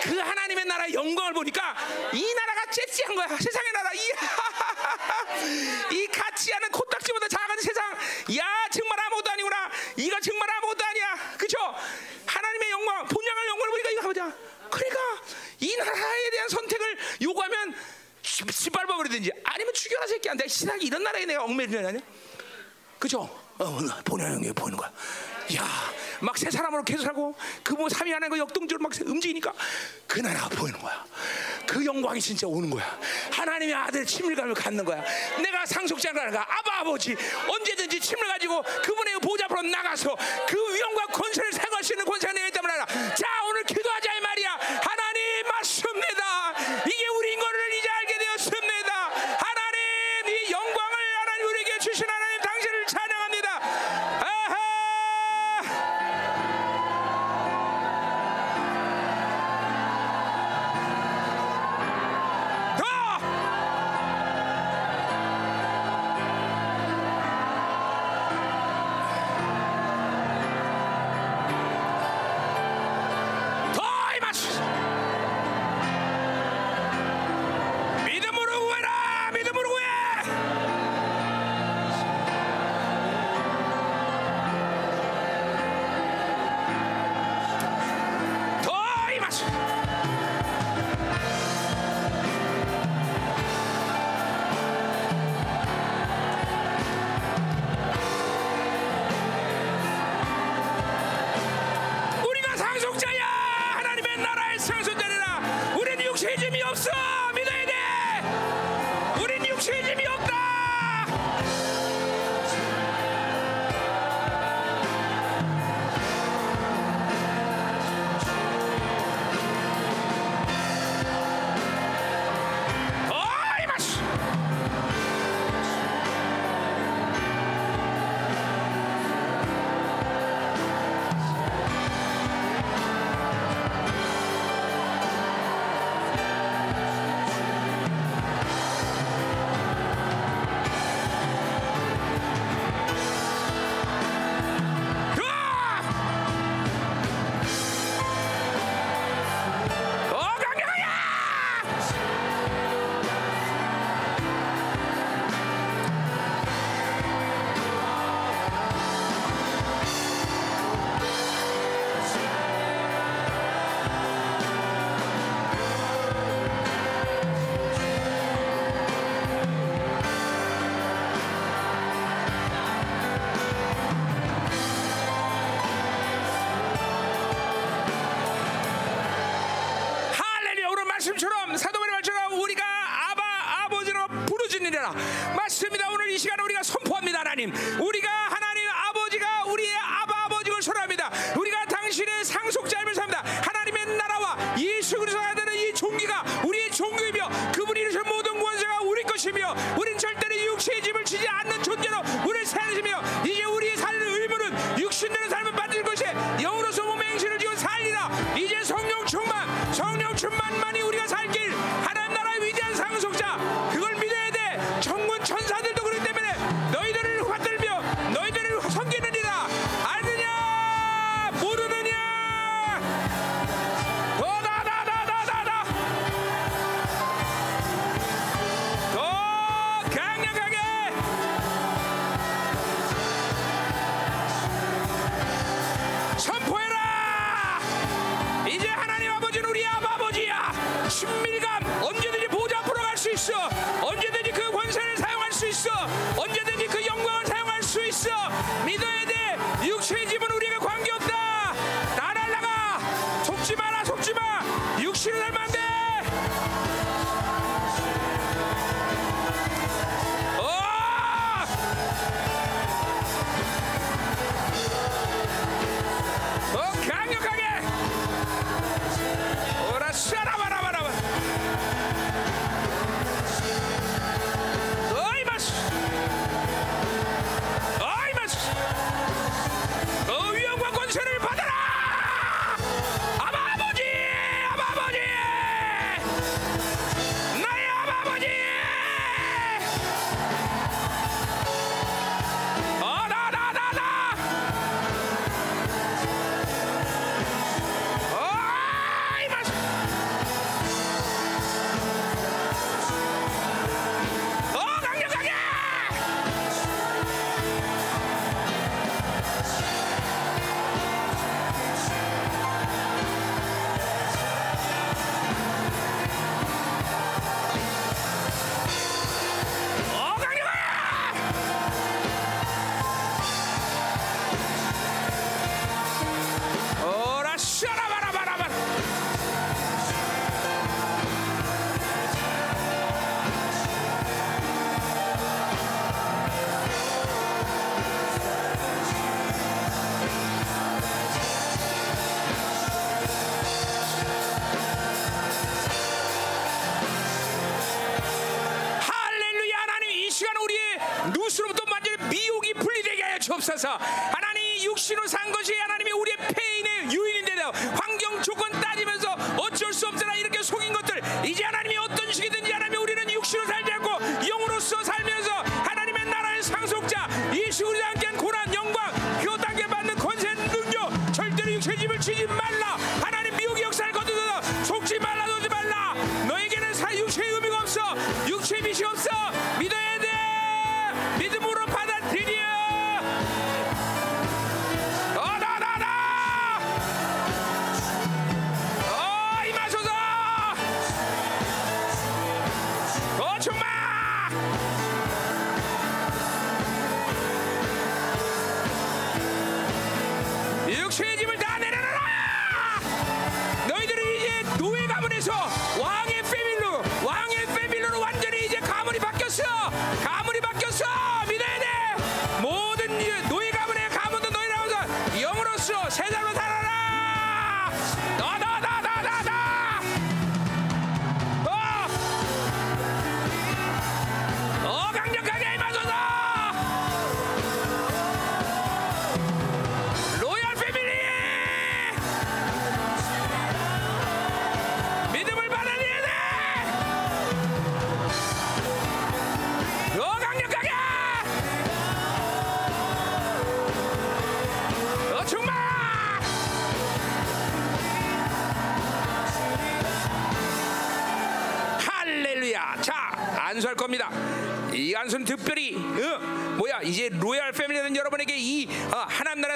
그 하나님의 나라의 영광을 보니까 이 나라가 째찌한 거야. 세상의 나라. 이야. [laughs] 이 같이 하는 코딱지보다 작은 세상. 야 정말 아무것도 아니구나. 이거 정말 아무것도 아니야. 그죠? 하나님의 영광, 본향의 영광을 보니까 이거 보자. 그러니까 이 나라에 대한 선택을 요구하면 짓밟아버리든지 아니면 죽여라 새끼야. 내 신학이 이런 나라에 내가 얽매이는 아니야? 그죠? 어, 본향이 보이는 거야. 야, 막세 사람으로 계속 살고 그뭐 삼위 하나님 거 역동적으로 막 움직이니까 그 나라가 보이는 거야. 그 영광이 진짜 오는 거야. 하나님의 아들 친밀감을 갖는 거야. 내가 상속자라는 거 아바 아버지 언제든지 친밀 가지고 그분의 보좌 앞으로 나가서 그 위엄과 권세를 사용할 수 있는 권세가 내가 있단 말이야. 자 오늘 기도하자 이 말이야. 하나님 맞습니다. 이게 우리인 거를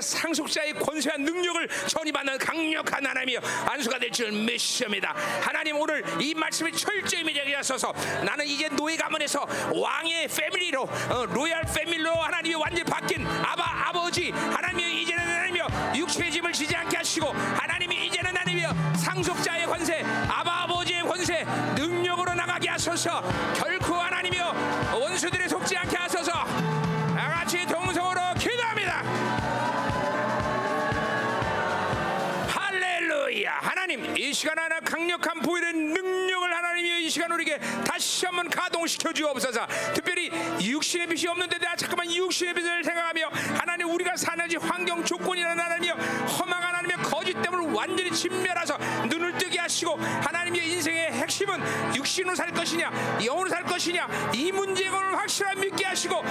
상속자의 권세와 능력을 전이받는 강력한 하나님이여 안수가 될 줄 믿습니다. 하나님 오늘 이 말씀을 철저히 믿게 하소서 나는 이제 노예 가문에서 왕의 패밀리로 어, 로얄 육신으로 살 것이냐 영으로 살 것이냐 이 문제를 확실하게 믿게 하시고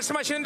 Transformation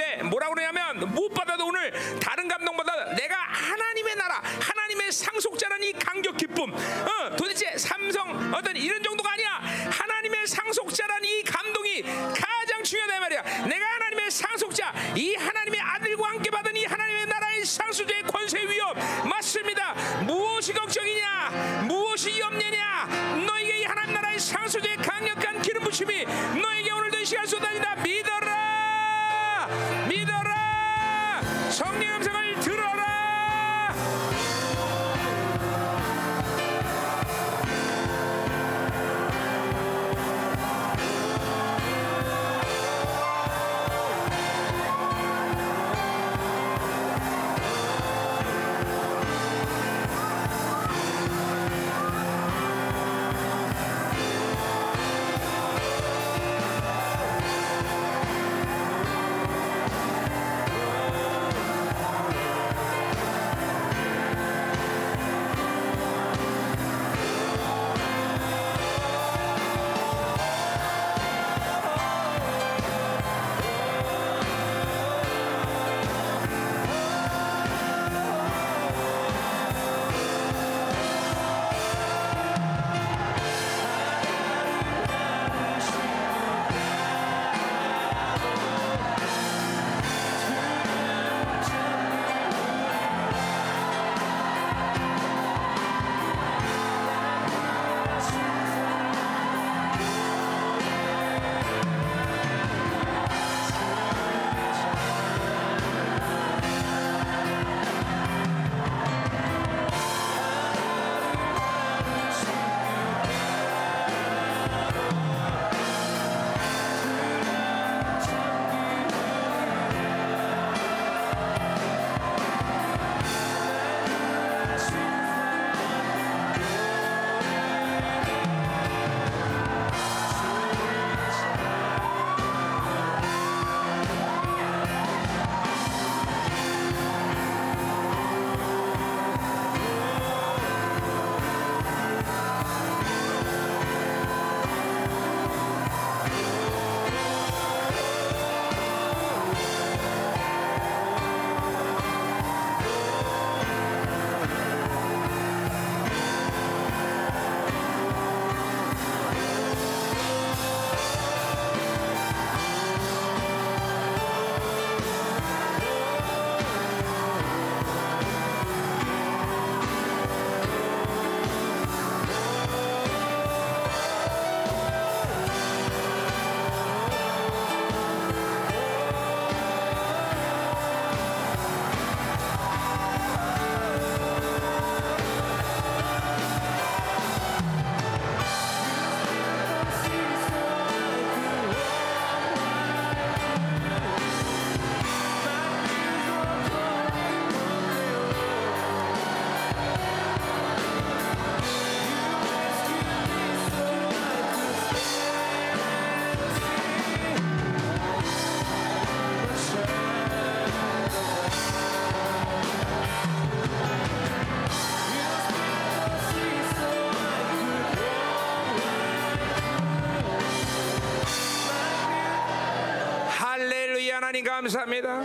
하나님 감사합니다.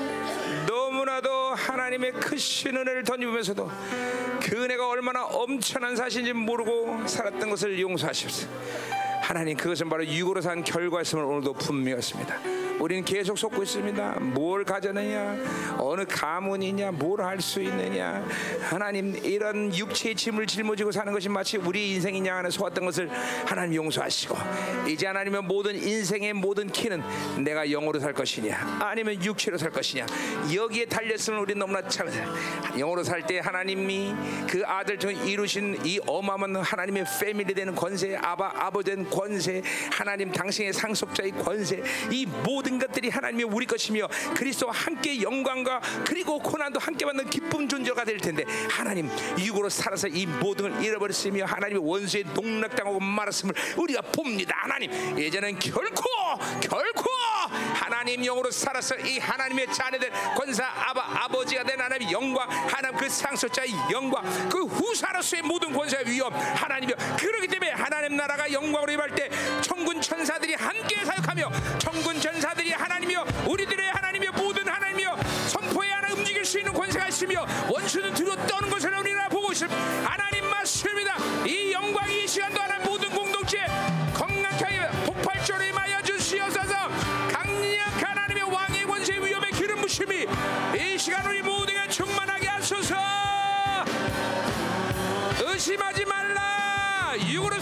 너무나도 하나님의 크신 은혜를 던지면서도 그 은혜가 얼마나 엄청난 사실인지 모르고 살았던 것을 용서하십시오 하나님 그것은 바로 유고로 산 결과였음을 오늘도 분명했습니다. 우리는 계속 속고 있습니다. 뭘 가져느냐 어느 가문이냐 뭘 할 수 있느냐. 하나님 이런 육체의 짐을 짊어지고 사는 것이 마치 우리 인생이냐 하는 속았던 것을 하나님 용서하시고 이제 하나님의 모든 인생의 모든 키는 내가 영으로 살 것이냐 아니면 육체로 살 것이냐. 여기에 달렸으면 우리 너무나 참 영으로 살 때 하나님이 그 아들 중 이루신 이 어마어마한 하나님의 패밀리 되는 권세 아바 아버지 된 권세 하나님 당신의 상속자의 권세 이 모든 것들이 하나님의 우리 것이며 그리스도와 함께 영광과 그리고 고난도 함께 받는 기쁨 존재가 될 텐데 하나님 육으로 살아서 이 모든 걸 잃어버렸으며 하나님의 원수에 농락당하고 말았음을 우리가 봅니다. 하나님 예전엔 결코 결코 하나님 영으로 살아서 이 하나님의 자녀된 권사 아바 아버지가 된 하나님의 영광 하나님 그 상속자의 영광 그 후사로서의 모든 권세와 위엄 하나님이여. 그러기 때문에 하나님 나라가 영광으로 임할 때 천군 천사들이 함께 사역하며 천군 천사들이 하나님이여 우리들의 있는 권세가 있으며 원수는 뒤로 떠는 것을 우리가 보고 있음 하나님 말씀입니다. 이 영광이 이 시간도 하나 모든 공동체 건강하게 폭발적으로 임하여 주시옵소서. 강력한 하나님의 왕의 권세 위협의 기름 부심이 이 시간 우리 모두에게 충만하게 하소서. 의심하지 말라. 육으로